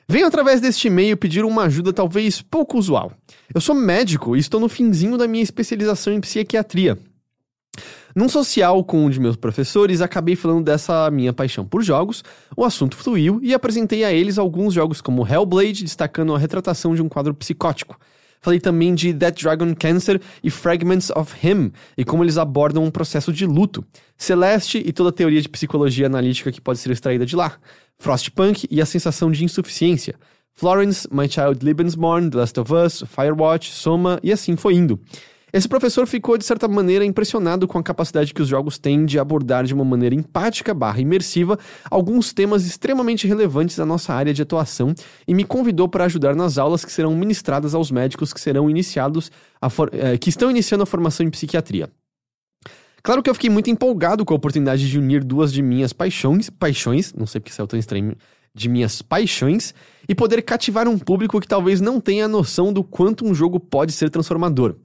Venho através deste e-mail pedir uma ajuda talvez pouco usual. Eu sou médico e estou no finzinho da minha especialização em psiquiatria. Num social com um de meus professores, acabei falando dessa minha paixão por jogos, o assunto fluiu e apresentei a eles alguns jogos como Hellblade, destacando a retratação de um quadro psicótico. Falei também de That Dragon Cancer e Fragments of Him, e como eles abordam um processo de luto. Celeste e toda a teoria de psicologia analítica que pode ser extraída de lá. Frostpunk e a sensação de insuficiência. Florence, My Child Lebensborn, The Last of Us, Firewatch, Soma e assim foi indo. Esse professor ficou, de certa maneira, impressionado com a capacidade que os jogos têm de abordar de uma maneira empática barra imersiva alguns temas extremamente relevantes da nossa área de atuação e me convidou para ajudar nas aulas que serão ministradas aos médicos que serão iniciados eh, que estão iniciando a formação em psiquiatria. Claro que eu fiquei muito empolgado com a oportunidade de unir duas de minhas paixões, paixões, não sei porque saiu tão estranho, de minhas paixões, e poder cativar um público que talvez não tenha noção do quanto um jogo pode ser transformador.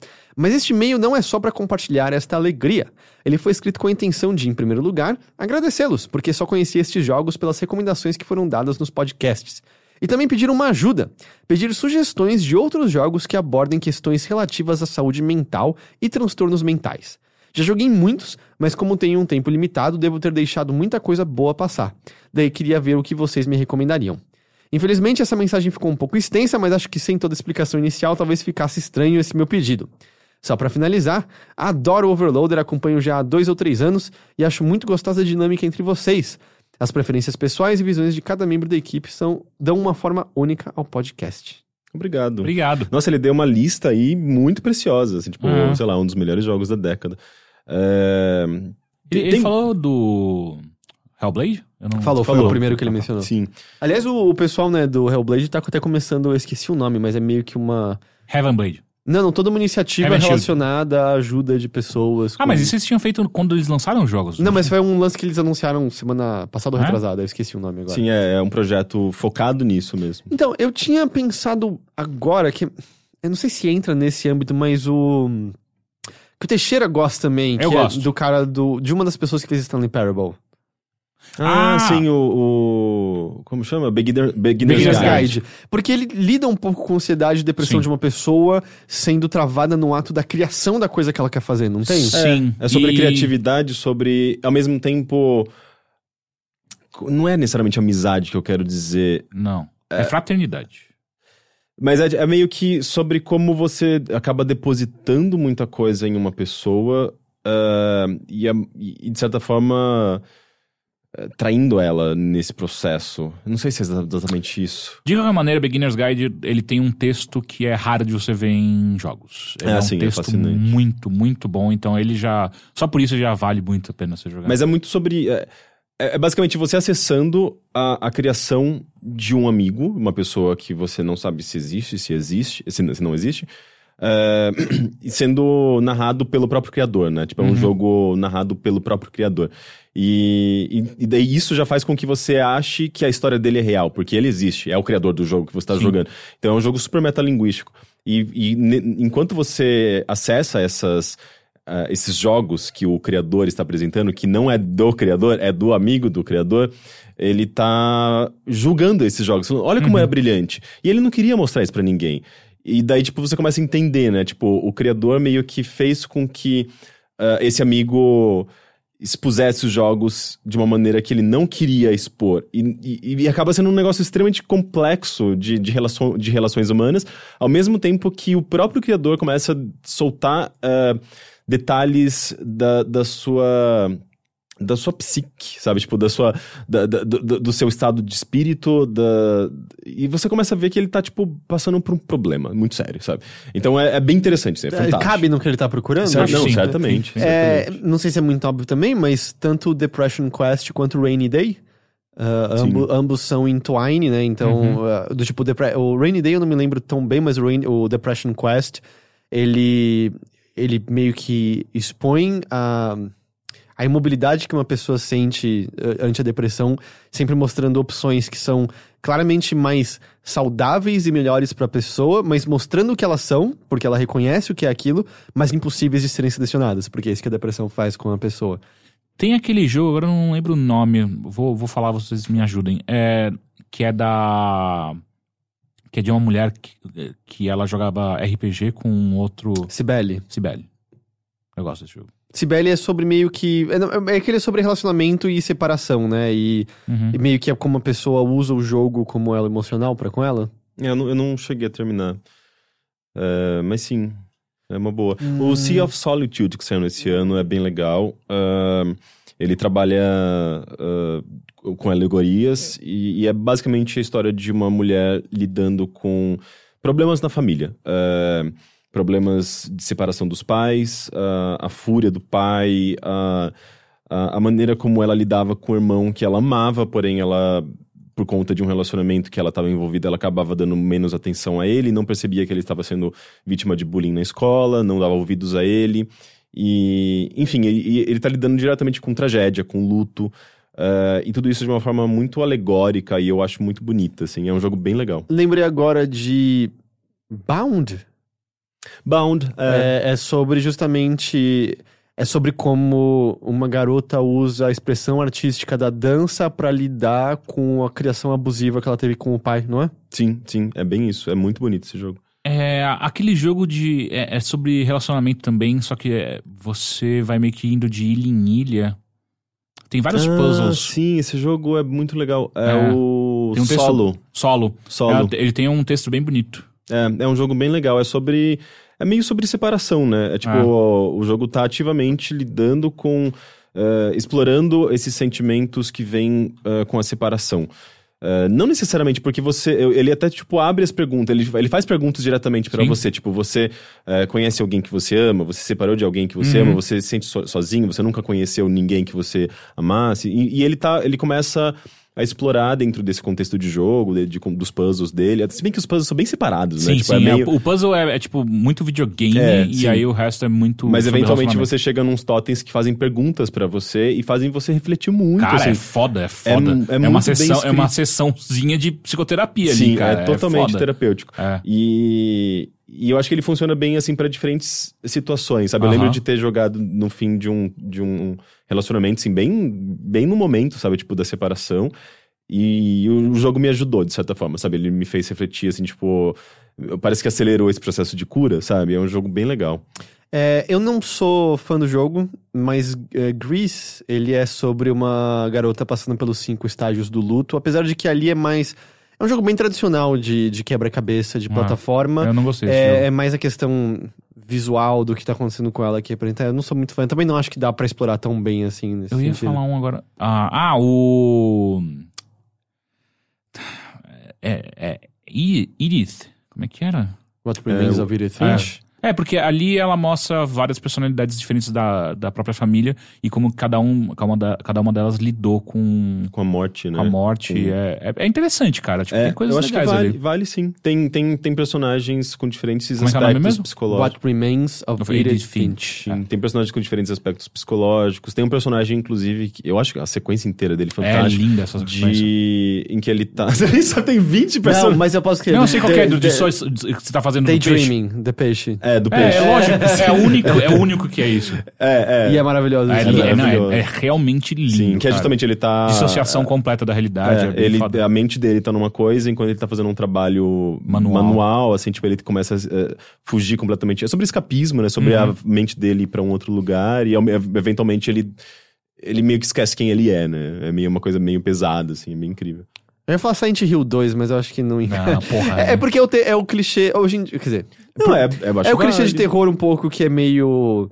Mas este e-mail não é só para compartilhar esta alegria. Ele foi escrito com a intenção de, em primeiro lugar, agradecê-los, porque só conheci estes jogos pelas recomendações que foram dadas nos podcasts. E também pedir uma ajuda, pedir sugestões de outros jogos que abordem questões relativas à saúde mental e transtornos mentais. Já joguei muitos, mas como tenho um tempo limitado, devo ter deixado muita coisa boa passar. Daí queria ver o que vocês me recomendariam. Infelizmente, essa mensagem ficou um pouco extensa, mas acho que sem toda a explicação inicial talvez ficasse estranho esse meu pedido. Só para finalizar, adoro o Overloader, acompanho já há dois ou três anos e acho muito gostosa a dinâmica entre vocês. As preferências pessoais e visões de cada membro da equipe são, dão uma forma única ao podcast. Obrigado. Obrigado. Nossa, ele deu uma lista aí muito preciosa, assim, tipo, Uhum. sei lá, um dos melhores jogos da década. É... Ele, ele tem- falou do Hellblade? Eu não... Falou, foi Falou. o primeiro que ele mencionou. Sim. Aliás, o, o pessoal né, do Hellblade tá até começando, eu esqueci o nome, mas é meio que uma. Heaven Blade. Não, não, toda uma iniciativa Heaven Shield. relacionada à ajuda de pessoas. Ah, com- mas isso eles tinham feito quando eles lançaram os jogos. Não, mas foi um lance que eles anunciaram semana passada ou É? retrasada, eu esqueci o nome agora. Sim, é, é um projeto focado nisso mesmo. Então, eu tinha pensado agora que. Eu não sei se entra nesse âmbito, mas o. Que o Teixeira gosta também, que Eu é gosto. do cara do. De uma das pessoas que fez Stanley Parable. Ah, Ah! sim, o, o- Como chama? Beginner, Beginner's, Beginner's Guide. Guide. Porque ele lida um pouco com ansiedade e depressão Sim. de uma pessoa sendo travada no ato da criação da coisa que ela quer fazer, não tem? Sim. É sobre E- criatividade, sobre. Ao mesmo tempo. Não é necessariamente amizade que eu quero dizer. Não. É, fraternidade. Mas é, é meio que sobre como você acaba depositando muita coisa em uma pessoa ah, e, e, de certa forma, traindo ela nesse processo. Não sei se é exatamente isso. De qualquer maneira, Beginner's Guide, ele tem um texto que é raro de você ver em jogos. Ele É, é, um sim, é texto fascinante. muito, muito bom. Então ele já... Só por isso já vale muito a pena você jogar. Mas é muito sobre. É, é basicamente você acessando a, a criação de um amigo, uma pessoa que você não sabe se existe, se existe, se não existe. E sendo narrado pelo próprio criador, né? Tipo, é um jogo narrado pelo próprio criador. E, e, e daí isso já faz com que você ache que a história dele é real, porque ele existe, é o criador do jogo que você está jogando. Então é um jogo super metalinguístico. E, e ne- enquanto você acessa essas, ah, esses jogos que o criador está apresentando, que não é do criador, é do amigo do criador, ele tá julgando esses jogos. Olha como é brilhante. E ele não queria mostrar isso pra ninguém. E daí, tipo, você começa a entender, né? Tipo, o criador meio que fez com que ah, esse amigo expusesse os jogos de uma maneira que ele não queria expor. E, e- e acaba sendo um negócio extremamente complexo de, de, relação, de relações humanas, ao mesmo tempo que o próprio criador começa a soltar ah, detalhes da, da sua da sua psique, sabe? Tipo, da sua. da- da- do, do seu estado de espírito. Da... E você começa a ver que ele tá, tipo, passando por um problema muito sério, sabe? Então é, é bem interessante, assim, é fantástico. Cabe no que ele tá procurando? Cer- Acho não, sim. certamente. É, certamente. não sei se é muito óbvio também, mas tanto Depression Quest quanto Rainy Day, ambo- ambos são em Twine, né? Então, ah, do tipo, Depre- o Rainy Day eu não me lembro tão bem, mas o, Rain- o Depression Quest, ele, ele meio que expõe a, a imobilidade que uma pessoa sente ah, ante a depressão, sempre mostrando opções que são claramente mais saudáveis e melhores para a pessoa, mas mostrando o que elas são, porque ela reconhece o que é aquilo, mas impossíveis de serem selecionadas, porque é isso que a depressão faz com a pessoa. Tem aquele jogo, agora eu não lembro o nome, vou, vou falar, vocês me ajudem. É, que é da. Que é de uma mulher que, que ela jogava RPG com outro. Cibele. Cibele. Eu gosto desse jogo. Cibele é sobre meio que. É, não, é que ele é sobre relacionamento e separação, né? E, Uhum. e meio que é como a pessoa usa o jogo como ela emocional pra com ela. É, Eu não, eu não cheguei a terminar. É, mas sim, é uma boa. O Sea of Solitude, que saiu esse ano, é bem legal. Ah, ele trabalha ah, com alegorias e, e é basicamente a história de uma mulher lidando com problemas na família. Ah, problemas de separação dos pais, ah, a fúria do pai, ah, a, a maneira como ela lidava com o irmão que ela amava, porém ela por conta de um relacionamento que ela estava envolvida, ela acabava dando menos atenção a ele, não percebia que ele estava sendo vítima de bullying na escola, não dava ouvidos a ele. E, enfim, ele, ele tá lidando diretamente com tragédia, com luto. eh, e tudo isso de uma forma muito alegórica e eu acho muito bonita, assim. É um jogo bem legal. Lembrei agora de. Bound? Bound, é, É, é sobre justamente. É sobre como uma garota usa a expressão artística da dança pra lidar com a criação abusiva que ela teve com o pai, não é? sim, sim, é bem isso. É muito bonito esse jogo. É, aquele jogo de. É, é sobre relacionamento também, só que é, você vai meio que indo de ilha em ilha. Tem vários Ah, puzzles. Sim, esse jogo é muito legal. É, É. o Tem um texto- Solo. Solo. Solo. É, ele tem um texto bem bonito. É, é um jogo bem legal. É sobre. É meio sobre separação, né? É tipo, Ah. o, o jogo tá ativamente lidando com. eh, explorando esses sentimentos que vêm eh, com a separação. Eh, não necessariamente porque você. Ele até, tipo, abre as perguntas. Ele, ele faz perguntas diretamente Sim. você. Tipo, você eh, conhece alguém que você ama, você se separou de alguém que você Uhum. ama, você se sente so- sozinho, você nunca conheceu ninguém que você amasse. E, e ele tá. Ele começa a explorar dentro desse contexto de jogo, de, de- dos puzzles dele. Se bem que os puzzles são bem separados, né? Sim, Tipo, sim. é é, meio- o puzzle é, é, tipo muito videogame É, e sim. aí o resto é muito. Mas eventualmente você chega nos totens que fazem perguntas pra você e fazem você refletir muito. Cara, assim. é foda, é foda. é É, uma sessão, é uma sessãozinha de psicoterapia Sim, ali, cara. é totalmente terapêutico. É. E, e eu acho que ele funciona bem assim pra diferentes situações, sabe? Eu lembro de ter jogado no fim de um, de um relacionamento, assim, bem, bem no momento, sabe? Tipo, da separação. E o jogo me ajudou, de certa forma, sabe? Ele me fez refletir, assim, tipo... Parece que acelerou esse processo de cura, sabe? É um jogo bem legal. É, eu não sou fã do jogo, mas é, Grease, ele é sobre uma garota passando pelos cinco estágios do luto, apesar de que ali é mais... É um jogo bem tradicional de, de quebra-cabeça, de Ah, plataforma. Eu não gostei É, é mais a questão visual do que tá acontecendo com ela aqui. Eu não sou muito fã. Também não acho que dá pra explorar tão bem assim nesse Eu ia sentido. falar um agora. Ah, ah, o. É, é. I- Edith. Como é que era? What Remains É, of Edith é. Finch. É, porque ali ela mostra várias personalidades diferentes da, da própria família e como cada, um, cada, uma, da- cada uma delas lidou com, Com a morte, né? com a morte. Com- É, é, é interessante, cara. Tipo, É, tem coisas eu acho que vale, ali. vale sim. Tem, tem, tem personagens com diferentes Como é é aspectos mesmo? psicológicos. What Remains of Of Edith, Edith Finch. Finch. Sim, Tem personagens com diferentes aspectos psicológicos. Tem um personagem, inclusive, que eu acho que a sequência inteira dele é É fantástica. linda essa sequência. de... Em que ele tá. Ele só tem 20 Não, personagens. mas eu posso que Não, eu sei qual que é, do, de The- só, que você tá fazendo do peixe. Daydreaming, The Peixe. É, do É, peixe. é lógico. É, o único, é o único que é isso. É, é. E é maravilhoso. É, isso. li- é, não, maravilhoso. é- é realmente lindo. Sim, que é justamente ele tá. Dissociação completa da realidade. É, É, ele, foda. a mente dele tá numa coisa, enquanto ele tá fazendo um trabalho Manual. manual, assim, tipo, ele começa a eh, fugir completamente. É sobre escapismo, né? Sobre Uhum. a mente dele ir pra um outro lugar e eventualmente ele. Ele meio que esquece quem ele é, né? É meio uma coisa meio pesada, assim, é meio incrível. Eu ia falar Silent Hill 2, mas eu acho que não... Não, porra. É, é porque é o, te- é o clichê... Hoje em dia, quer dizer... Não, é, é, É o clichê de terror um pouco que é meio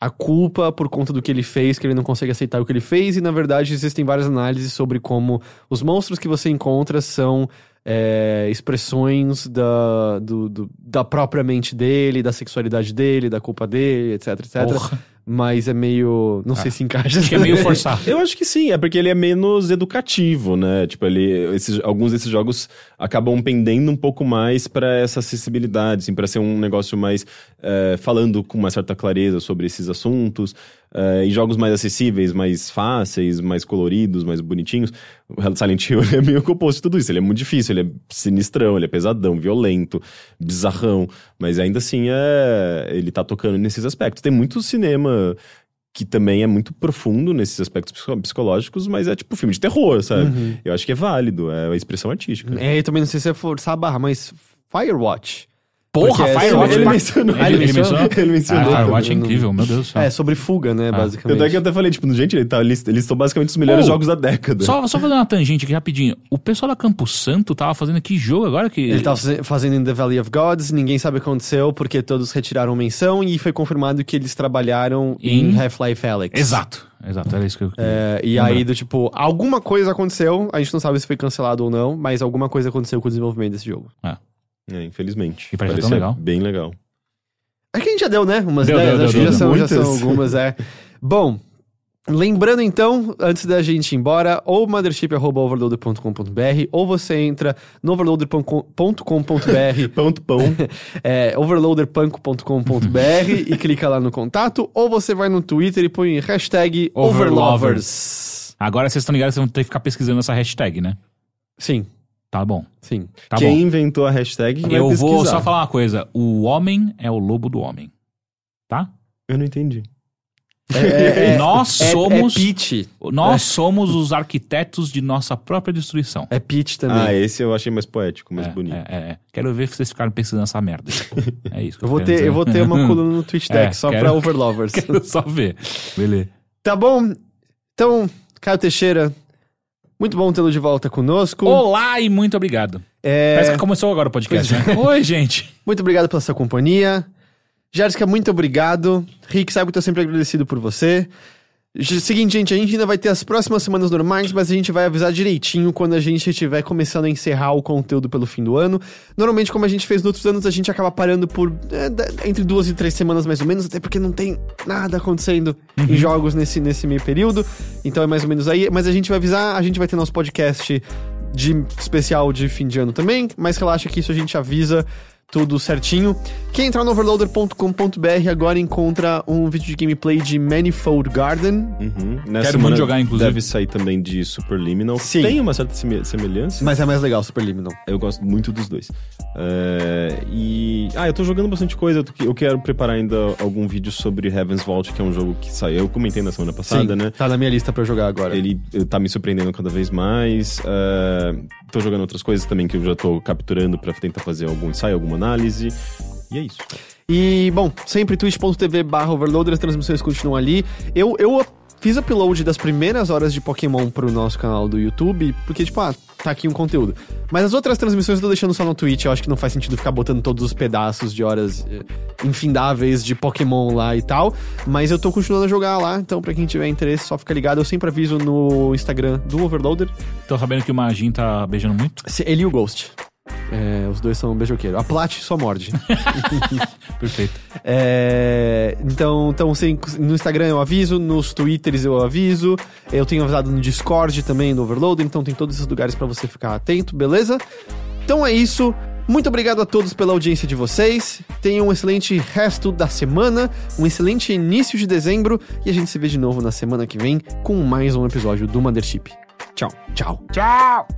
a culpa por conta do que ele fez, que ele não consegue aceitar o que ele fez, e na verdade existem várias análises sobre como os monstros que você encontra são é, expressões da, do- do- da própria mente dele, da sexualidade dele, da culpa dele, etc, etc. Porra. Mas é meio. Não sei se encaixa. Acho que é meio forçado. Eu acho que sim, é porque ele é menos educativo, né? Tipo, ele, esses, alguns desses jogos acabam pendendo um pouco mais pra essa acessibilidade, assim, para ser um negócio mais eh, falando com uma certa clareza sobre esses assuntos. Eh, e jogos mais acessíveis, mais fáceis, mais coloridos, mais bonitinhos. O Silent Hill é meio que o oposto de tudo isso. Ele é muito difícil, ele é sinistrão, ele é pesadão, violento, bizarrão. Mas ainda assim, é, ele tá tocando nesses aspectos. Tem muito cinema que também é muito profundo nesses aspectos psico- psicológicos, mas é tipo filme de terror, sabe? Eu acho que é válido, é a expressão artística. É, eu também não sei se é forçar a barra, mas Firewatch. Porra, Porque é Firewatch. ele mencionou. Ele, ele mencionou? Ele mencionou. Ah, Firewatch é incrível, meu Deus do céu. É, sobre fuga, né, basicamente. Tanto é que eu até falei, tipo, gente, ele tá, eles, eles estão basicamente os melhores Oh, jogos da década. Só, só fazer uma tangente aqui rapidinho. O pessoal da Campo Santo tava fazendo que jogo agora que. Ele tava faze- fazendo em The Valley of Gods, ninguém sabe o que aconteceu, porque todos retiraram menção e foi confirmado que eles trabalharam em, Em- Half-Life Alyx. Exato, exato, era isso que eu. É, e aí, do tipo, alguma coisa aconteceu, a gente não sabe se foi cancelado ou não, mas alguma coisa aconteceu com o desenvolvimento desse jogo. É, infelizmente. E parece tão legal. Bem legal. É que a gente já deu, né? Umas Deu, ideias, deu, acho deu, que já, deu. são, já são algumas, é. Bom, lembrando então, antes da gente ir embora, ou mothership.overloader.com.br, ou você entra no overloader.com.br, Ponto pão. é, overloaderpanco.com.br e clica lá no contato, ou você vai no Twitter e põe hashtag overlovers. Agora vocês estão ligados, vocês vão ter que ficar pesquisando essa hashtag, né? Sim, Tá bom. sim. Tá Quem bom. inventou a hashtag vai Eu vou só falar uma coisa. O homem é o lobo do homem. Tá? Eu não entendi. É, é, nós é- somos. É pitch. Nós somos os arquitetos de nossa própria destruição. É pitch também. Ah, esse eu achei mais poético, mais É, bonito. é, é. Quero ver vocês ficarem pesquisando essa merda. É isso. que eu, vou ter, dizer. eu vou ter uma coluna no Twitch Deck É, só quero- pra overlovers. Quero só ver. Beleza. Tá bom? Então, Caio Teixeira, muito bom tê-lo de volta conosco. Olá e muito obrigado. É, Parece que começou agora o podcast, né? Oi, gente. Muito obrigado pela sua companhia. Jéssica, muito obrigado. Rick, sabe que eu tô sempre agradecido por você. Seguinte, gente, a gente ainda vai ter as próximas semanas normais, mas a gente vai avisar direitinho quando a gente estiver começando a encerrar o conteúdo pelo fim do ano. Normalmente, como a gente fez nos outros anos, a gente acaba parando por é, entre duas e três semanas mais ou menos, até porque não tem nada acontecendo em jogos nesse, nesse meio período. Então é mais ou menos aí. Mas a gente vai avisar, a gente vai ter nosso podcast de especial de fim de ano também, mas relaxa que isso a gente avisa tudo certinho. Quem entrar no overloader.com.br agora encontra um vídeo de gameplay de Manifold Garden. Uhum. Nessa Quero semana muito jogar, inclusive. Deve sair também de Superliminal. Sim. Tem uma certa seme- semelhança. Mas é mais legal, Superliminal. Eu gosto muito dos dois. É, e. Ah, eu tô jogando bastante coisa. Eu quero preparar ainda algum vídeo sobre Heaven's Vault, que é um jogo que saiu. Eu comentei na semana passada, né? Tá na minha lista pra eu jogar agora. Ele eh, tá me surpreendendo cada vez mais. É, tô jogando outras coisas também que eu já tô capturando pra tentar fazer algum ensaio, alguma análise. E é isso. E, bom, sempre twitch.tv barra overloader, as transmissões continuam ali. Eu, eu fiz upload das primeiras horas de Pokémon pro nosso canal do YouTube, porque, tipo, ah, tá aqui um conteúdo. Mas as outras transmissões eu tô deixando só no Twitch, eu acho que não faz sentido ficar botando todos os pedaços de horas eh, infindáveis de Pokémon lá e tal. Mas eu tô continuando a jogar lá, então pra quem tiver interesse, só fica ligado. Eu sempre aviso no Instagram do Overloader. Tô sabendo que o Magin tá beijando muito. Se- Ele e o Ghost. É, os dois são beijoqueiros. A Plat só morde. Perfeito. É, então, então sim, no Instagram eu aviso, nos Twitters eu aviso, eu tenho avisado no Discord também, no Overload, então tem todos esses lugares pra você ficar atento, beleza? Então é isso. Muito obrigado a todos pela audiência de vocês. Tenham um excelente resto da semana, um excelente início de dezembro e a gente se vê de novo na semana que vem com mais um episódio do Mothership. Tchau, tchau. Tchau!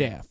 staff.